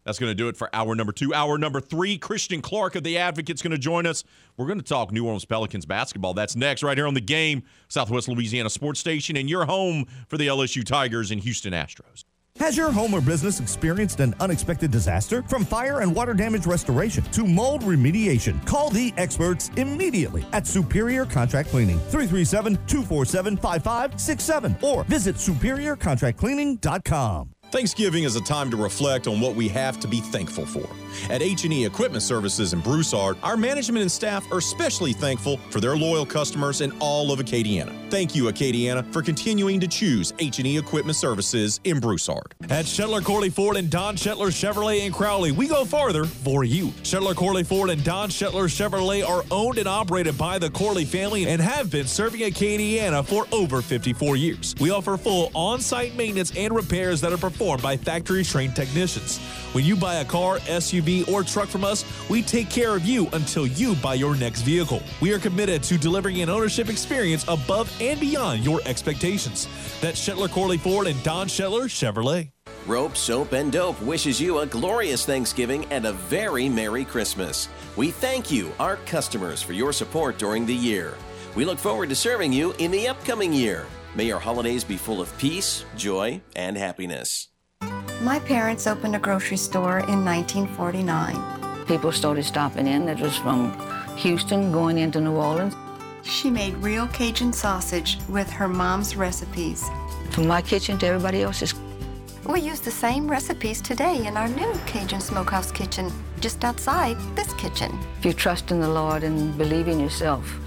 That's going to do it for hour number two. Hour number three, Christian Clark of The Advocate's going to join us. We're going to talk New Orleans Pelicans basketball. That's next, right here on the game, Southwest Louisiana Sports Station, and your home for the LSU Tigers and Houston Astros. Has your home or business experienced an unexpected disaster? From fire and water damage restoration to mold remediation, call the experts immediately at Superior Contract Cleaning, 337 247 5567, or visit superiorcontractcleaning.com. Thanksgiving is a time to reflect on what we have to be thankful for. At H&E Equipment Services in Broussard, our management and staff are especially thankful for their loyal customers in all of Acadiana. Thank you, Acadiana, for continuing to choose H&E Equipment Services in Broussard. At Shetler Corley Ford and Don Shetler Chevrolet in Crowley, we go farther for you. Shetler Corley Ford and Don Shetler Chevrolet are owned and operated by the Corley family and have been serving Acadiana for over 54 years. We offer full on-site maintenance and repairs that are performed by factory trained technicians. When you buy a car, SUV, or truck from us, we take care of you until you buy your next vehicle. We are committed to delivering an ownership experience above and beyond your expectations. That's Shetler Corley Ford and Don Shetler Chevrolet. Rope, Soap, and Dope wishes you a glorious Thanksgiving and a very Merry Christmas. We thank you, our customers, for your support during the year. We look forward to serving you in the upcoming year. May your holidays be full of peace, joy, and happiness. My parents opened a grocery store in 1949. People started stopping in that was from Houston going into New Orleans. She made real Cajun sausage with her mom's recipes. From my kitchen to everybody else's. We use the same recipes today in our new Cajun Smokehouse kitchen, just outside this kitchen. If you trust in the Lord and believe in yourself,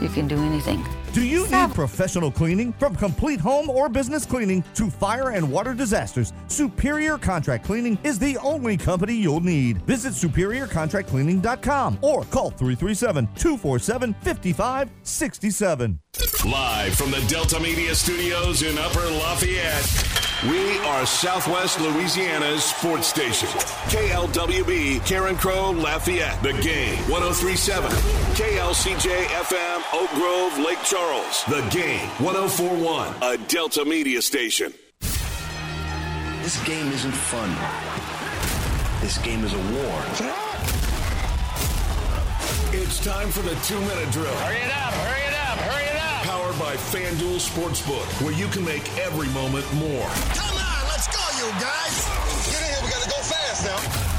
you can do anything. Do you need professional cleaning? From complete home or business cleaning to fire and water disasters, Superior Contract Cleaning is the only company you'll need. Visit superiorcontractcleaning.com or call 337 247 5567. Live from the Delta Media Studios in Upper Lafayette. We are Southwest Louisiana's sports station. KLWB, Carencro, Lafayette. The game, 1037. KLCJ FM, Oak Grove, Lake Charles. The game, 1041. A Delta Media station. This game isn't fun. This game is a war. It's time for the two minute drill. Hurry it up, hurry up, hurry it up. Powered by FanDuel Sportsbook, where you can make every moment more. Come on, let's go, you guys. Get in here, we gotta go fast now.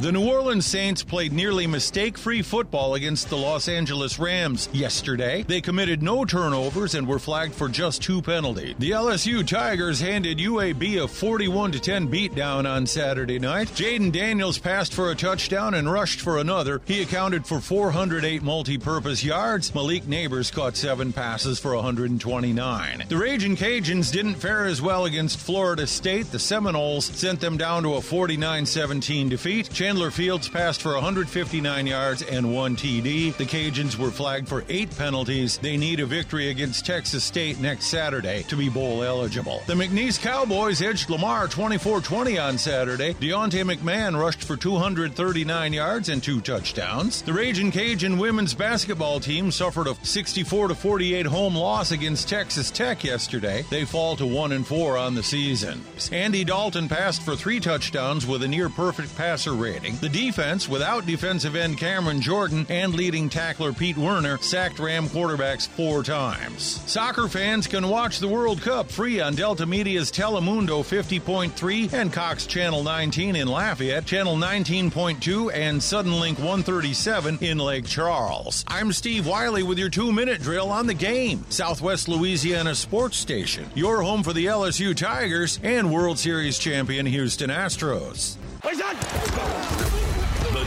The New Orleans Saints played nearly mistake free football against the Los Angeles Rams yesterday. They committed no turnovers and were flagged for just two penalties. The LSU Tigers handed UAB a 41 10 beatdown on Saturday night. Jayden Daniels passed for a touchdown and rushed for another. He accounted for 408 multi purpose yards. Malik Nabers caught seven passes for 129. The Raging Cajuns didn't fare as well against Florida State. The Seminoles sent them down to a 49 17 defeat. Fields passed for 159 yards and one TD. The Cajuns were flagged for eight penalties. They need a victory against Texas State next Saturday to be bowl eligible. The McNeese Cowboys edged Lamar 24 20 on Saturday. Deontay McMahon rushed for 239 yards and two touchdowns. The Raging Cajun women's basketball team suffered a 64 48 home loss against Texas Tech yesterday. They fall to 1 and 4 on the season. Andy Dalton passed for three touchdowns with a near perfect passer rating. The defense, without defensive end Cameron Jordan and leading tackler Pete Werner, sacked Ram quarterbacks four times. Soccer fans can watch the World Cup free on Delta Media's Telemundo 50.3 and Cox Channel 19 in Lafayette, Channel 19.2 and Suddenlink 137 in Lake Charles. I'm Steve Wiley with your two minute drill on the game. Southwest Louisiana Sports Station, your home for the LSU Tigers and World Series champion Houston Astros. The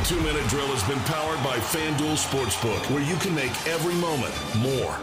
two minute drill has been powered by FanDuel Sportsbook, where you can make every moment more.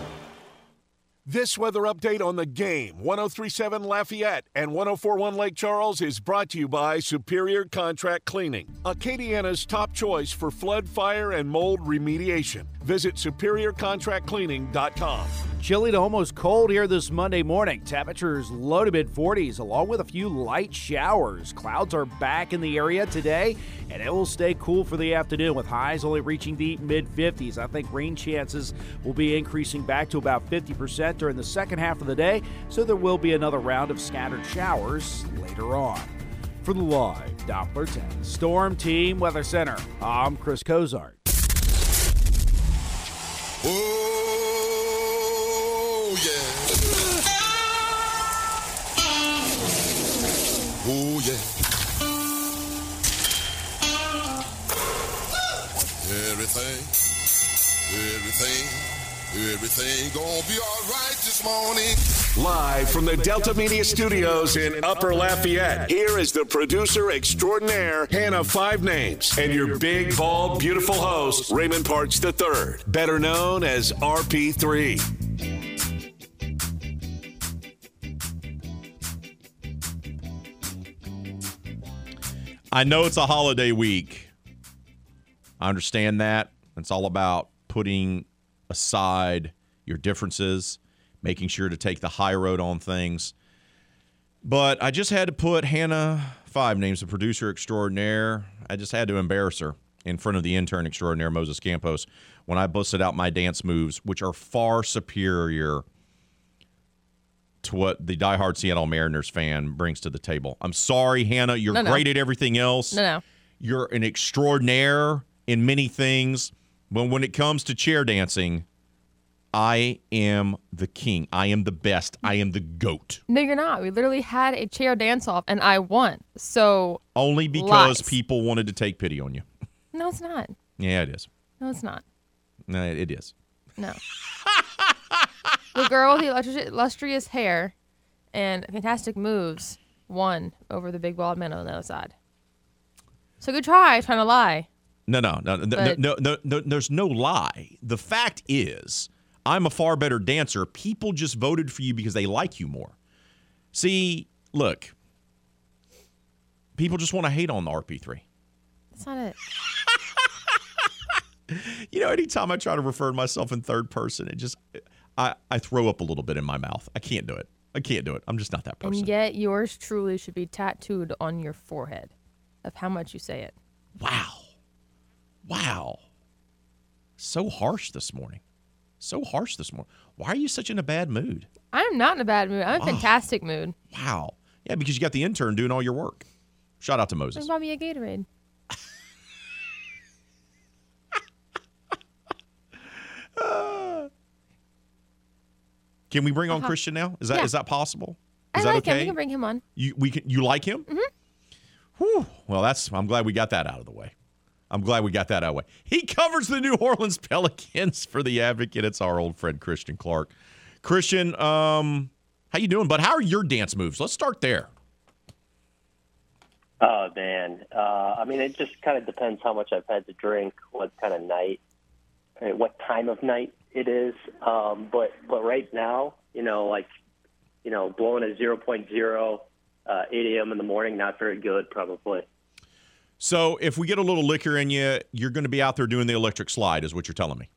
This weather update on the game, 1037 Lafayette and 1041 Lake Charles, is brought to you by Superior Contract Cleaning, Acadiana's top choice for flood, fire, and mold remediation. Visit superiorcontractcleaning.com. Chilly to almost cold here this Monday morning. Temperatures low to mid 40s, along with a few light showers. Clouds are back in the area today, and it will stay cool for the afternoon with highs only reaching the mid 50s. I think rain chances will be increasing back to about 50% during the second half of the day, so there will be another round of scattered showers later on. For the live Doppler 10 Storm Team Weather Center, I'm Chris Cozart. Oh, yeah. Oh, yeah. Everything, everything, everything gonna be all right this morning. Live from the Delta Media Studios in Upper Lafayette, here is the producer extraordinaire, Hannah Five Names, and your big, bald, beautiful host, Raymond Parks III, better known as RP3. I know it's a holiday week. I understand that. It's all about putting aside your differences, making sure to take the high road on things. But I just had to put Hannah Five Names, the producer extraordinaire, I just had to embarrass her in front of the intern extraordinaire, Moses Campos, when I busted out my dance moves, which are far superior to what the diehard Seattle Mariners fan brings to the table. I'm sorry, Hannah. You're No, no. great at everything else. No, no. You're an extraordinaire in many things. But when it comes to chair dancing, I am the king. I am the best. I am the goat. No, you're not. We literally had a chair dance off, and I won. So Only because Lies. people wanted to take pity on you. no, it's not. Yeah, it is. No, it's not. No, it is. No. the girl with the illustri- illustrious hair and fantastic moves won over the big bald man on the other side. So good try trying to lie. No, no, no, no, no, no, no, no. There's no lie. The fact is, I'm a far better dancer. People just voted for you because they like you more. See, look, people just want to hate on the RP3. That's not it. You know, anytime I try to refer to myself in third person, it just, I, I throw up a little bit in my mouth. I can't do it. I can't do it. I'm just not that person. And yet yours truly should be tattooed on your forehead of how much you say it. Wow. So harsh this morning. So harsh this morning. Why are you such in a bad mood? I'm not in a bad mood. I'm in a fantastic mood. Wow. Yeah, because you got the intern doing all your work. Shout out to Moses. Bring me a Gatorade. Can we bring on Uh-huh. Christian now? Is that is Yeah. that possible? I Is that like okay? him. We can bring him on. You we can you like him? Mhm. Whew. Well, that's I'm glad we got that out of the way. I'm glad we got that out of the way. He covers the New Orleans Pelicans for the Advocate. It's our old friend Christian Clark. Christian, um, how you doing? But how are your dance moves? Let's start there. Oh man, uh, I mean, it just kind of depends how much I've had to drink, what kind of night, uh, what time of night it is. Um, but but right now, you know, like you know, blowing a 0.0, uh, 8 a.m. in the morning, not very good, probably. So if we get a little liquor in you, you're going to be out there doing the electric slide, is what you're telling me.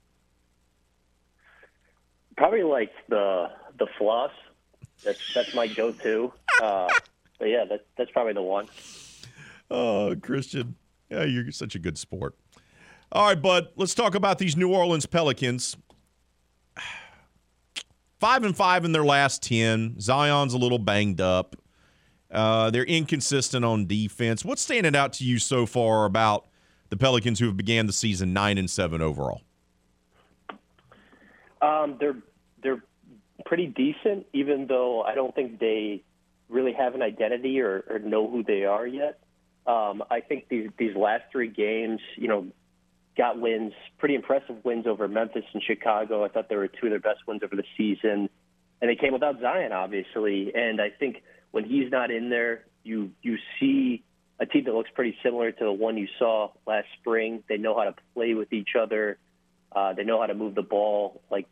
Probably like the the floss. That's that's my go-to. Uh, but yeah, that, that's probably the one. Oh, Christian. Yeah, you're such a good sport. All right, bud, let's talk about these New Orleans Pelicans. Five and five in their last 10. Zion's a little banged up. Uh, they're inconsistent on defense. What's standing out to you so far about the Pelicans who have began the season nine and seven overall? Um, they're they're pretty decent, even though I don't think they really have an identity or, or know who they are yet. Um, I think these these last three games, you know, got wins, pretty impressive wins over Memphis and Chicago. I thought they were two of their best wins over the season, and they came without Zion, obviously. And I think when he's not in there, you you see a team that looks pretty similar to the one you saw last spring. They know how to play with each other. Uh, they know how to move the ball. Like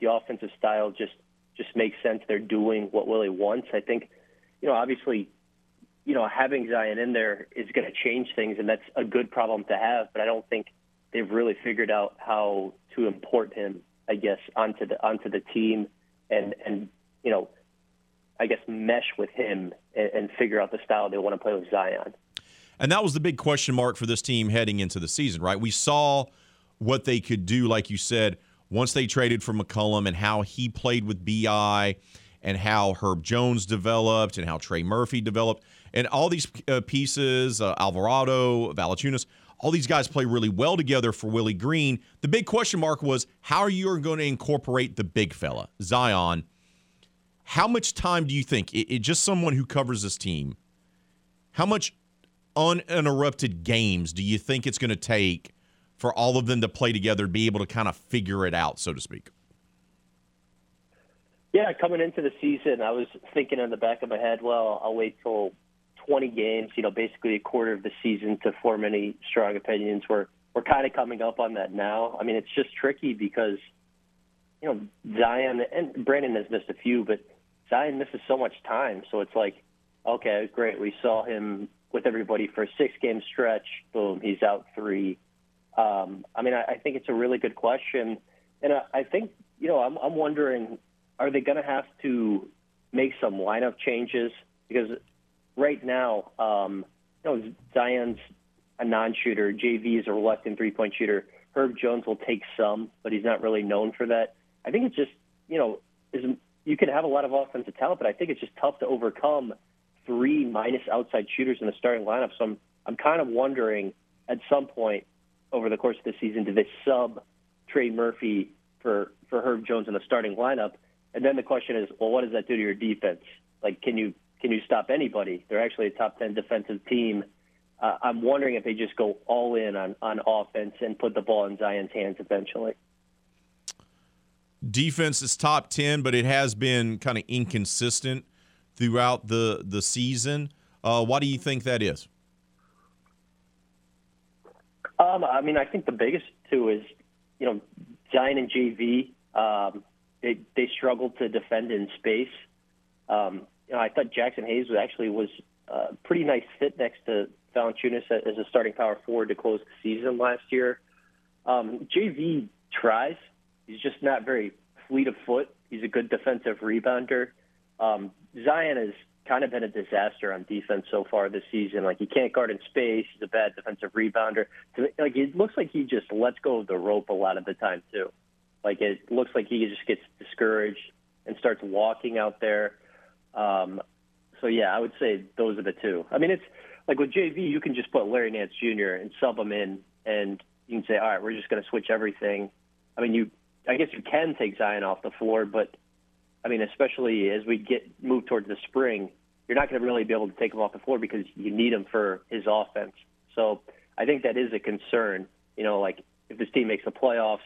the offensive style just just makes sense. They're doing what Willie wants. I think, you know, obviously, you know, having Zion in there is going to change things, and that's a good problem to have. But I don't think they've really figured out how to import him, I guess, onto the onto the team, and and you know, I guess mesh with him and, and figure out the style they want to play with Zion. And that was the big question mark for this team heading into the season, right? We saw what they could do, like you said, once they traded for McCollum and how he played with BI and how Herb Jones developed and how Trey Murphy developed. And all these uh, pieces, uh, Alvarado, Valanciunas, all these guys play really well together for Willie Green. The big question mark was how are you going to incorporate the big fella, Zion? How much time do you think, it, it just someone who covers this team, how much uninterrupted games do you think it's going to take for all of them to play together, be able to kind of figure it out, so to speak? Yeah, coming into the season, I was thinking in the back of my head, well, I'll wait till 20 games, you know, basically a quarter of the season to form any strong opinions. We're we're kind of coming up on that now. I mean, it's just tricky because you know Zion and Brandon has missed a few, but Zion misses so much time. So it's like, okay, great, we saw him with everybody for a six game stretch. Boom, he's out three. Um, I mean, I, I think it's a really good question, and I, I think you know, I'm, I'm wondering, are they going to have to make some lineup changes because right now, um, you know, Zion's a non-shooter. JV is a reluctant three-point shooter. Herb Jones will take some, but he's not really known for that. I think it's just, you know, is you can have a lot of offensive talent, but I think it's just tough to overcome three minus outside shooters in the starting lineup. So I'm, I'm kind of wondering at some point over the course of the season, do they sub Trey Murphy for for Herb Jones in the starting lineup. And then the question is, well, what does that do to your defense? Like, can you can you stop anybody? They're actually a top ten defensive team. Uh, I'm wondering if they just go all in on on offense and put the ball in Zion's hands eventually. Defense is top ten, but it has been kind of inconsistent throughout the the season. Uh, why do you think that is? Um, I mean, I think the biggest two is, you know, Zion and JV. Um, they they struggled to defend in space. Um, you know, I thought Jaxson Hayes was actually was a pretty nice fit next to Valanciunas as a starting power forward to close the season last year. Um, JV tries. He's just not very fleet of foot. He's a good defensive rebounder. Um, Zion has kind of been a disaster on defense so far this season. Like he can't guard in space. He's a bad defensive rebounder. Like it looks like he just lets go of the rope a lot of the time too. Like it looks like he just gets discouraged and starts walking out there. Um, so yeah, I would say those are the two. I mean, it's like with JV, you can just put Larry Nance Jr. and sub him in, and you can say, all right, we're just going to switch everything. I mean, you, I guess you can take Zion off the floor, but I mean, especially as we get move towards the spring, you're not going to really be able to take him off the floor because you need him for his offense. So I think that is a concern. You know, like if this team makes the playoffs,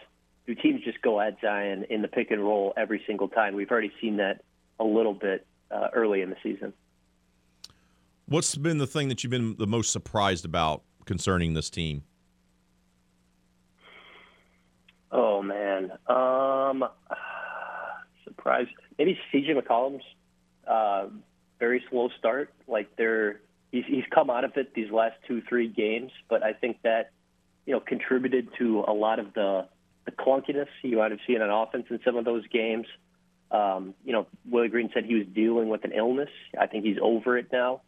do teams just go at Zion in the pick and roll every single time? We've already seen that a little bit uh, early in the season. What's been the thing that you've been the most surprised about concerning this team? Oh man, um, surprised. Maybe CJ McCollum's uh, very slow start. Like they're he's he's come out of it these last two three games, but I think that you know contributed to a lot of the the clunkiness you might have seen on offense in some of those games. Um, you know, Willie Green said he was dealing with an illness. I think he's over it now.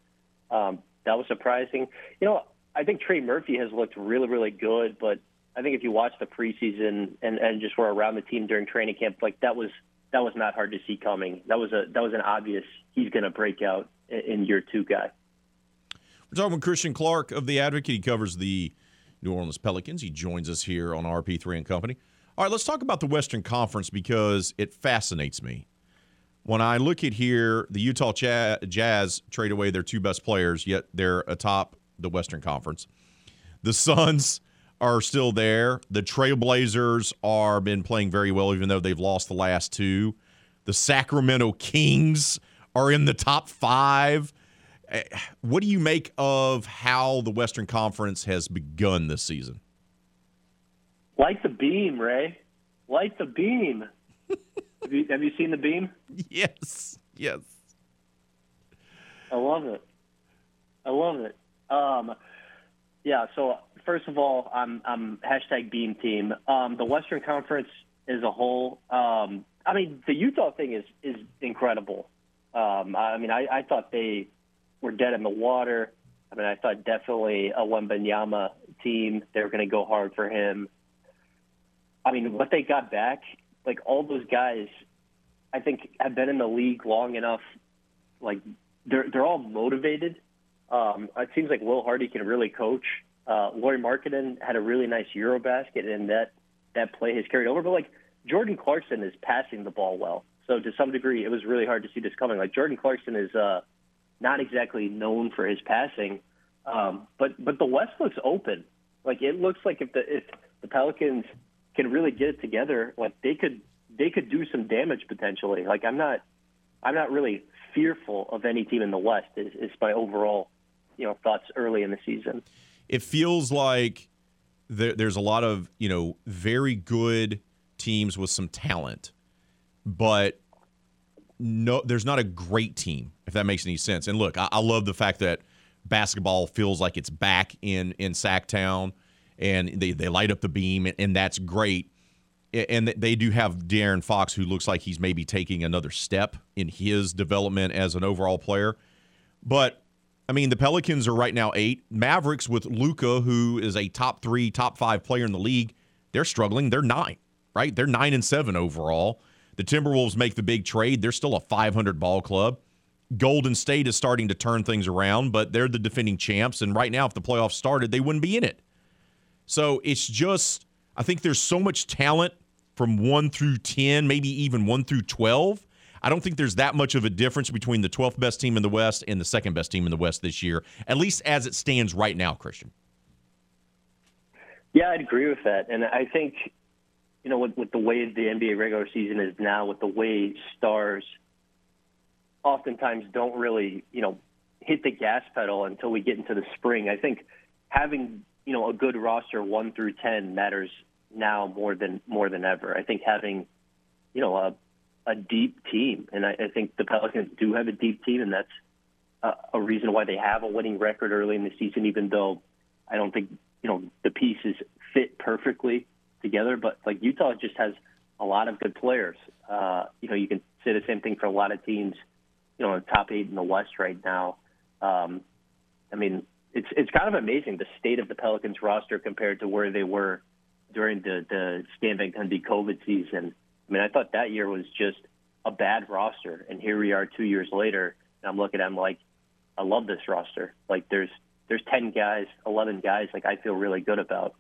Um, that was surprising. You know, I think Trey Murphy has looked really, really good, but I think if you watch the preseason and, and just were around the team during training camp, like that was that was not hard to see coming. That was a that was an obvious he's going to break out in year two guy. We're talking with Christian Clark of the Advocate. He covers the New Orleans Pelicans. He joins us here on RP3 and Company. All right, let's talk about the Western Conference because it fascinates me. When I look at here, the Utah Jazz trade away their two best players, yet they're atop the Western Conference. The Suns are still there. The Trailblazers are been playing very well, even though they've lost the last two. The Sacramento Kings are in the top five. Eh, what do you make of how the Western Conference has begun this season? Light the beam, Ray. Light the beam. have, you, have you seen the beam? Yes. Yes. I love it. I love it. Um, yeah. So first of all, I'm I'm hashtag Beam Team. Um, the Western Conference as a whole. Um, I mean, the Utah thing is is incredible. Um, I mean, I, I thought they were dead in the water. I mean, I thought definitely a Wembanyama team. They were going to go hard for him. I mean, what they got back, like all those guys, I think have been in the league long enough. Like they're they're all motivated. Um, it seems like Will Hardy can really coach. Uh, Lauri Markkanen had a really nice Eurobasket, and that that play has carried over. But like Jordan Clarkson is passing the ball well, so to some degree, it was really hard to see this coming. Like Jordan Clarkson is uh, not exactly known for his passing, um, but but the West looks open. Like it looks like if the if the Pelicans can really get it together, like they could they could do some damage potentially. Like I'm not I'm not really fearful of any team in the West. Is, is my overall you know thoughts early in the season. It feels like there, there's a lot of you know very good teams with some talent, but no, there's not a great team if that makes any sense. And look, I, I love the fact that basketball feels like it's back in in Sacktown and they, they light up the beam, and, and that's great. And they do have De'Aaron Fox, who looks like he's maybe taking another step in his development as an overall player. But I mean, the Pelicans are right now eight. Mavericks with Luka, who is a top three, top five player in the league, they're struggling. They're nine, right? They're nine and seven overall. The Timberwolves make the big trade. They're still a 500 ball club. Golden State is starting to turn things around, but they're the defending champs. And right now, if the playoffs started, they wouldn't be in it. So it's just, I think there's so much talent from 1 through 10, maybe even 1 through 12. I don't think there's that much of a difference between the 12th best team in the West and the second best team in the West this year, at least as it stands right now, Christian. Yeah, I'd agree with that. And I think, you know, with, with the way the NBA regular season is now, with the way stars oftentimes don't really, you know, hit the gas pedal until we get into the spring. I think having, you know, a good roster one through ten matters now more than more than ever. I think having, you know, a a deep team, and I, I think the Pelicans do have a deep team, and that's a, a reason why they have a winning record early in the season. Even though I don't think you know the pieces fit perfectly together, but like Utah just has a lot of good players. Uh, you know, you can say the same thing for a lot of teams. You know, in the top eight in the West right now. Um, I mean, it's it's kind of amazing the state of the Pelicans roster compared to where they were during the the Stan Van Gundy COVID season. I mean, I thought that year was just a bad roster, and here we are two years later, and I'm looking at them like, I love this roster. Like, there's there's ten guys, eleven guys, like I feel really good about.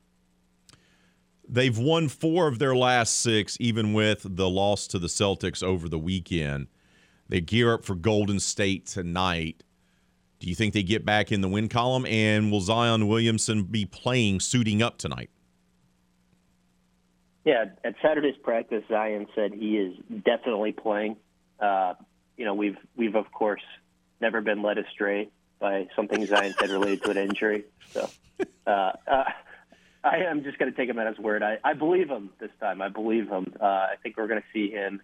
They've won four of their last six, even with the loss to the Celtics over the weekend. They gear up for Golden State tonight. Do you think they get back in the win column? And will Zion Williamson be playing, suiting up tonight? Yeah, at Saturday's practice, Zion said he is definitely playing. Uh, you know, we've we've of course never been led astray by something Zion said related to an injury. So uh, uh, I am just going to take him at his word. I, I believe him this time. I believe him. Uh, I think we're going to see him.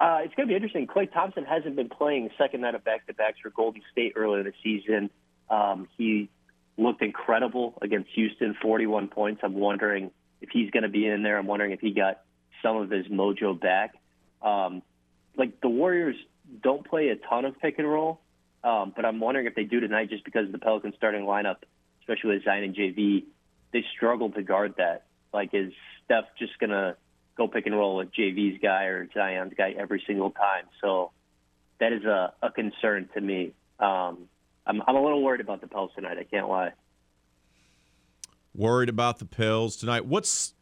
Uh, it's going to be interesting. Klay Thompson hasn't been playing second night of back to backs for Golden State earlier this season. Um, he looked incredible against Houston, 41 points. I'm wondering if he's going to be in there. I'm wondering if he got some of his mojo back. Um, like the Warriors don't play a ton of pick and roll, um, but I'm wondering if they do tonight just because the Pelicans starting lineup, especially with Zion and JV, they struggle to guard that. Like, is Steph just going to go pick and roll with JV's guy or Zion's guy every single time? So that is a, a concern to me. Um, I'm, I'm a little worried about the Pels tonight. I can't lie. Worried about the Pels tonight. What's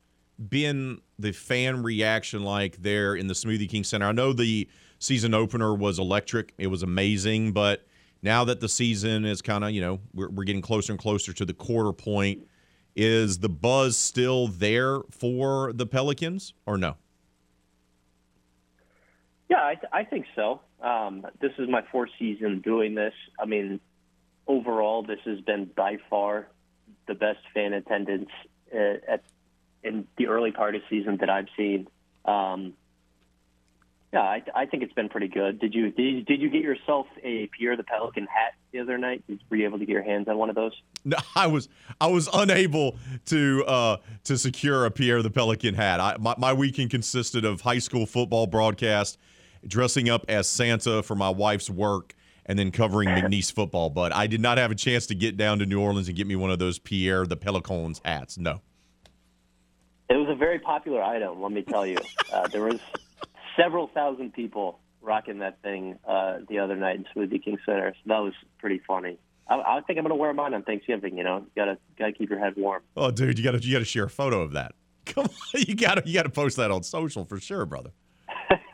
been the fan reaction like there in the Smoothie King Center? I know the season opener was electric. It was amazing, but now that the season is kind of, you know, we're, we're getting closer and closer to the quarter point, is the buzz still there for the Pelicans or no? Yeah, I, th- I think so. Um, this is my fourth season doing this. I mean, overall, this has been by far the best fan attendance uh, at in the early part of season that I've seen. Um, yeah, I, I think it's been pretty good. Did you, did you did you get yourself a Pierre the Pelican hat the other night? Were you able to get your hands on one of those? No, I was I was unable to uh, to secure a Pierre the Pelican hat. I, my, my weekend consisted of high school football broadcast, dressing up as Santa for my wife's work, and then covering McNeese football. But I did not have a chance to get down to New Orleans and get me one of those Pierre the Pelicans hats. No. It was a very popular item, let me tell you. Uh, there was several thousand people rocking that thing uh, the other night in Smoothie King Center. So that was pretty funny. I, I think I'm going to wear mine on Thanksgiving. You know, you gotta gotta keep your head warm. Oh, dude, you gotta you gotta share a photo of that. Come on, you gotta you gotta post that on social for sure, brother.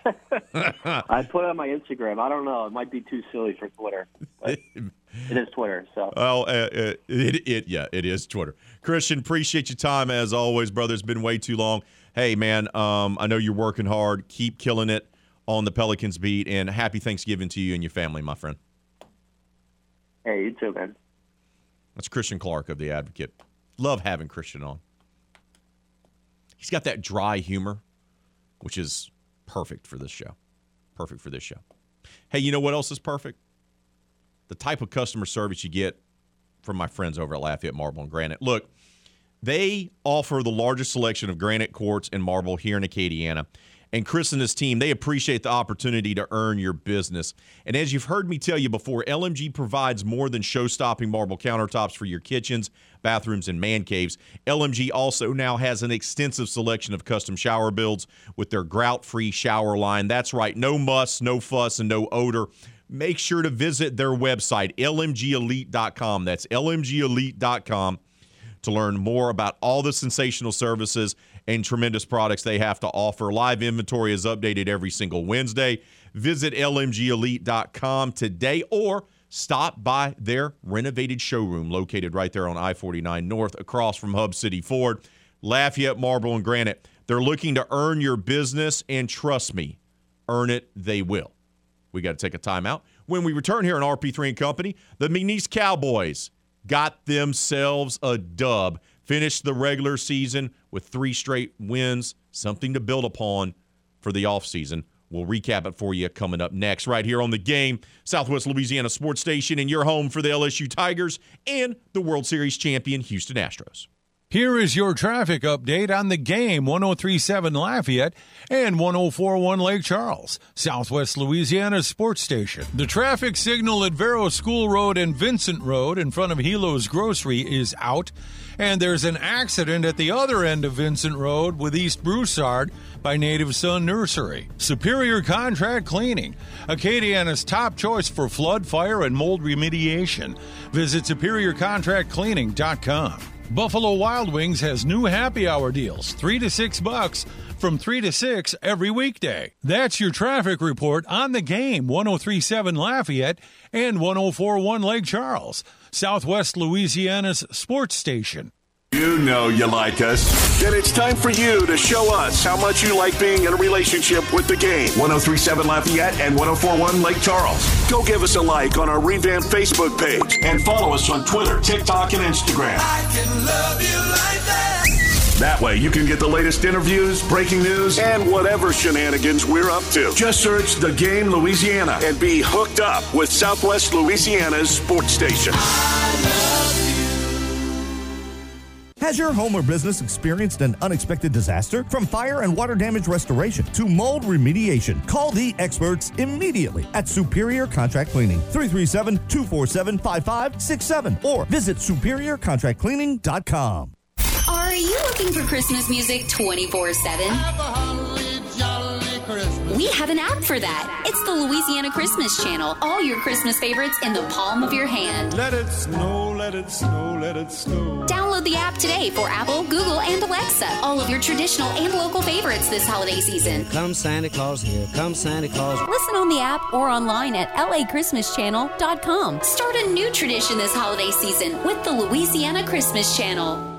I put it on my Instagram. I don't know. It might be too silly for Twitter. It is Twitter, so. Well, uh, uh, it, it yeah, it is Twitter. Christian, appreciate your time as always, brother. It's been way too long. Hey, man, um, I know you're working hard. Keep killing it on the Pelicans beat, and happy Thanksgiving to you and your family, my friend. Hey, you too, man. That's Christian Clark of the Advocate. Love having Christian on. He's got that dry humor, which is perfect for this show. Perfect for this show. Hey, you know what else is perfect? The type of customer service you get from my friends over at Lafayette Marble and Granite. Look, they offer the largest selection of granite quartz and marble here in Acadiana. And Chris and his team, they appreciate the opportunity to earn your business. And as you've heard me tell you before, LMG provides more than show stopping marble countertops for your kitchens, bathrooms, and man caves. LMG also now has an extensive selection of custom shower builds with their grout free shower line. That's right, no muss, no fuss, and no odor. Make sure to visit their website, lmgelite.com. That's lmgelite.com to learn more about all the sensational services and tremendous products they have to offer. Live inventory is updated every single Wednesday. Visit lmgelite.com today or stop by their renovated showroom located right there on I 49 North across from Hub City Ford. Lafayette Marble and Granite. They're looking to earn your business, and trust me, earn it, they will. We got to take a timeout. When we return here on RP3 and Company, the McNeese Cowboys got themselves a dub. Finished the regular season with three straight wins, something to build upon for the offseason. We'll recap it for you coming up next, right here on the game, Southwest Louisiana Sports Station, and your home for the LSU Tigers and the World Series champion Houston Astros. Here is your traffic update on the game 1037 Lafayette and 1041 Lake Charles, Southwest Louisiana's sports station. The traffic signal at Verot School Road and Vincent Road in front of Hilo's Grocery is out, and there's an accident at the other end of Vincent Road with East Broussard by Native Sun Nursery. Superior Contract Cleaning, Acadiana's top choice for flood, fire, and mold remediation. Visit superiorcontractcleaning.com. Buffalo Wild Wings has new happy hour deals, 3 to 6 bucks from 3 to 6 every weekday. That's your traffic report on the game 1037 Lafayette and 1041 Lake Charles, Southwest Louisiana's sports station. You know you like us. Then it's time for you to show us how much you like being in a relationship with the game. 1037 Lafayette and 1041 Lake Charles. Go give us a like on our revamped Facebook page and follow us on Twitter, TikTok, and Instagram. That way you can get the latest interviews, breaking news, and whatever shenanigans we're up to. Just search The Game Louisiana and be hooked up with Southwest Louisiana's sports station. Has your home or business experienced an unexpected disaster? From fire and water damage restoration to mold remediation, call the experts immediately at Superior Contract Cleaning, 337 247 5567, or visit superiorcontractcleaning.com. Are you looking for Christmas music 24 7? We have an app for that. It's the Louisiana Christmas Channel. All your Christmas favorites in the palm of your hand. Let it snow, let it snow, let it snow. Download the app today for Apple, Google, and Alexa. All of your traditional and local favorites this holiday season. Come Santa Claus here, come Santa Claus. Listen on the app or online at lachristmaschannel.com. Start a new tradition this holiday season with the Louisiana Christmas Channel.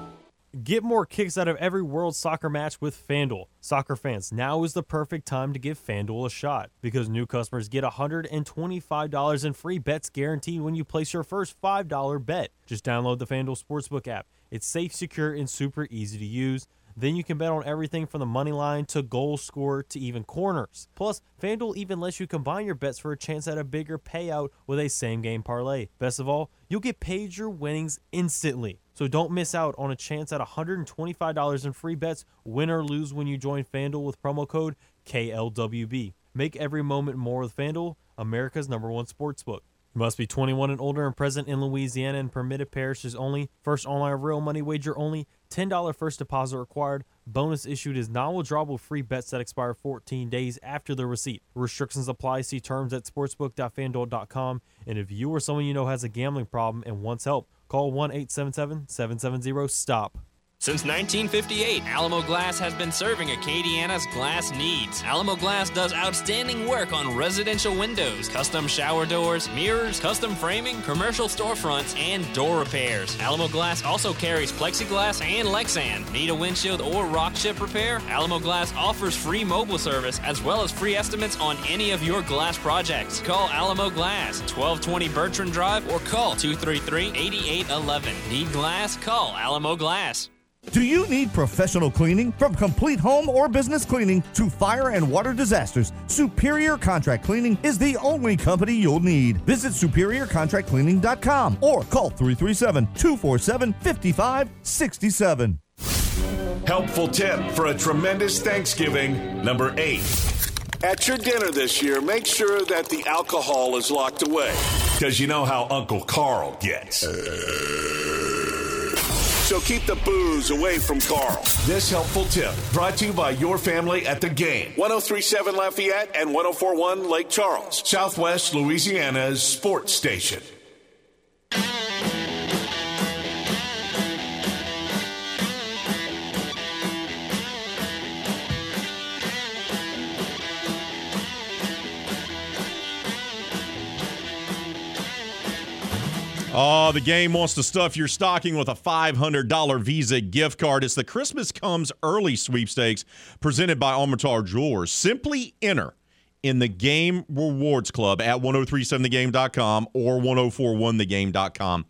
Get more kicks out of every World Soccer match with FanDuel. Soccer fans, now is the perfect time to give FanDuel a shot because new customers get $125 in free bets guaranteed when you place your first $5 bet. Just download the FanDuel Sportsbook app. It's safe, secure, and super easy to use. Then you can bet on everything from the money line to goal score to even corners. Plus, FanDuel even lets you combine your bets for a chance at a bigger payout with a same game parlay. Best of all, you'll get paid your winnings instantly. So don't miss out on a chance at $125 in free bets, win or lose when you join FanDuel with promo code KLWB. Make every moment more with FanDuel, America's number one sportsbook. You must be 21 and older and present in Louisiana and permitted parishes only. First online real money wager only. $10 first deposit required. Bonus issued is non-withdrawable free bets that expire 14 days after the receipt. Restrictions apply. See terms at sportsbook.fanduel.com. And if you or someone you know has a gambling problem and wants help, call 1-877-770-STOP. Since 1958, Alamo Glass has been serving Acadiana's glass needs. Alamo Glass does outstanding work on residential windows, custom shower doors, mirrors, custom framing, commercial storefronts, and door repairs. Alamo Glass also carries plexiglass and Lexan. Need a windshield or rock chip repair? Alamo Glass offers free mobile service as well as free estimates on any of your glass projects. Call Alamo Glass, 1220 Bertrand Drive, or call 233 8811. Need glass? Call Alamo Glass. Do you need professional cleaning? From complete home or business cleaning to fire and water disasters, Superior Contract Cleaning is the only company you'll need. Visit superiorcontractcleaning.com or call 337 247 5567. Helpful tip for a tremendous Thanksgiving. Number eight. At your dinner this year, make sure that the alcohol is locked away. Because you know how Uncle Carl gets. So keep the booze away from Carl. This helpful tip brought to you by your family at the game. 1037 Lafayette and 1041 Lake Charles, Southwest Louisiana's sports station. Oh, the game wants to stuff your stocking with a $500 Visa gift card. It's the Christmas Comes Early sweepstakes presented by Armentor Jewelers. Simply enter in the Game Rewards Club at 1037thegame.com or 1041thegame.com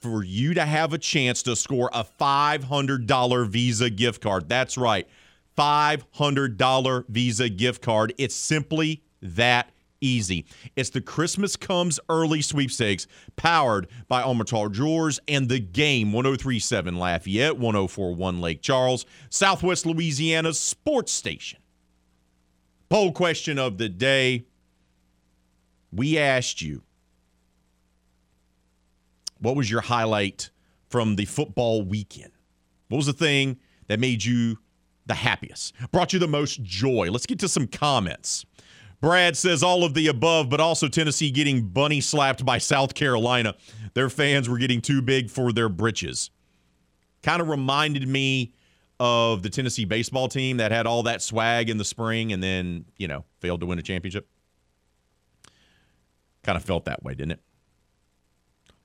for you to have a chance to score a $500 Visa gift card. That's right, $500 Visa gift card. It's simply that easy. It's the Christmas Comes Early sweepstakes powered by Armentor Jewelers and the game 1037 Lafayette, 1041 Lake Charles, Southwest Louisiana sports station. Poll question of the day. We asked you what was your highlight from the football weekend? What was the thing that made you the happiest? Brought you the most joy? Let's get to some comments. Brad says all of the above, but also Tennessee getting bunny slapped by South Carolina. Their fans were getting too big for their britches. Kind of reminded me of the Tennessee baseball team that had all that swag in the spring and then, you know, failed to win a championship. Kind of felt that way, didn't it?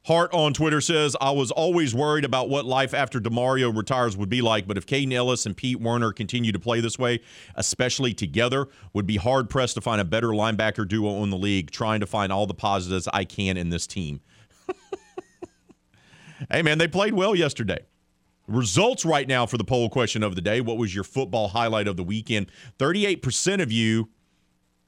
Hart on Twitter says, I was always worried about what life after DeMario retires would be like, but if Kaden Elliss and Pete Werner continue to play this way, especially together, would be hard pressed to find a better linebacker duo in the league, trying to find all the positives I can in this team. hey, man, they played well yesterday. Results right now for the poll question of the day. What was your football highlight of the weekend? 38% of you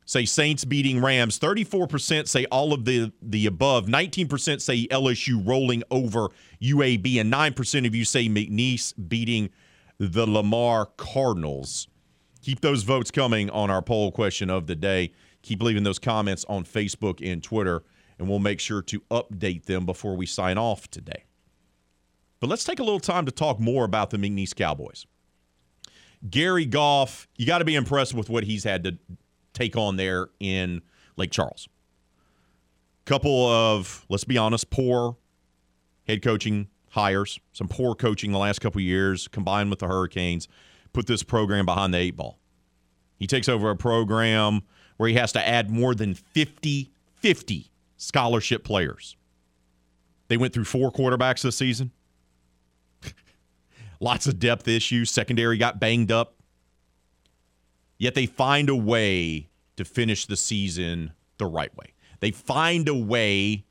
say Saints beating Rams. 34% say all of the, the above. 19% say LSU rolling over UAB. And 9% of you say McNeese beating the Lamar Cardinals. Keep those votes coming on our poll question of the day. Keep leaving those comments on Facebook and Twitter, and we'll make sure to update them before we sign off today. But let's take a little time to talk more about the McNeese Cowboys. Gary Goff, you got to be impressed with what he's had to take on there in Lake Charles. Couple of, let's be honest, poor head coaching hires, some poor coaching the last couple years, combined with the Hurricanes, put this program behind the eight ball. He takes over a program where he has to add more than 50, 50 scholarship players. They went through four quarterbacks this season. Lots of depth issues. Secondary got banged up. Yet they find a way to finish the season the right way. They find a way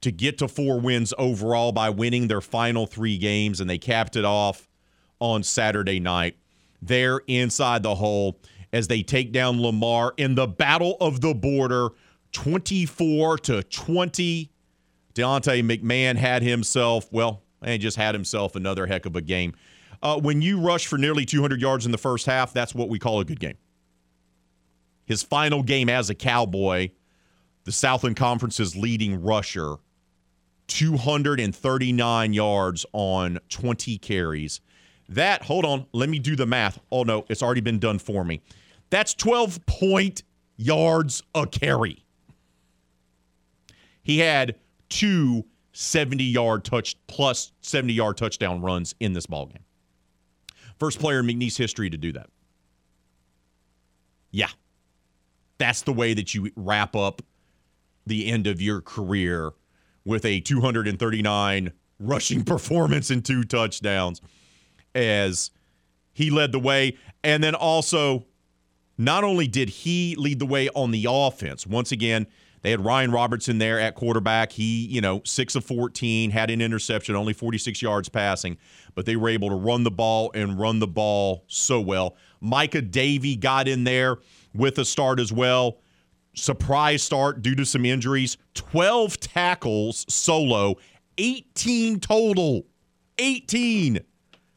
to get to four wins overall by winning their final three games, and they capped it off on Saturday night. They're inside the hole as they take down Lamar in the battle of the border 24 to 20. Deontay McMahon had himself, well, and just had himself another heck of a game. Uh, when you rush for nearly 200 yards in the first half, that's what we call a good game. His final game as a Cowboy, the Southland Conference's leading rusher, 239 yards on 20 carries. That, hold on, let me do the math. Oh, no, it's already been done for me. That's 12 point yards a carry. He had two 70 yard touch plus 70 yard touchdown runs in this ball game. First player in McNeese history to do that. Yeah. That's the way that you wrap up the end of your career with a 239 rushing performance and two touchdowns as he led the way. And then also, not only did he lead the way on the offense, once again, they had Ryan Robertson there at quarterback. He, you know, 6 of 14, had an interception, only 46 yards passing, but they were able to run the ball and run the ball so well. Micah Davey got in there with a start as well. Surprise start due to some injuries. 12 tackles solo, 18 total. 18.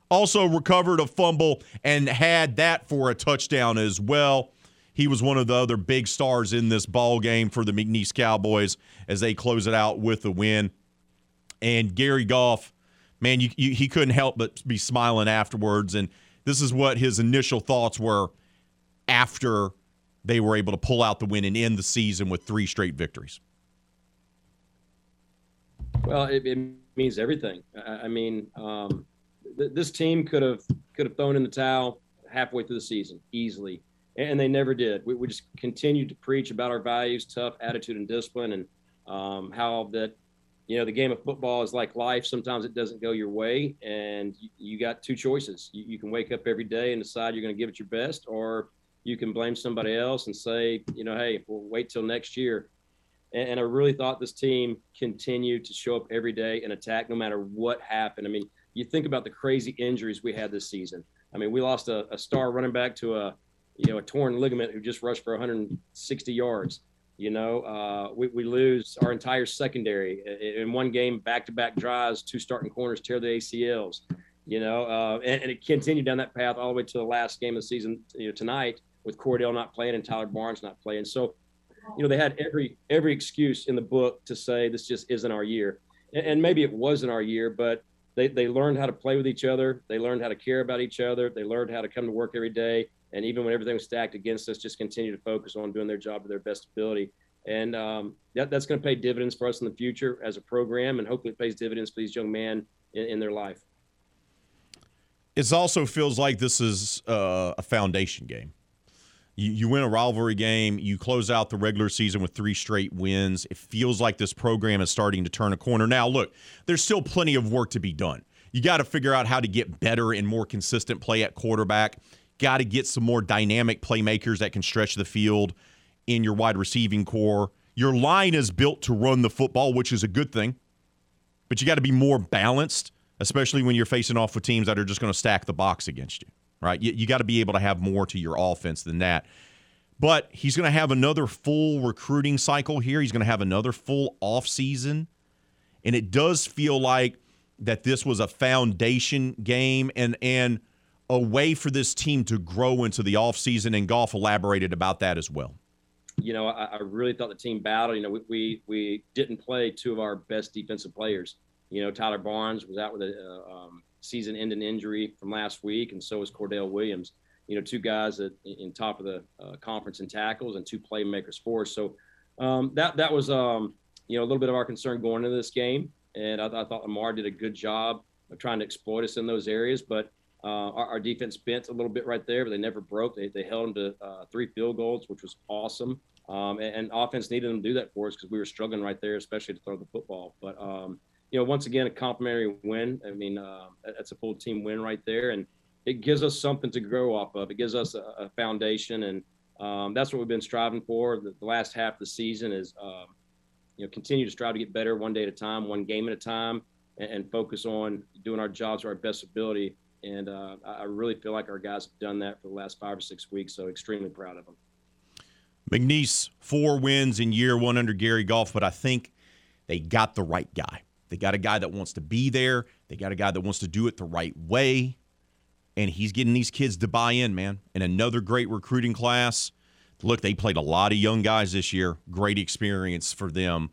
Also recovered a fumble and had that for a touchdown as well. He was one of the other big stars in this ball game for the McNeese Cowboys as they close it out with a win. And Gary Goff, man, you, you, he couldn't help but be smiling afterwards. And this is what his initial thoughts were after they were able to pull out the win and end the season with three straight victories. Well, it, it means everything. I, I mean, um, th- this team could have could have thrown in the towel halfway through the season easily and they never did. We, we just continued to preach about our values, tough attitude and discipline, and um, how that you know, the game of football is like life. Sometimes it doesn't go your way, and you, you got two choices. You, you, can wake up every day and decide you're going to give it your best, or you can blame somebody else and say, you know, hey, we'll wait till next year. And, and I really thought this team continued to show up every day and attack no matter what happened. I mean, you think about the crazy injuries we had this season. I mean, we lost a, a star running back to a, you know, a torn ligament who just rushed for 160 yards. You know, uh, we, we lose our entire secondary in one game, back to back drives, two starting corners tear the ACLs. You know, uh, and, and, it continued down that path all the way to the last game of the season you know, tonight with Cordell not playing and Tyler Barnes not playing. So, you know, they had every every excuse in the book to say this just isn't our year, and, and maybe it wasn't our year, but they they learned how to play with each other. They learned how to care about each other. They learned how to come to work every day and even when everything was stacked against us, just continue to focus on doing their job to their best ability. And um, that, that's going to pay dividends for us in the future as a program, and hopefully it pays dividends for these young men in, in their life. It also feels like this is uh, a foundation game. You, you win a rivalry game, you close out the regular season with three straight wins. It feels like this program is starting to turn a corner. Now, look, there's still plenty of work to be done. You got to figure out how to get better and more consistent play at quarterback got to get some more dynamic playmakers that can stretch the field in your wide receiving corps. Your line is built to run the football, which is a good thing, but you got to be more balanced, especially when you're facing off with teams that are just going to stack the box against you, right? You, you got to be able to have more to your offense than that. But he's going to have another full recruiting cycle here. He's going to have another full off season, and it does feel like that this was a foundation game and and a way for this team to grow into the offseason, and Goff elaborated about that as well. You know, I, I really thought the team battled. You know, we, we, we didn't play two of our best defensive players. You know, Tyler Barnes was out with a uh, um, season-ending injury from last week, and so is Cordell Williams. You know, two guys that in top of the uh, conference in tackles and two playmakers for us. So um, that that was um, you know a little bit of our concern going into this game, and I, I thought Lamar did a good job of trying to exploit us in those areas. But uh, our, our, defense bent a little bit right there, but they never broke. They, they held them to uh, three field goals, which was awesome. Um, and, and, offense needed them to do that for us because we were struggling right there, especially to throw the football. But um, you know, once again, a complimentary win. I mean, uh, that's a full team win right there, and it gives us something to grow off of. It gives us a, a foundation, and um, that's what we've been striving for. The, the last half of the season is, um, you know, continue to strive to get better one day at a time, one game at a time, and, and focus on doing our jobs to our best ability and uh, I really feel like our guys have done that for the last five or six weeks. So extremely proud of them. McNeese, four wins in year one under Gary Goff, but I think they got the right guy. They got a guy that wants to be there. They got a guy that wants to do it the right way. And he's getting these kids to buy in, man. And another great recruiting class. Look, they played a lot of young guys this year. Great experience for them.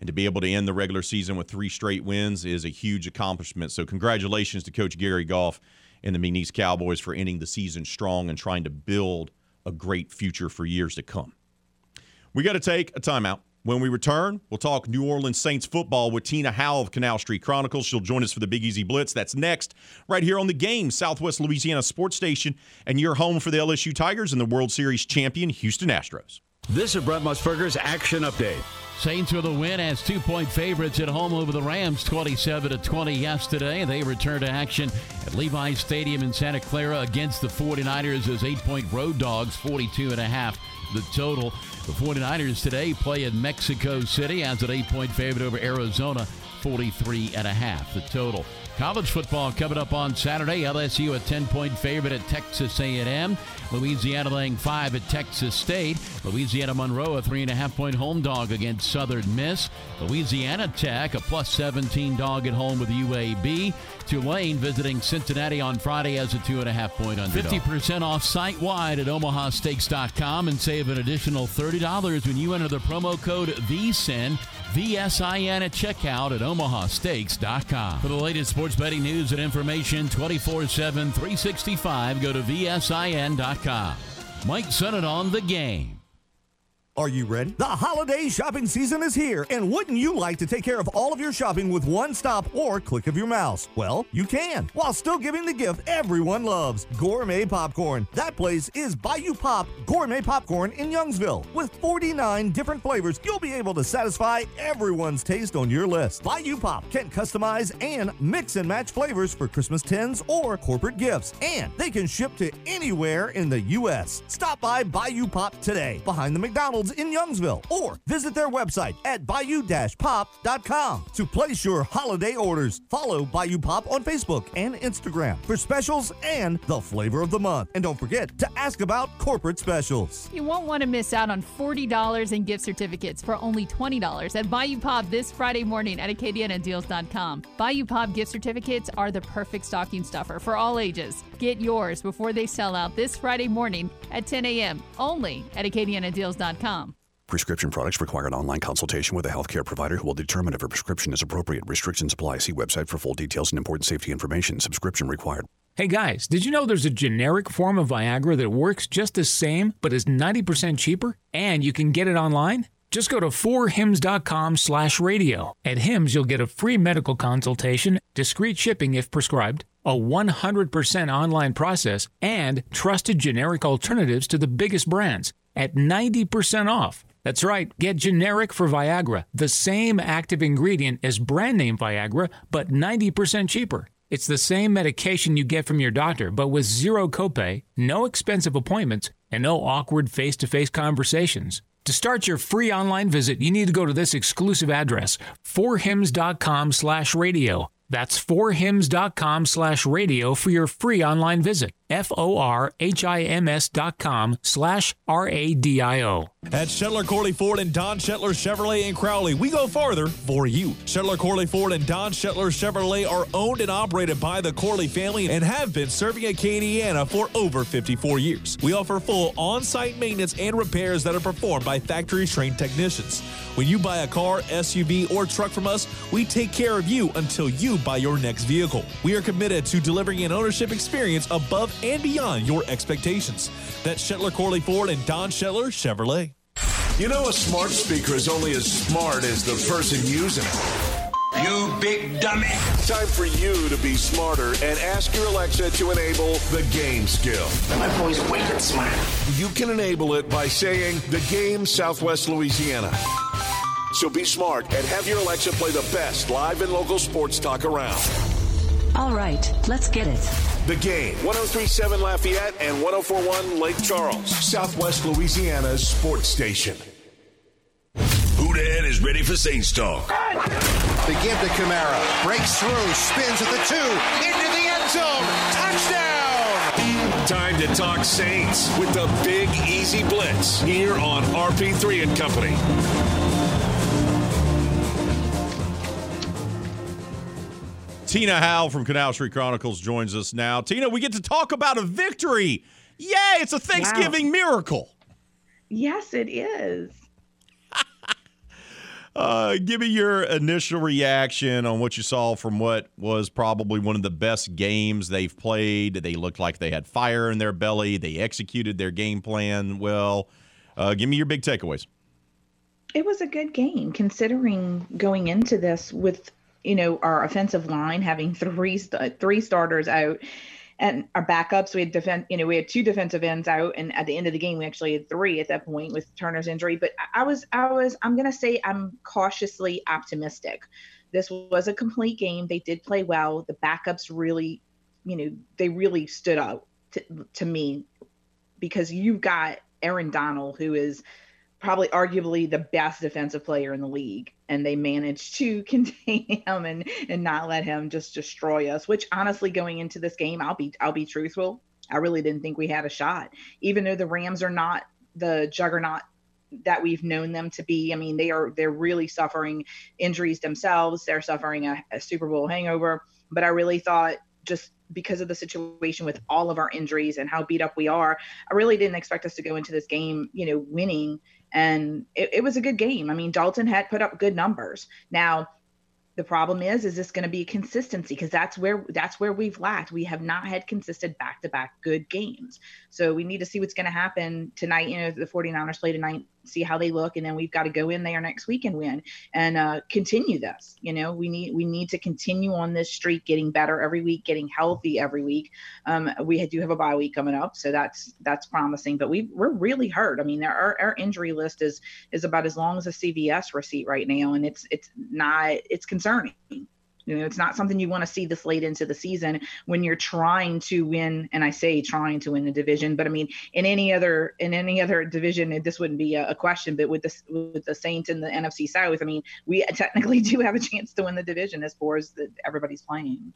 And to be able to end the regular season with three straight wins is a huge accomplishment. So, congratulations to Coach Gary Goff and the McNeese Cowboys for ending the season strong and trying to build a great future for years to come. We got to take a timeout. When we return, we'll talk New Orleans Saints football with Tina Howe of Canal Street Chronicles. She'll join us for the Big Easy Blitz. That's next, right here on the game, Southwest Louisiana Sports Station, and your home for the LSU Tigers and the World Series champion Houston Astros. This is Brent Musburger's Action Update. Saints are the win as two point favorites at home over the Rams 27 to 20 yesterday. They return to action at Levi's Stadium in Santa Clara against the 49ers as eight point road dogs, 42 and a half the total. The 49ers today play in Mexico City as an eight point favorite over Arizona, 43 and a half the total. College football coming up on Saturday. LSU a 10-point favorite at Texas A&M. Louisiana laying five at Texas State. Louisiana Monroe a three and a half point home dog against Southern Miss. Louisiana Tech a plus 17 dog at home with UAB. Tulane visiting Cincinnati on Friday as a two and a half point underdog. 50% off site wide at omahasteaks.com and save an additional $30 when you enter the promo code VSIN VSIN at checkout at omahasteaks.com. For the latest sports betting news and information 24 7, 365, go to VSIN.com. Mike Sennett on the game. Are you ready? The holiday shopping season is here, and wouldn't you like to take care of all of your shopping with one stop or click of your mouse? Well, you can, while still giving the gift everyone loves gourmet popcorn. That place is Bayou Pop Gourmet Popcorn in Youngsville. With 49 different flavors, you'll be able to satisfy everyone's taste on your list. Bayou Pop can customize and mix and match flavors for Christmas tins or corporate gifts, and they can ship to anywhere in the U.S. Stop by Bayou Pop today, behind the McDonald's in Youngsville, or visit their website at bayou-pop.com to place your holiday orders. Follow Bayou Pop on Facebook and Instagram for specials and the flavor of the month. And don't forget to ask about corporate specials. You won't want to miss out on $40 in gift certificates for only $20 at Bayou Pop this Friday morning at AcadianaDeals.com. Bayou Pop gift certificates are the perfect stocking stuffer for all ages. Get yours before they sell out this Friday morning at 10 a.m. only at AcadianaDeals.com. Prescription products require an online consultation with a healthcare provider who will determine if a prescription is appropriate. Restrictions apply. See website for full details and important safety information. Subscription required. Hey guys, did you know there's a generic form of Viagra that works just the same but is 90% cheaper? And you can get it online? Just go to 4hims.com slash radio. At Hims, you'll get a free medical consultation, discreet shipping if prescribed, a 100% online process, and trusted generic alternatives to the biggest brands at 90% off. That's right, get generic for Viagra, the same active ingredient as brand name Viagra, but 90% cheaper. It's the same medication you get from your doctor, but with zero copay, no expensive appointments, and no awkward face to face conversations. To start your free online visit, you need to go to this exclusive address, forhims.com slash radio. That's forhims.com slash radio for your free online visit. F-O-R-H-I-M-S dot com slash R-A-D-I-O. At Shetler Corley Ford and Don Shetler Chevrolet in Crowley, we go farther for you. Shetler Corley Ford and Don Shetler Chevrolet are owned and operated by the Corley family and have been serving Acadiana for over 54 years. We offer full on site maintenance and repairs that are performed by factory trained technicians. When you buy a car, SUV, or truck from us, we take care of you until you buy your next vehicle. We are committed to delivering an ownership experience above and beyond your expectations. That's Shetler Corley Ford and Don Shetler Chevrolet. You know, a smart speaker is only as smart as the person using it. You big dummy. Time for you to be smarter and ask your Alexa to enable the game skill. My boy's wicked smart. You can enable it by saying the game Southwest Louisiana. So be smart and have your Alexa play the best live and local sports talk around. All right, let's get it. The game 1037 Lafayette and 1041 Lake Charles, Southwest Louisiana's sports station. Houdahead is ready for Saints talk. They give to Kamara. Breaks through, spins at the two, into the end zone. Touchdown! Time to talk Saints with the Big Easy Blitz here on RP3 and Company. Tina Howe from Canal Street Chronicles joins us now. Tina, we get to talk about a victory. Yay, it's a Thanksgiving miracle. Yes, it is. Uh, give me your initial reaction on what you saw from what was probably one of the best games they've played. They looked like they had fire in their belly. They executed their game plan well. Uh, give me your big takeaways. It was a good game considering going into this with you know our offensive line having three three starters out and our backups we had defend you know we had two defensive ends out and at the end of the game we actually had three at that point with turner's injury. But i was i was i'm to say i'm cautiously optimistic. This was a complete game. They did play well. The backups really you know they really stood out to, to me because you've got aaron donald who is probably arguably the best defensive player in the league and they managed to contain him and and not let him just destroy us which honestly going into this game I'll be I'll be truthful. I really didn't think we had a shot. Even though the Rams are not the juggernaut that we've known them to be I mean they are they're really suffering injuries themselves. They're suffering a, a Super Bowl hangover. But I really thought just because of the situation with all of our injuries and how beat up we are, I really didn't expect us to go into this game, you know, winning. And it, it was a good game. I mean, Dalton had put up good numbers. Now, the problem is, is this going to be consistency? Because that's where that's where we've lacked. We have not had consistent back-to-back good games. So we need to see what's going to happen tonight. You know, the 49ers play tonight see how they look, and then we've got to go in there next week and win and uh, continue this. You know, we need we need to continue on this streak, getting better every week, getting healthy every week. Um, we do have a bye week coming up, so that's that's promising. But we we're really hurt. I mean, our, our injury list is is about as long as a CVS receipt right now, and it's it's not it's concerning. You know, it's not something you want to see this late into the season when you're trying to win. And I say trying to win the division, but I mean in any other in any other division, this wouldn't be a, a question. But with the with the Saints and the NFC South, I mean, we technically do have a chance to win the division as far as the, everybody's playing.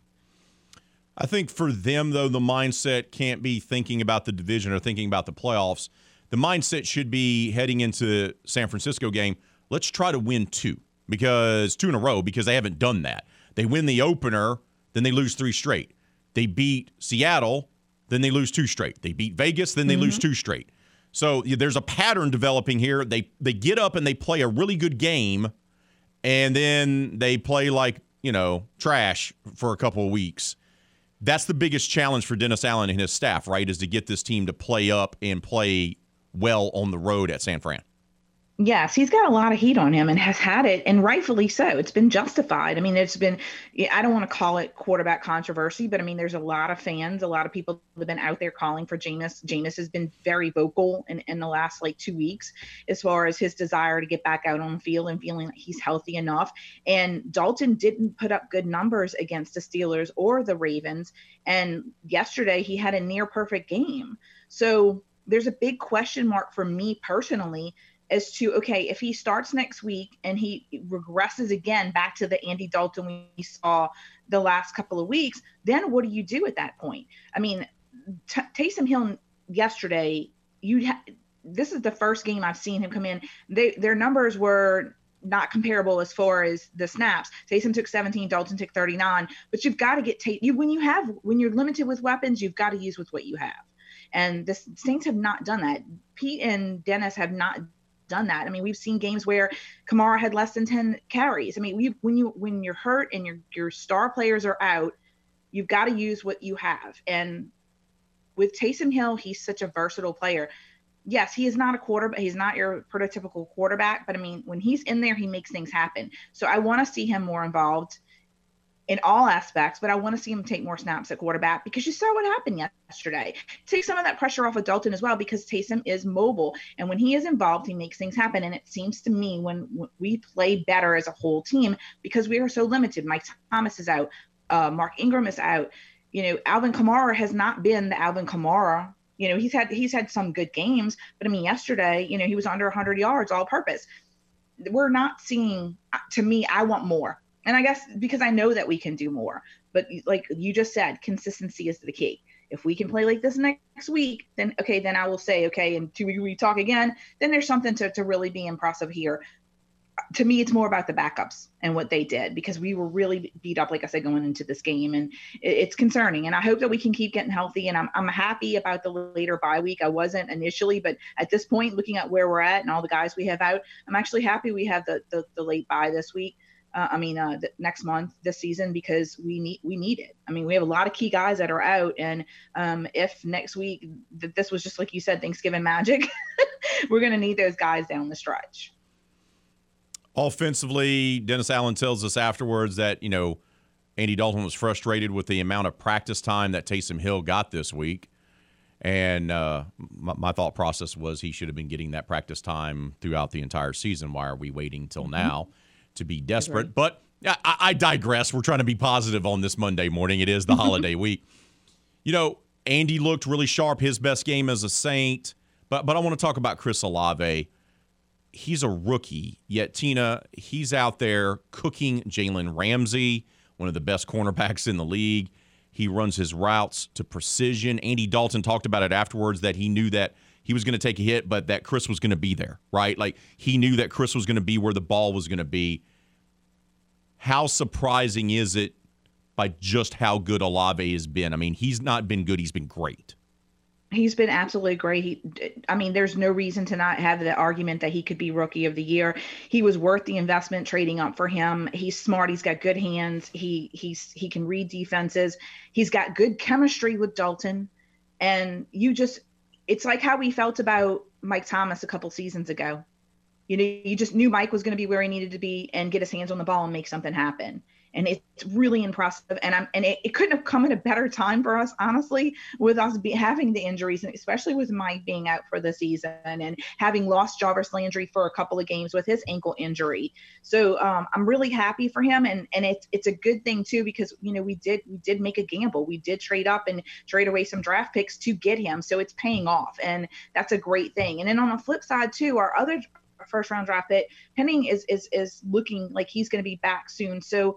I think for them, though, the mindset can't be thinking about the division or thinking about the playoffs. The mindset should be heading into San Francisco game. Let's try to win two because two in a row because they haven't done that. They win the opener, then they lose three straight. They beat Seattle, then they lose two straight. They beat Vegas, then they mm-hmm. lose two straight. So there's a pattern developing here. They they get up and they play a really good game, and then they play like you know trash for a couple of weeks. That's the biggest challenge for Dennis Allen and his staff, right? Is to get this team to play up and play well on the road at San Fran. Yes, he's got a lot of heat on him and has had it, and rightfully so. It's been justified. I mean, it's been, I don't want to call it quarterback controversy, but I mean, there's a lot of fans, a lot of people have been out there calling for Jameis. Jameis has been very vocal in, in the last like two weeks as far as his desire to get back out on the field and feeling like he's healthy enough. And Dalton didn't put up good numbers against the Steelers or the Ravens. And yesterday he had a near perfect game. So there's a big question mark for me personally as to okay if he starts next week and he regresses again back to the Andy Dalton we saw the last couple of weeks, then what do you do at that point? I mean, T- Taysom Hill yesterday, you ha- this is the first game I've seen him come in. They, their numbers were not comparable as far as the snaps. Taysom took 17, Dalton took 39, but you've got to get Tay- you when you have when you're limited with weapons, you've got to use with what you have. And the Saints have not done that. Pete and Dennis have not done that. I mean, we've seen games where Kamara had less than 10 carries. I mean, we when you when you're hurt and your your star players are out, you've got to use what you have. And with Taysom Hill, he's such a versatile player. Yes, he is not a quarterback. He's not your prototypical quarterback, but I mean, when he's in there, he makes things happen. So I want to see him more involved in all aspects, but I want to see him take more snaps at quarterback because you saw what happened yesterday. Take some of that pressure off of Dalton as well because Taysom is mobile. And when he is involved, he makes things happen. And it seems to me when, we play better as a whole team because we are so limited. Mike Thomas is out, uh, Mark Ingram is out. You know, Alvin Kamara has not been the Alvin Kamara. You know, he's had he's had some good games, but I mean, yesterday, you know, he was under 100 yards all purpose. We're not seeing. To me, I want more and I guess because I know that we can do more. But like you just said, consistency is the key. If we can play like this next week, then okay, then I will say, okay, and two we talk again, then there's something to, to really be impressive here. To me, it's more about the backups and what they did because we were really beat up, like I said, going into this game, and it, it's concerning. And I hope that we can keep getting healthy. And I'm I'm happy about the later bye week. I wasn't initially, but at this point, looking at where we're at and all the guys we have out, I'm actually happy we have the the, the late bye this week uh, I mean, uh, next month, this season, because we need we need it. I mean, we have a lot of key guys that are out, and um, if next week th- this was just like you said, Thanksgiving magic, we're going to need those guys down the stretch. Offensively, Dennis Allen tells us afterwards that you know Andy Dalton was frustrated with the amount of practice time that Taysom Hill got this week. And uh, my, my, thought process was he should have been getting that practice time throughout the entire season. Why are we waiting till mm-hmm. now? To be desperate. But I, I digress. We're trying to be positive on this Monday morning. It is the holiday week. You know, Andy looked really sharp. His best game as a Saint. But but I want to talk about Chris Olave. He's a rookie, yet Tina, he's out there cooking Jalen Ramsey, one of the best cornerbacks in the league. He runs his routes to precision. Andy Dalton talked about it afterwards that he knew that he was going to take a hit, but that Chris was going to be there, right? Like he knew that Chris was going to be where the ball was going to be. How surprising is it by just how good Olave has been? I mean, he's not been good, he's been great. He's been absolutely great. He, I mean, there's no reason to not have the argument that he could be rookie of the year. He was worth the investment trading up for him. He's smart. He's got good hands. He he's he can read defenses. He's got good chemistry with Dalton, and you just it's like how we felt about Mike Thomas a couple seasons ago. you know, you just knew Mike was going to be where he needed to be and get his hands on the ball and make something happen and it's really impressive. And I'm and it, it, couldn't have come at a better time for us, honestly, with us be, having the injuries, and especially with Mike being out for the season and having lost Jarvis Landry for a couple of games with his ankle injury. So um, I'm really happy for him, and and it's it's a good thing too because you know we did we did make a gamble, we did trade up and trade away some draft picks to get him, so it's paying off, and that's a great thing. And then on the flip side too, our other first round draft pick Penning is is is looking like he's going to be back soon. So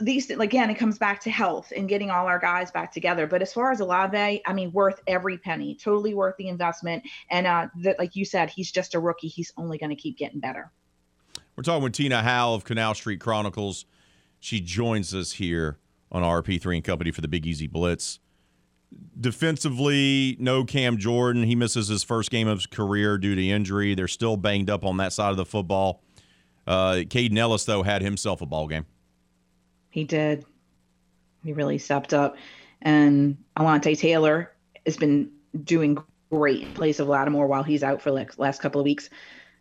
these again, it comes back to health and getting all our guys back together. But as far as Olave, I mean, worth every penny, totally worth the investment. And uh, that, like you said, he's just a rookie. He's only going to keep getting better. We're talking with Tina Howell of Canal Street Chronicles. She joins us here on RP3 and Company for the Big Easy Blitz. Defensively, no Cam Jordan. He misses his first game of his career due to injury. They're still banged up on that side of the football. Uh, Kaden Elliss, though, had himself a ball game. He did. He really stepped up. And Alontae Taylor has been doing great in place of Lattimore while he's out for the last couple of weeks.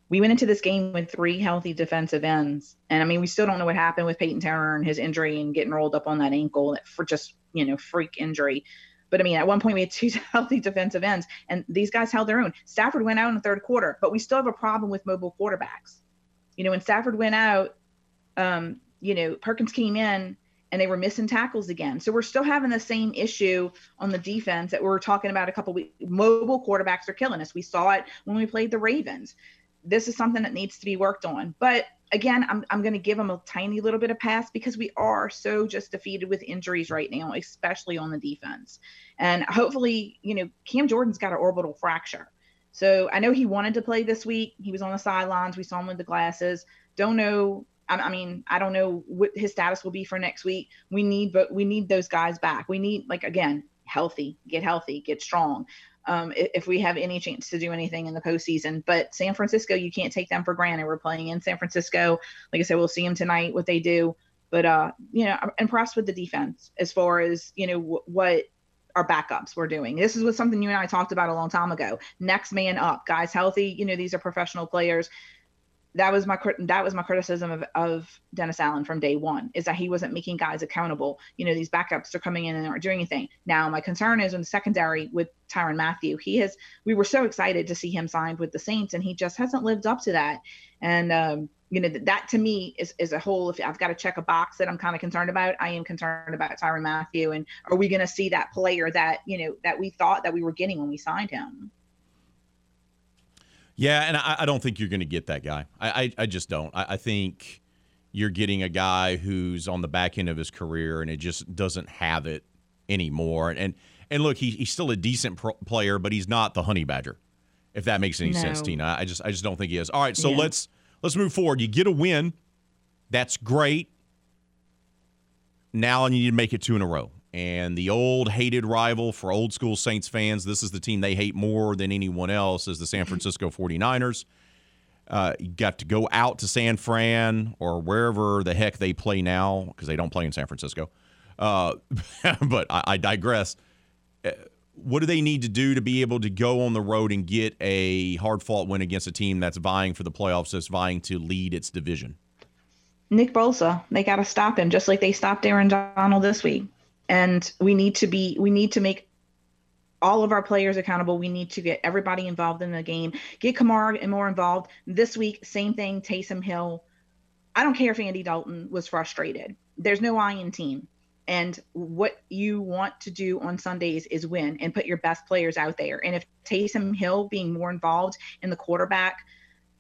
We went into this game with three healthy defensive ends. And I mean, we still don't know what happened with Peyton Turner and his injury and getting rolled up on that ankle for just, you know, freak injury. But I mean, at one point we had two healthy defensive ends, and these guys held their own. Stafford went out in the third quarter, but we still have a problem with mobile quarterbacks. You know, when Stafford went out, um, you know, Perkins came in and they were missing tackles again. So we're still having the same issue on the defense that we were talking about a couple weeks. Mobile quarterbacks are killing us. We saw it when we played the Ravens. This is something that needs to be worked on. But again, I'm, I'm going to give them a tiny little bit of pass because we are so just defeated with injuries right now, especially on the defense. And hopefully, you know, Cam Jordan's got an orbital fracture. So I know he wanted to play this week. He was on the sidelines. We saw him with the glasses. Don't know I, mean, I don't know what his status will be for next week. We need, but we need those guys back. We need, like, again, healthy, get healthy, get strong. Um, if we have any chance to do anything in the postseason. But San Francisco, you can't take them for granted. We're playing in San Francisco. Like I said, we'll see them tonight, what they do. But, uh, you know, I'm impressed with the defense as far as, you know, w- what our backups were doing. This is what something you and I talked about a long time ago. Next man up, guys healthy. You know, these are professional players that was my that was my criticism of, of Dennis Allen from day one is that he wasn't making guys accountable. You know, these backups are coming in and aren't doing anything. Now my concern is in the secondary with Tyrann Mathieu. He has we were so excited to see him signed with the Saints and he just hasn't lived up to that. And um, you know, that to me is is a whole if I've got to check a box that I'm kind of concerned about, I am concerned about Tyrann Mathieu. and are we gonna see that player that, you know, that we thought that we were getting when we signed him? Yeah, and I, I don't think you're going to get that guy. I, I, I just don't. I, I, think you're getting a guy who's on the back end of his career and it just doesn't have it anymore. And and look, he, he's still a decent pro- player, but he's not the honey badger. If that makes any no. sense, Tina, I just I just don't think he is. All right, so yeah. let's let's move forward. You get a win, that's great. Now you need to make it two in a row and the old hated rival for old school Saints fans. This is the team they hate more than anyone else is the San Francisco 49ers. Uh, you got to go out to San Fran or wherever the heck they play now because they don't play in San Francisco. Uh, but I, I digress. Uh, what do they need to do to be able to go on the road and get a hard fought win against a team that's vying for the playoffs, that's vying to lead its division? Nick Bosa, they got to stop him just like they stopped Aaron Donald this week and we need to be we need to make all of our players accountable. We need to get everybody involved in the game. Get Kamara and more involved. This week, same thing. Taysom Hill. I don't care if Andy Dalton was frustrated. There's no I in team. And what you want to do on Sundays is win and put your best players out there. And if Taysom Hill being more involved in the quarterback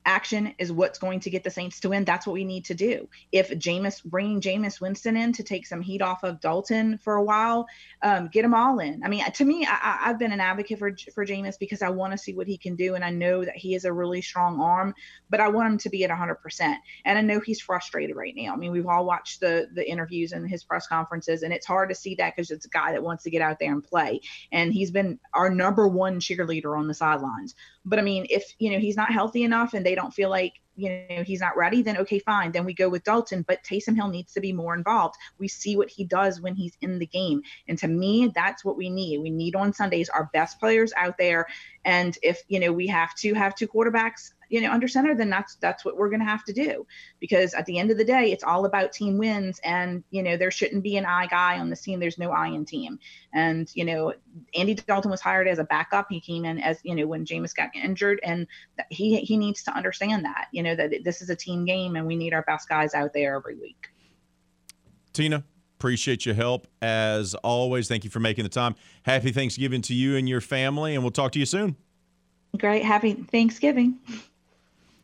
action is what's going to get the Saints to win. That's what we need to do. If Jameis, bringing Jameis Winston in to take some heat off of Dalton for a while, um, get them all in. I mean, to me, I, have been an advocate for for Jameis because I want to see what he can do, and I know that he has a really strong arm, but I want him to be at 100. percent And I know he's frustrated right now. I mean, we've all watched the the interviews and his press conferences, and it's hard to see that because it's a guy that wants to get out there and play, and he's been our number one cheerleader on the sidelines. But I mean, if you know he's not healthy enough, and they don't feel like you know he's not ready, then okay, fine. Then we go with Dalton. But Taysom Hill needs to be more involved. We see what he does when he's in the game, and to me, that's what we need. We need on Sundays our best players out there. And if you know we have to have two quarterbacks, you know under center then that's that's what we're going to have to do. Because at the end of the day it's all about team wins and you know there shouldn't be an i guy on the scene. there's no i in team. And you know andy dalton was hired as a backup. He came in as you know when Jameis got injured and he he needs to understand that you know that this is a team game and we need our best guys out there every week. Tina appreciate your help. As always thank you for making the time. Happy thanksgiving to you and your family and we'll talk to you soon. Great. Happy thanksgiving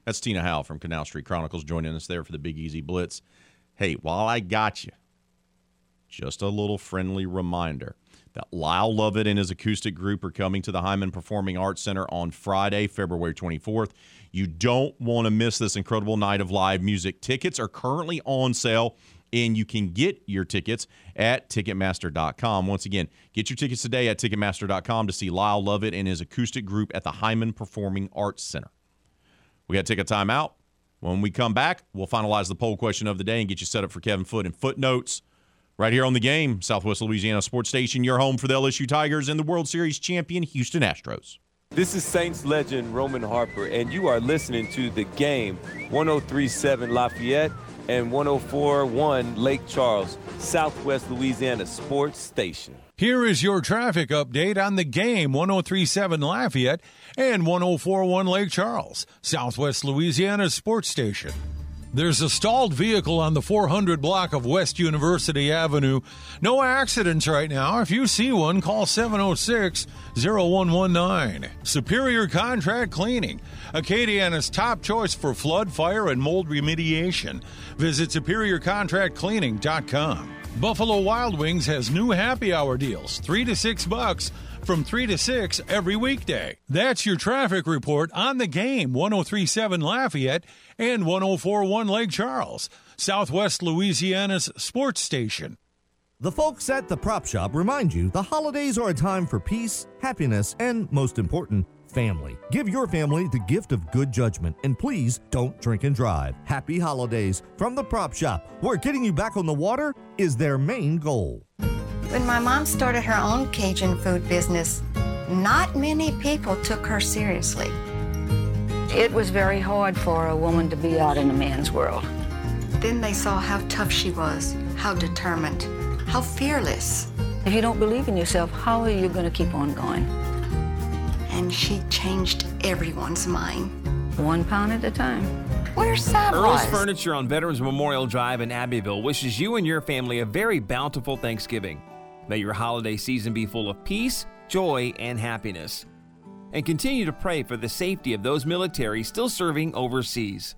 that's Tina Howe from Canal Street Chronicles joining us there for the Big Easy Blitz. Hey, while I got you, just a little friendly reminder that Lyle Lovett and his acoustic group are coming to the Heymann Performing Arts Center on Friday, February 24th. You don't want to miss this incredible night of live music. Tickets are currently on sale, and you can get your tickets at Ticketmaster.com. Once again, get your tickets today at Ticketmaster.com to see Lyle Lovett and his acoustic group at the Heymann Performing Arts Center. We got to take a timeout. When we come back, we'll finalize the poll question of the day and get you set up for Kevin Foote and footnotes right here on the game. Southwest Louisiana Sports Station, your home for the LSU Tigers and the World Series champion Houston Astros. This is Saints legend Roman Harper, and you are listening to the game 1037 Lafayette and 1041 Lake Charles, Southwest Louisiana Sports Station. Here is your traffic update on the game 1037 Lafayette and 1041 Lake Charles, Southwest Louisiana Sports Station. There's a stalled vehicle on the 400 block of West University Avenue. No accidents right now. If you see one, call 706 0119. Superior Contract Cleaning, Acadiana's top choice for flood, fire, and mold remediation. Visit superiorcontractcleaning.com. Buffalo Wild Wings has new happy hour deals, 3 to 6 bucks from 3 to 6 every weekday. That's your traffic report on the game 1037 Lafayette and 1041 Lake Charles, Southwest Louisiana's sports station. The folks at the Prop Shop remind you the holidays are a time for peace, happiness, and most important, family. Give your family the gift of good judgment and please don't drink and drive. Happy holidays from the Prop Shop, where getting you back on the water is their main goal. When my mom started her own Cajun food business, not many people took her seriously. It was very hard for a woman to be out in a man's world. Then they saw how tough she was, how determined, how fearless. If you don't believe in yourself, how are you going to keep on going? And she changed everyone's mind. One pound at a time. Where's Sam Earl's Furniture on Veterans Memorial Drive in Abbeville wishes you and your family a very bountiful Thanksgiving. May your holiday season be full of peace, joy, and happiness. And continue to pray for the safety of those military still serving overseas.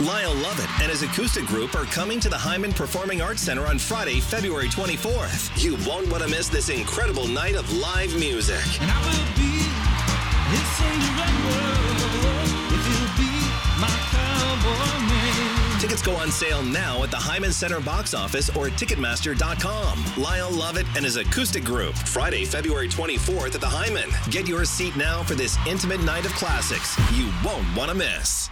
Lyle Lovett and his acoustic group are coming to the Heymann Performing Arts Center on Friday, February 24th. You won't want to miss this incredible night of live music. Tickets go on sale now at the Heymann Center box office or at Ticketmaster.com. Lyle Lovett and his acoustic group, Friday, February 24th at the Heymann. Get your seat now for this intimate night of classics you won't want to miss.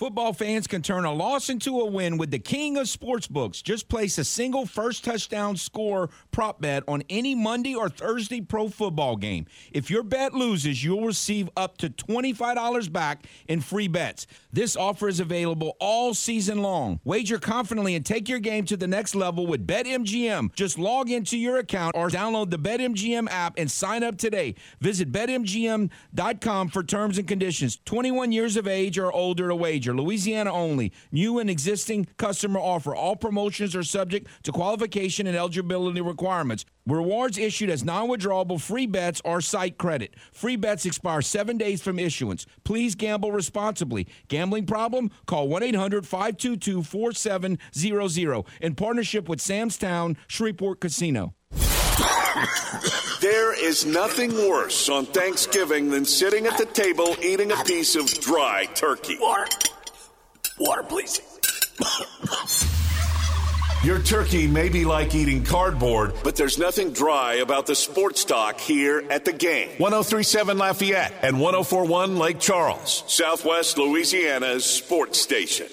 Football fans can turn a loss into a win with the king of sportsbooks. Just place a single first touchdown score prop bet on any Monday or Thursday pro football game. If your bet loses, you'll receive up to $25 back in free bets. This offer is available all season long. Wager confidently and take your game to the next level with BetMGM. Just log into your account or download the BetMGM app and sign up today. Visit BetMGM.com for terms and conditions. 21 years of age or older to wager. Louisiana only. New and existing customer offer. All promotions are subject to qualification and eligibility requirements. Rewards issued as non withdrawable free bets or site credit. Free bets expire seven days from issuance. Please gamble responsibly. Gambling problem? Call 1 800 522 4700 in partnership with Sam's Town Shreveport Casino. There is nothing worse on Thanksgiving than sitting at the table eating a piece of dry turkey. Water. Please. Your turkey may be like eating cardboard, but there's nothing dry about the sports talk here at the game. 1037 Lafayette and 1041 Lake Charles, Southwest Louisiana's sports station.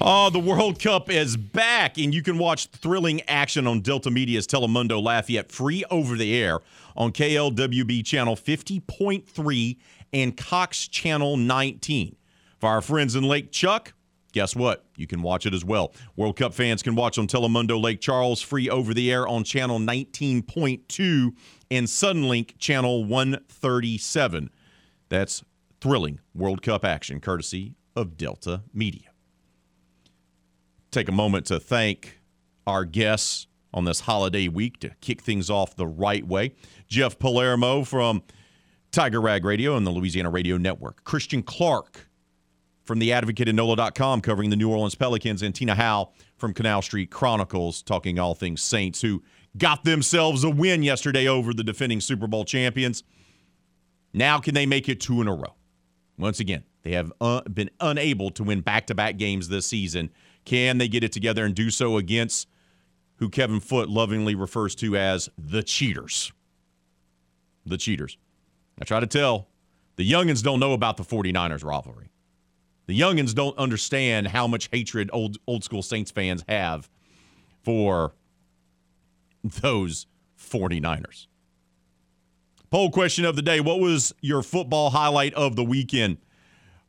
Oh, the World Cup is back, and you can watch thrilling action on Delta Media's Telemundo Lafayette free over the air on KLWB channel 50.3 and Cox channel 19. For our friends in Lake Chuck, guess what? You can watch it as well. World Cup fans can watch on Telemundo Lake Charles free over the air on channel 19.2 and Suddenlink channel 137. That's thrilling World Cup action courtesy of Delta Media. Take a moment to thank our guests on this holiday week to kick things off the right way. Jeff Palermo from Tiger Rag Radio and the Louisiana Radio Network. Christian Clark from the advocate and NOLA.com covering the New Orleans Pelicans, and Tina Howe from Canal Street Chronicles talking all things Saints, who got themselves a win yesterday over the defending Super Bowl champions. Now, can they make it two in a row? Once again, they have uh, been unable to win back to back games this season. Can they get it together and do so against who Kevin Foote lovingly refers to as the cheaters? The cheaters. I try to tell the youngins don't know about the 49ers rivalry. The youngins don't understand how much hatred old old school Saints fans have for those 49ers. Poll question of the day What was your football highlight of the weekend?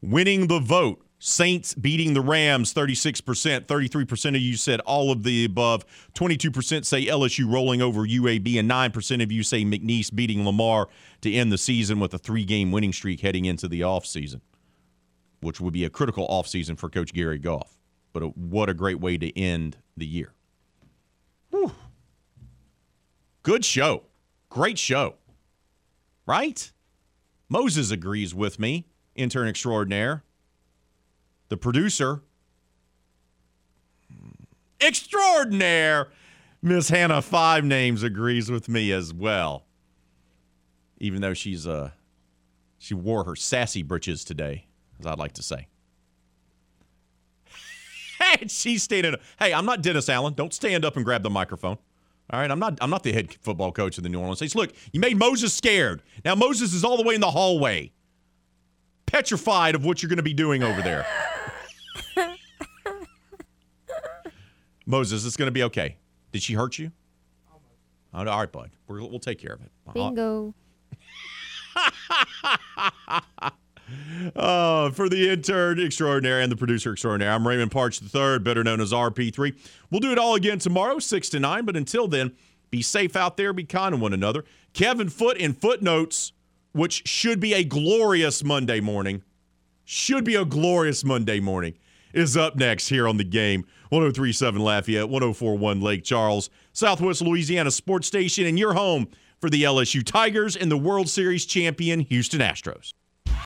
Winning the vote. Saints beating the Rams 36%. 33% of you said all of the above. 22% say LSU rolling over UAB. And 9% of you say McNeese beating Lamar to end the season with a three game winning streak heading into the offseason, which would be a critical offseason for Coach Gary Goff. But what a great way to end the year. Whew. Good show. Great show. Right? Moses agrees with me, intern extraordinaire the producer extraordinaire, Miss Hannah Five Names agrees with me as well. Even though she's uh she wore her sassy britches today, as I'd like to say. Hey, she's standing. Hey, I'm not Dennis Allen. Don't stand up and grab the microphone. All right, I'm not. I'm not the head football coach of the New Orleans Saints. Look, you made Moses scared. Now Moses is all the way in the hallway, petrified of what you're going to be doing over there. Moses, it's going to be okay. Did she hurt you? All right, bud. we will take care of it. Bingo. uh, for the intern extraordinary and the producer extraordinary, I'm Raymond Parks III, better known as RP3. We'll do it all again tomorrow, 6 to 9. But until then, be safe out there, be kind to one another. Kevin Foote in footnotes, which should be a glorious Monday morning. Should be a glorious Monday morning is up next here on the game. 1037 Lafayette, 1041 Lake Charles, Southwest Louisiana Sports Station, and your home for the LSU Tigers and the World Series champion Houston Astros.